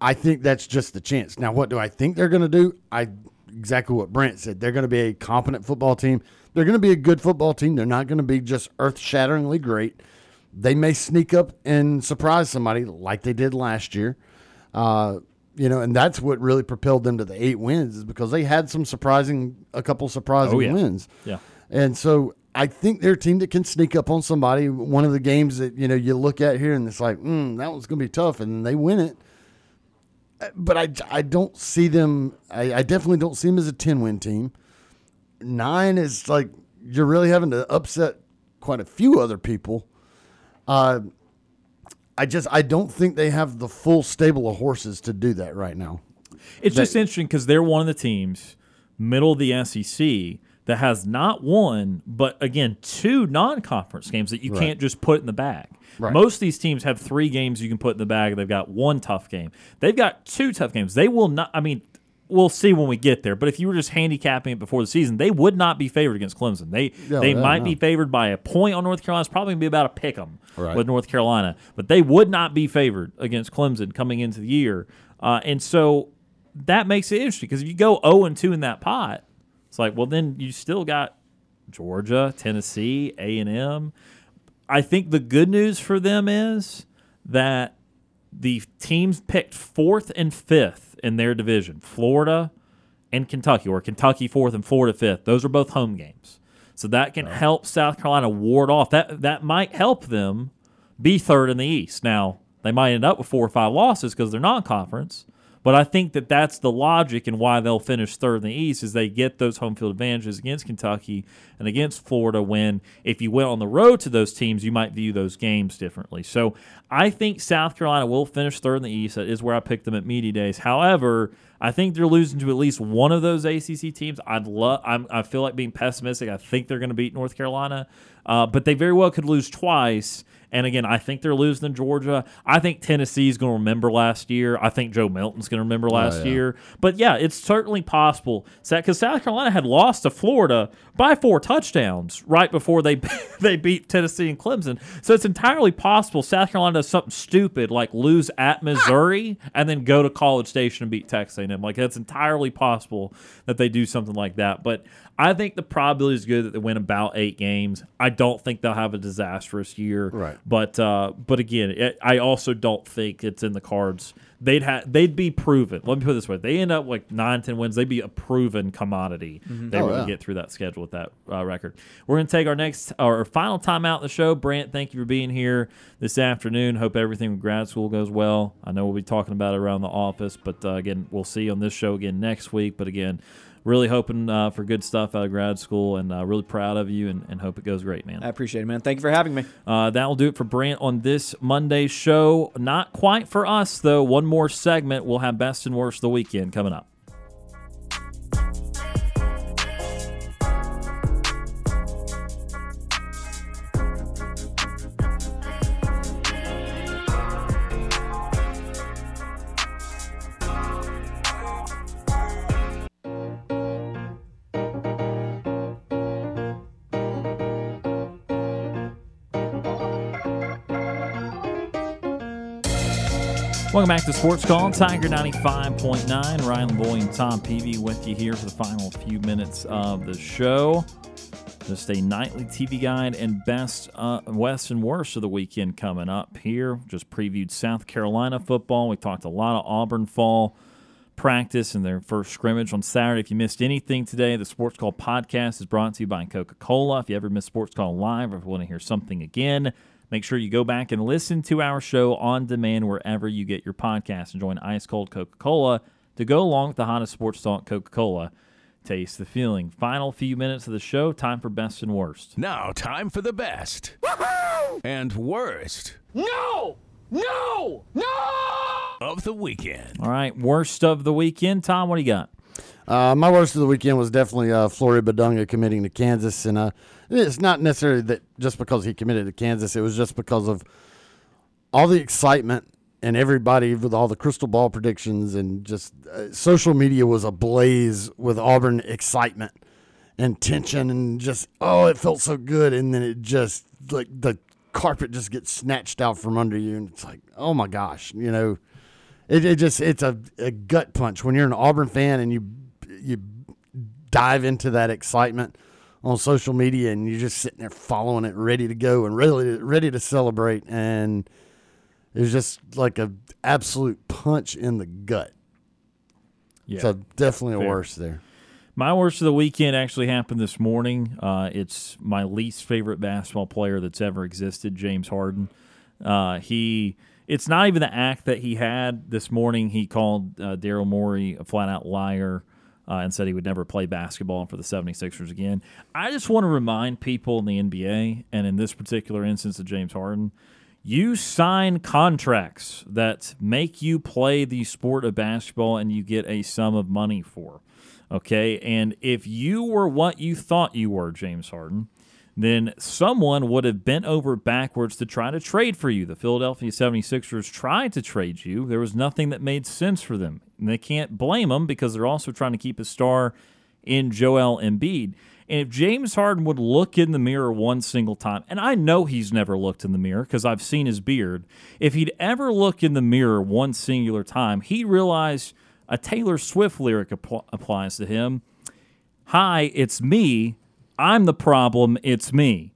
I think that's just the chance. Now, what do I think they're going to do? I exactly what Brant said. They're going to be a competent football team. They're going to be a good football team. They're not going to be just earth-shatteringly great. They may sneak up and surprise somebody like they did last year. Uh, you know, and that's what really propelled them to the eight wins is because they had some surprising, a couple surprising Oh, yeah. wins. Yeah. And so I think they're a team that can sneak up on somebody. One of the games that you know you look at here and it's like, mm, that one's going to be tough, and then they win it. Uh, But I, I don't see them. I, I definitely don't see them as a ten win team. Nine is like you're really having to upset quite a few other people. Uh, I just I don't think they have the full stable of horses to do that right now. It's just interesting because they're one of the teams, middle of the SEC, that has not one, but again, two non conference games that you can't just put in the bag. Right. Most of these teams have three games you can put in the bag. They've got one tough game. They've got two tough games. They will not, I mean, we'll see when we get there. But if you were just handicapping it before the season, they would not be favored against Clemson. They Yeah, they yeah, might no. be favored by a point on North Carolina. It's probably gonna be about a pick 'em Right. with North Carolina, but they would not be favored against Clemson coming into the year. Uh, and so that makes it interesting because if you go 0 and 2 in that pot, it's like, well, then you still got Georgia, Tennessee, A and M. I think the good news for them is that the teams picked fourth and fifth in their division, Florida and Kentucky, or Kentucky fourth and Florida fifth. Those are both home games. So that can help South Carolina ward off. That that might help them be third in the East. Now, they might end up with four or five losses because they're non conference. But I think that that's the logic and why they'll finish third in the East is they get those home field advantages against Kentucky and against Florida. When if you went on the road to those teams, you might view those games differently. So I think South Carolina will finish third in the East. That is where I picked them at media days. However, I think they're losing to at least one of those ACC teams. I'd love. I feel like being pessimistic. I think they're going to beat North Carolina, uh, but they very well could lose twice. And again, I think they're losing to Georgia. I think Tennessee's going to remember last year. I think Joe Milton's going to remember oh, last yeah. year. But yeah, it's certainly possible because South Carolina had lost to Florida by four touchdowns right before they they beat Tennessee and Clemson. So it's entirely possible South Carolina does something stupid like lose at Missouri and then go to College Station and beat Texas A&M. Like that's entirely possible that they do something like that. But I think the probability is good that they win about eight games. I don't think they'll have a disastrous year. Right. But uh, but again, it, I also don't think it's in the cards. They'd have they'd be proven. Let me put it this way: they end up like nine, ten wins. They'd be a proven commodity. They Oh, really yeah. get through that schedule with that uh, record. We're gonna take our next our final time out in the show. Brant, thank you for being here this afternoon. Hope everything with grad school goes well. I know we'll be talking about it around the office, but uh, again, we'll see you on this show again next week. But again. Really hoping uh, for good stuff out of grad school, and uh, really proud of you, and, and hope it goes great, man. I appreciate it, man. Thank you for having me. Uh, that will do it for Brant on this Monday show. Not quite for us, though. One more segment. We'll have best and worst of the weekend coming up. Welcome back to Sports Call, Tiger 95.9. Ryan Lavoie and Tom Peavy with you here for the final few minutes of the show. Just a nightly TV guide and best, uh, West and worst of the weekend coming up here. Just previewed South Carolina football. We talked a lot of Auburn fall practice and their first scrimmage on Saturday. If you missed anything today, the Sports Call podcast is brought to you by Coca Cola. If you ever miss Sports Call live or if you want to hear something again, make sure you go back and listen to our show on demand wherever you get your podcast. Enjoy an ice cold Coca Cola to go along with the hottest sports talk Coca Cola. Taste the feeling. Final few minutes of the show. Time for best and worst. Now, time for the best and worst No! No! No! of the weekend. All right, worst of the weekend. Tom, what do you got? Uh, my worst of the weekend was definitely uh, Flory Bidunga committing to Kansas, and uh, it's not necessarily that just because he committed to Kansas. It was just because of all the excitement and everybody with all the crystal ball predictions and just uh, social media was ablaze with Auburn excitement and tension and just oh it felt so good. And then it just like the carpet just gets snatched out from under you and it's like oh my gosh you know? It, it just it's a, a gut punch. When you're an Auburn fan and you you dive into that excitement on social media and you're just sitting there following it ready to go and ready ready to celebrate and it was just like a absolute punch in the gut. Yeah. So definitely a Fair. worse there. My worst of the weekend actually happened this morning. Uh, it's my least favorite basketball player that's ever existed, James Harden. Uh, he. It's not even the act that he had this morning. He called uh, Daryl Morey a flat out liar uh, and said he would never play basketball for the 76ers again. I just want to remind people in the NBA, and in this particular instance of James Harden, you sign contracts that make you play the sport of basketball and you get a sum of money for. Okay. And if you were what you thought you were, James Harden, then someone would have bent over backwards to try to trade for you. The Philadelphia 76ers tried to trade you. There was nothing that made sense for them. And they can't blame them because they're also trying to keep a star in Joel Embiid. And if James Harden would look in the mirror one single time, and I know he's never looked in the mirror because I've seen his beard, if he'd ever look in the mirror one singular time, he'd realize a Taylor Swift lyric app- applies to him. Hi, it's me. I'm the problem. It's me.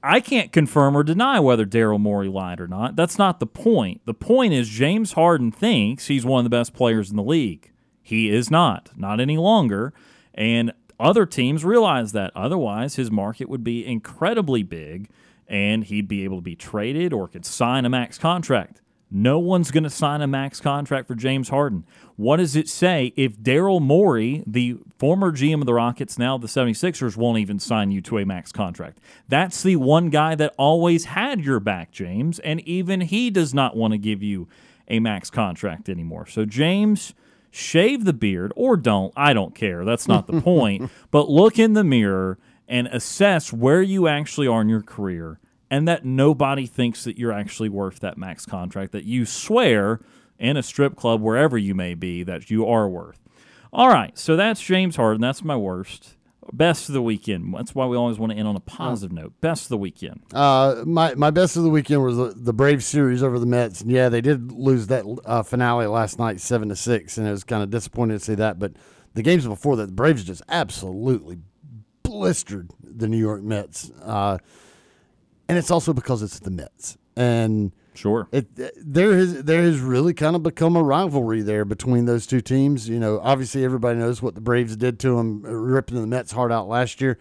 I can't confirm or deny whether Daryl Morey lied or not. That's not the point. The point is James Harden thinks he's one of the best players in the league. He is not, not any longer. And other teams realize that. Otherwise, his market would be incredibly big and he'd be able to be traded or could sign a max contract. No one's going to sign a max contract for James Harden. What does it say if Daryl Morey, the former GM of the Rockets, now the 76ers, won't even sign you to a max contract? That's the one guy that always had your back, James, and even he does not want to give you a max contract anymore. So, James, shave the beard or don't. I don't care. That's not the point. But look in the mirror and assess where you actually are in your career and that nobody thinks that you're actually worth that max contract that you swear in a strip club, wherever you may be, that you are worth. All right, so that's James Harden. That's my worst. Best of the weekend. That's why we always want to end on a positive note. Best of the weekend. Uh, my my best of the weekend was the, the Braves series over the Mets. And yeah, they did lose that uh, finale last night, seven to six, and it was kind of disappointing to see that. But the games before that, the Braves just absolutely blistered the New York Mets. Uh, and it's also because it's the Mets, and Sure. it there has there has really kind of become a rivalry there between those two teams. You know, obviously everybody knows what the Braves did to them, ripping the Mets heart out last year.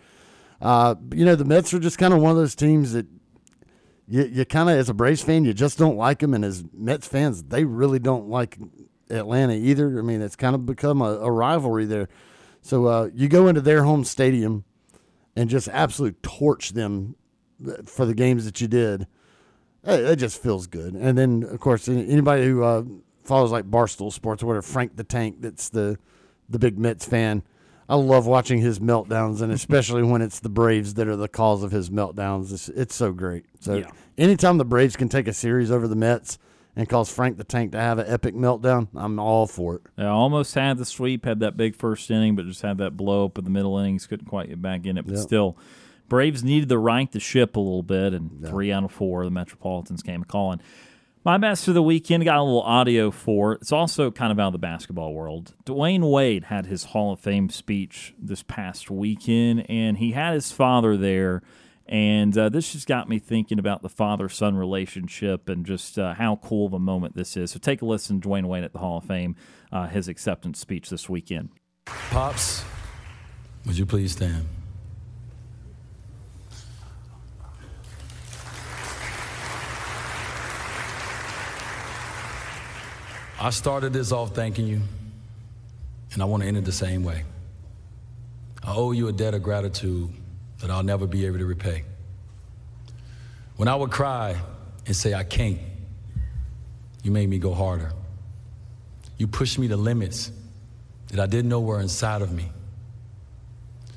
Uh, you know, the Mets are just kind of one of those teams that you, you kind of, as a Braves fan, you just don't like them, and as Mets fans, they really don't like Atlanta either. I mean, it's kind of become a, a rivalry there. So uh, you go into their home stadium and just absolutely torch them for the games that you did. It, just feels good. And then, of course, anybody who uh, follows like Barstool Sports or whatever, Frank the Tank, that's the the big Mets fan. I love watching his meltdowns, and especially when it's the Braves that are the cause of his meltdowns. It's, it's so great. So, Yeah. anytime the Braves can take a series over the Mets and cause Frank the Tank to have an epic meltdown, I'm all for it. I almost had the sweep, had that big first inning, but just had that blow up in the middle innings. Couldn't quite get back in it, but Yep. still, Braves needed to rank the ship a little bit, and three out of four the Metropolitans came calling. My best of the weekend got a little audio for. it. It's also kind of out of the basketball world. Dwyane Wade had his Hall of Fame speech this past weekend, and he had his father there. And uh, this just got me thinking about the father son relationship and just uh, how cool of a moment this is. So take a listen to Dwyane Wade at the Hall of Fame, uh, his acceptance speech this weekend. Pops, would you please stand? I started this off thanking you, and I want to end it the same way. I owe you a debt of gratitude that I'll never be able to repay. When I would cry and say, I can't, you made me go harder. You pushed me to limits that I didn't know were inside of me.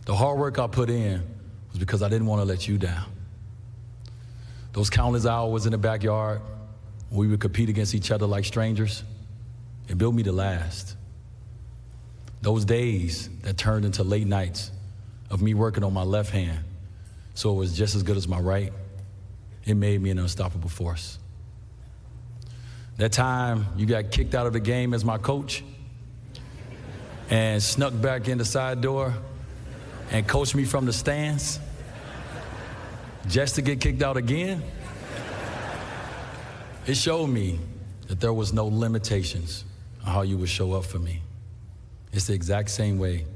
The hard work I put in was because I didn't want to let you down. Those countless hours in the backyard, we would compete against each other like strangers, it built me to last. Those days that turned into late nights of me working on my left hand so it was just as good as my right, it made me an unstoppable force. That time you got kicked out of the game as my coach and snuck back in the side door and coached me from the stands just to get kicked out again. It showed me that there was no limitations on how you would show up for me. It's the exact same way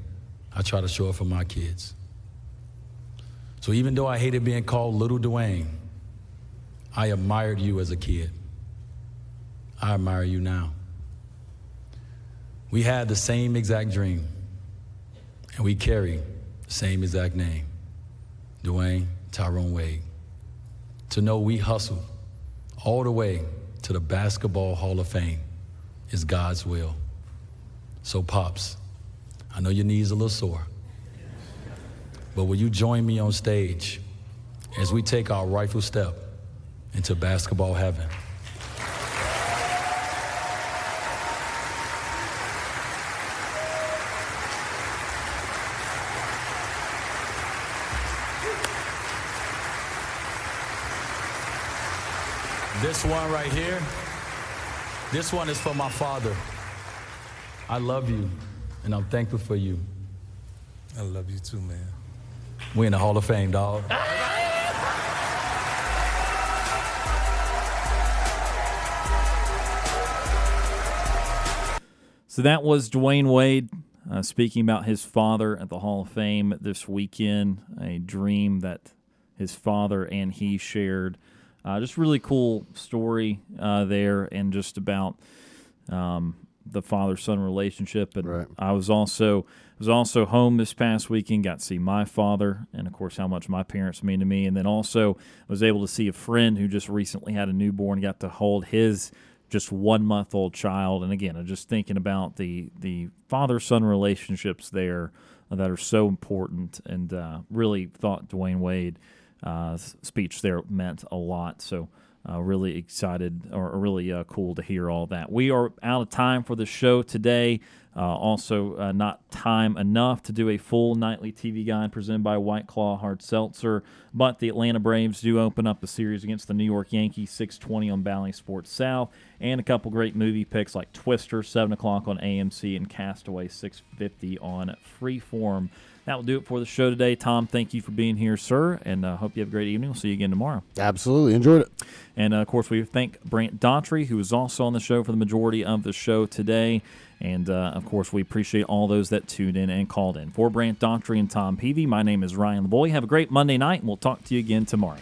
I try to show up for my kids. So even though I hated being called Little Dwyane, I admired you as a kid. I admire you now. We had the same exact dream, and we carry the same exact name Dwyane Tyrone Wade. To know we hustled all the way to the Basketball Hall of Fame is God's will. So, Pops, I know your knees a little sore, but will you join me on stage as we take our rightful step into basketball heaven? This one right here, this one is for my father. I love you, and I'm thankful for you. I love you too, man. We in the Hall of Fame, dog. So that was Dwyane Wade uh, speaking about his father at the Hall of Fame this weekend, a dream that his father and he shared. Uh, just really cool story uh, there, and just about um, the father son relationship. And Right. I was also was also home this past weekend. Got to see my father, and of course how much my parents mean to me. And then also was able to see a friend who just recently had a newborn. Got to hold his just one month old child. And again, I'm just thinking about the the father son relationships there that are so important, and uh, really thought Dwyane Wade uh, speech there meant a lot. So. Uh, really excited or really uh, cool to hear all that. We are out of time for the show today. Uh, also, uh, not time enough to do a full nightly TV guide presented by White Claw Hard Seltzer. But the Atlanta Braves do open up the series against the New York Yankees, 6:20 on Bally Sports South, and a couple great movie picks like Twister, 7 o'clock on AMC, and Castaway, 6:50 on Freeform. That will do it for the show today. Tom, thank you for being here, sir, and uh, hope you have a great evening. We'll see you again tomorrow. Absolutely. Enjoyed it. And uh, of course, we thank Brant Daughtry, who was also on the show for the majority of the show today. And uh, of course, we appreciate all those that tuned in and called in. For Brant Daughtry and Tom Peavy, my name is Ryan Lavoie. Have a great Monday night, and we'll talk to you again tomorrow.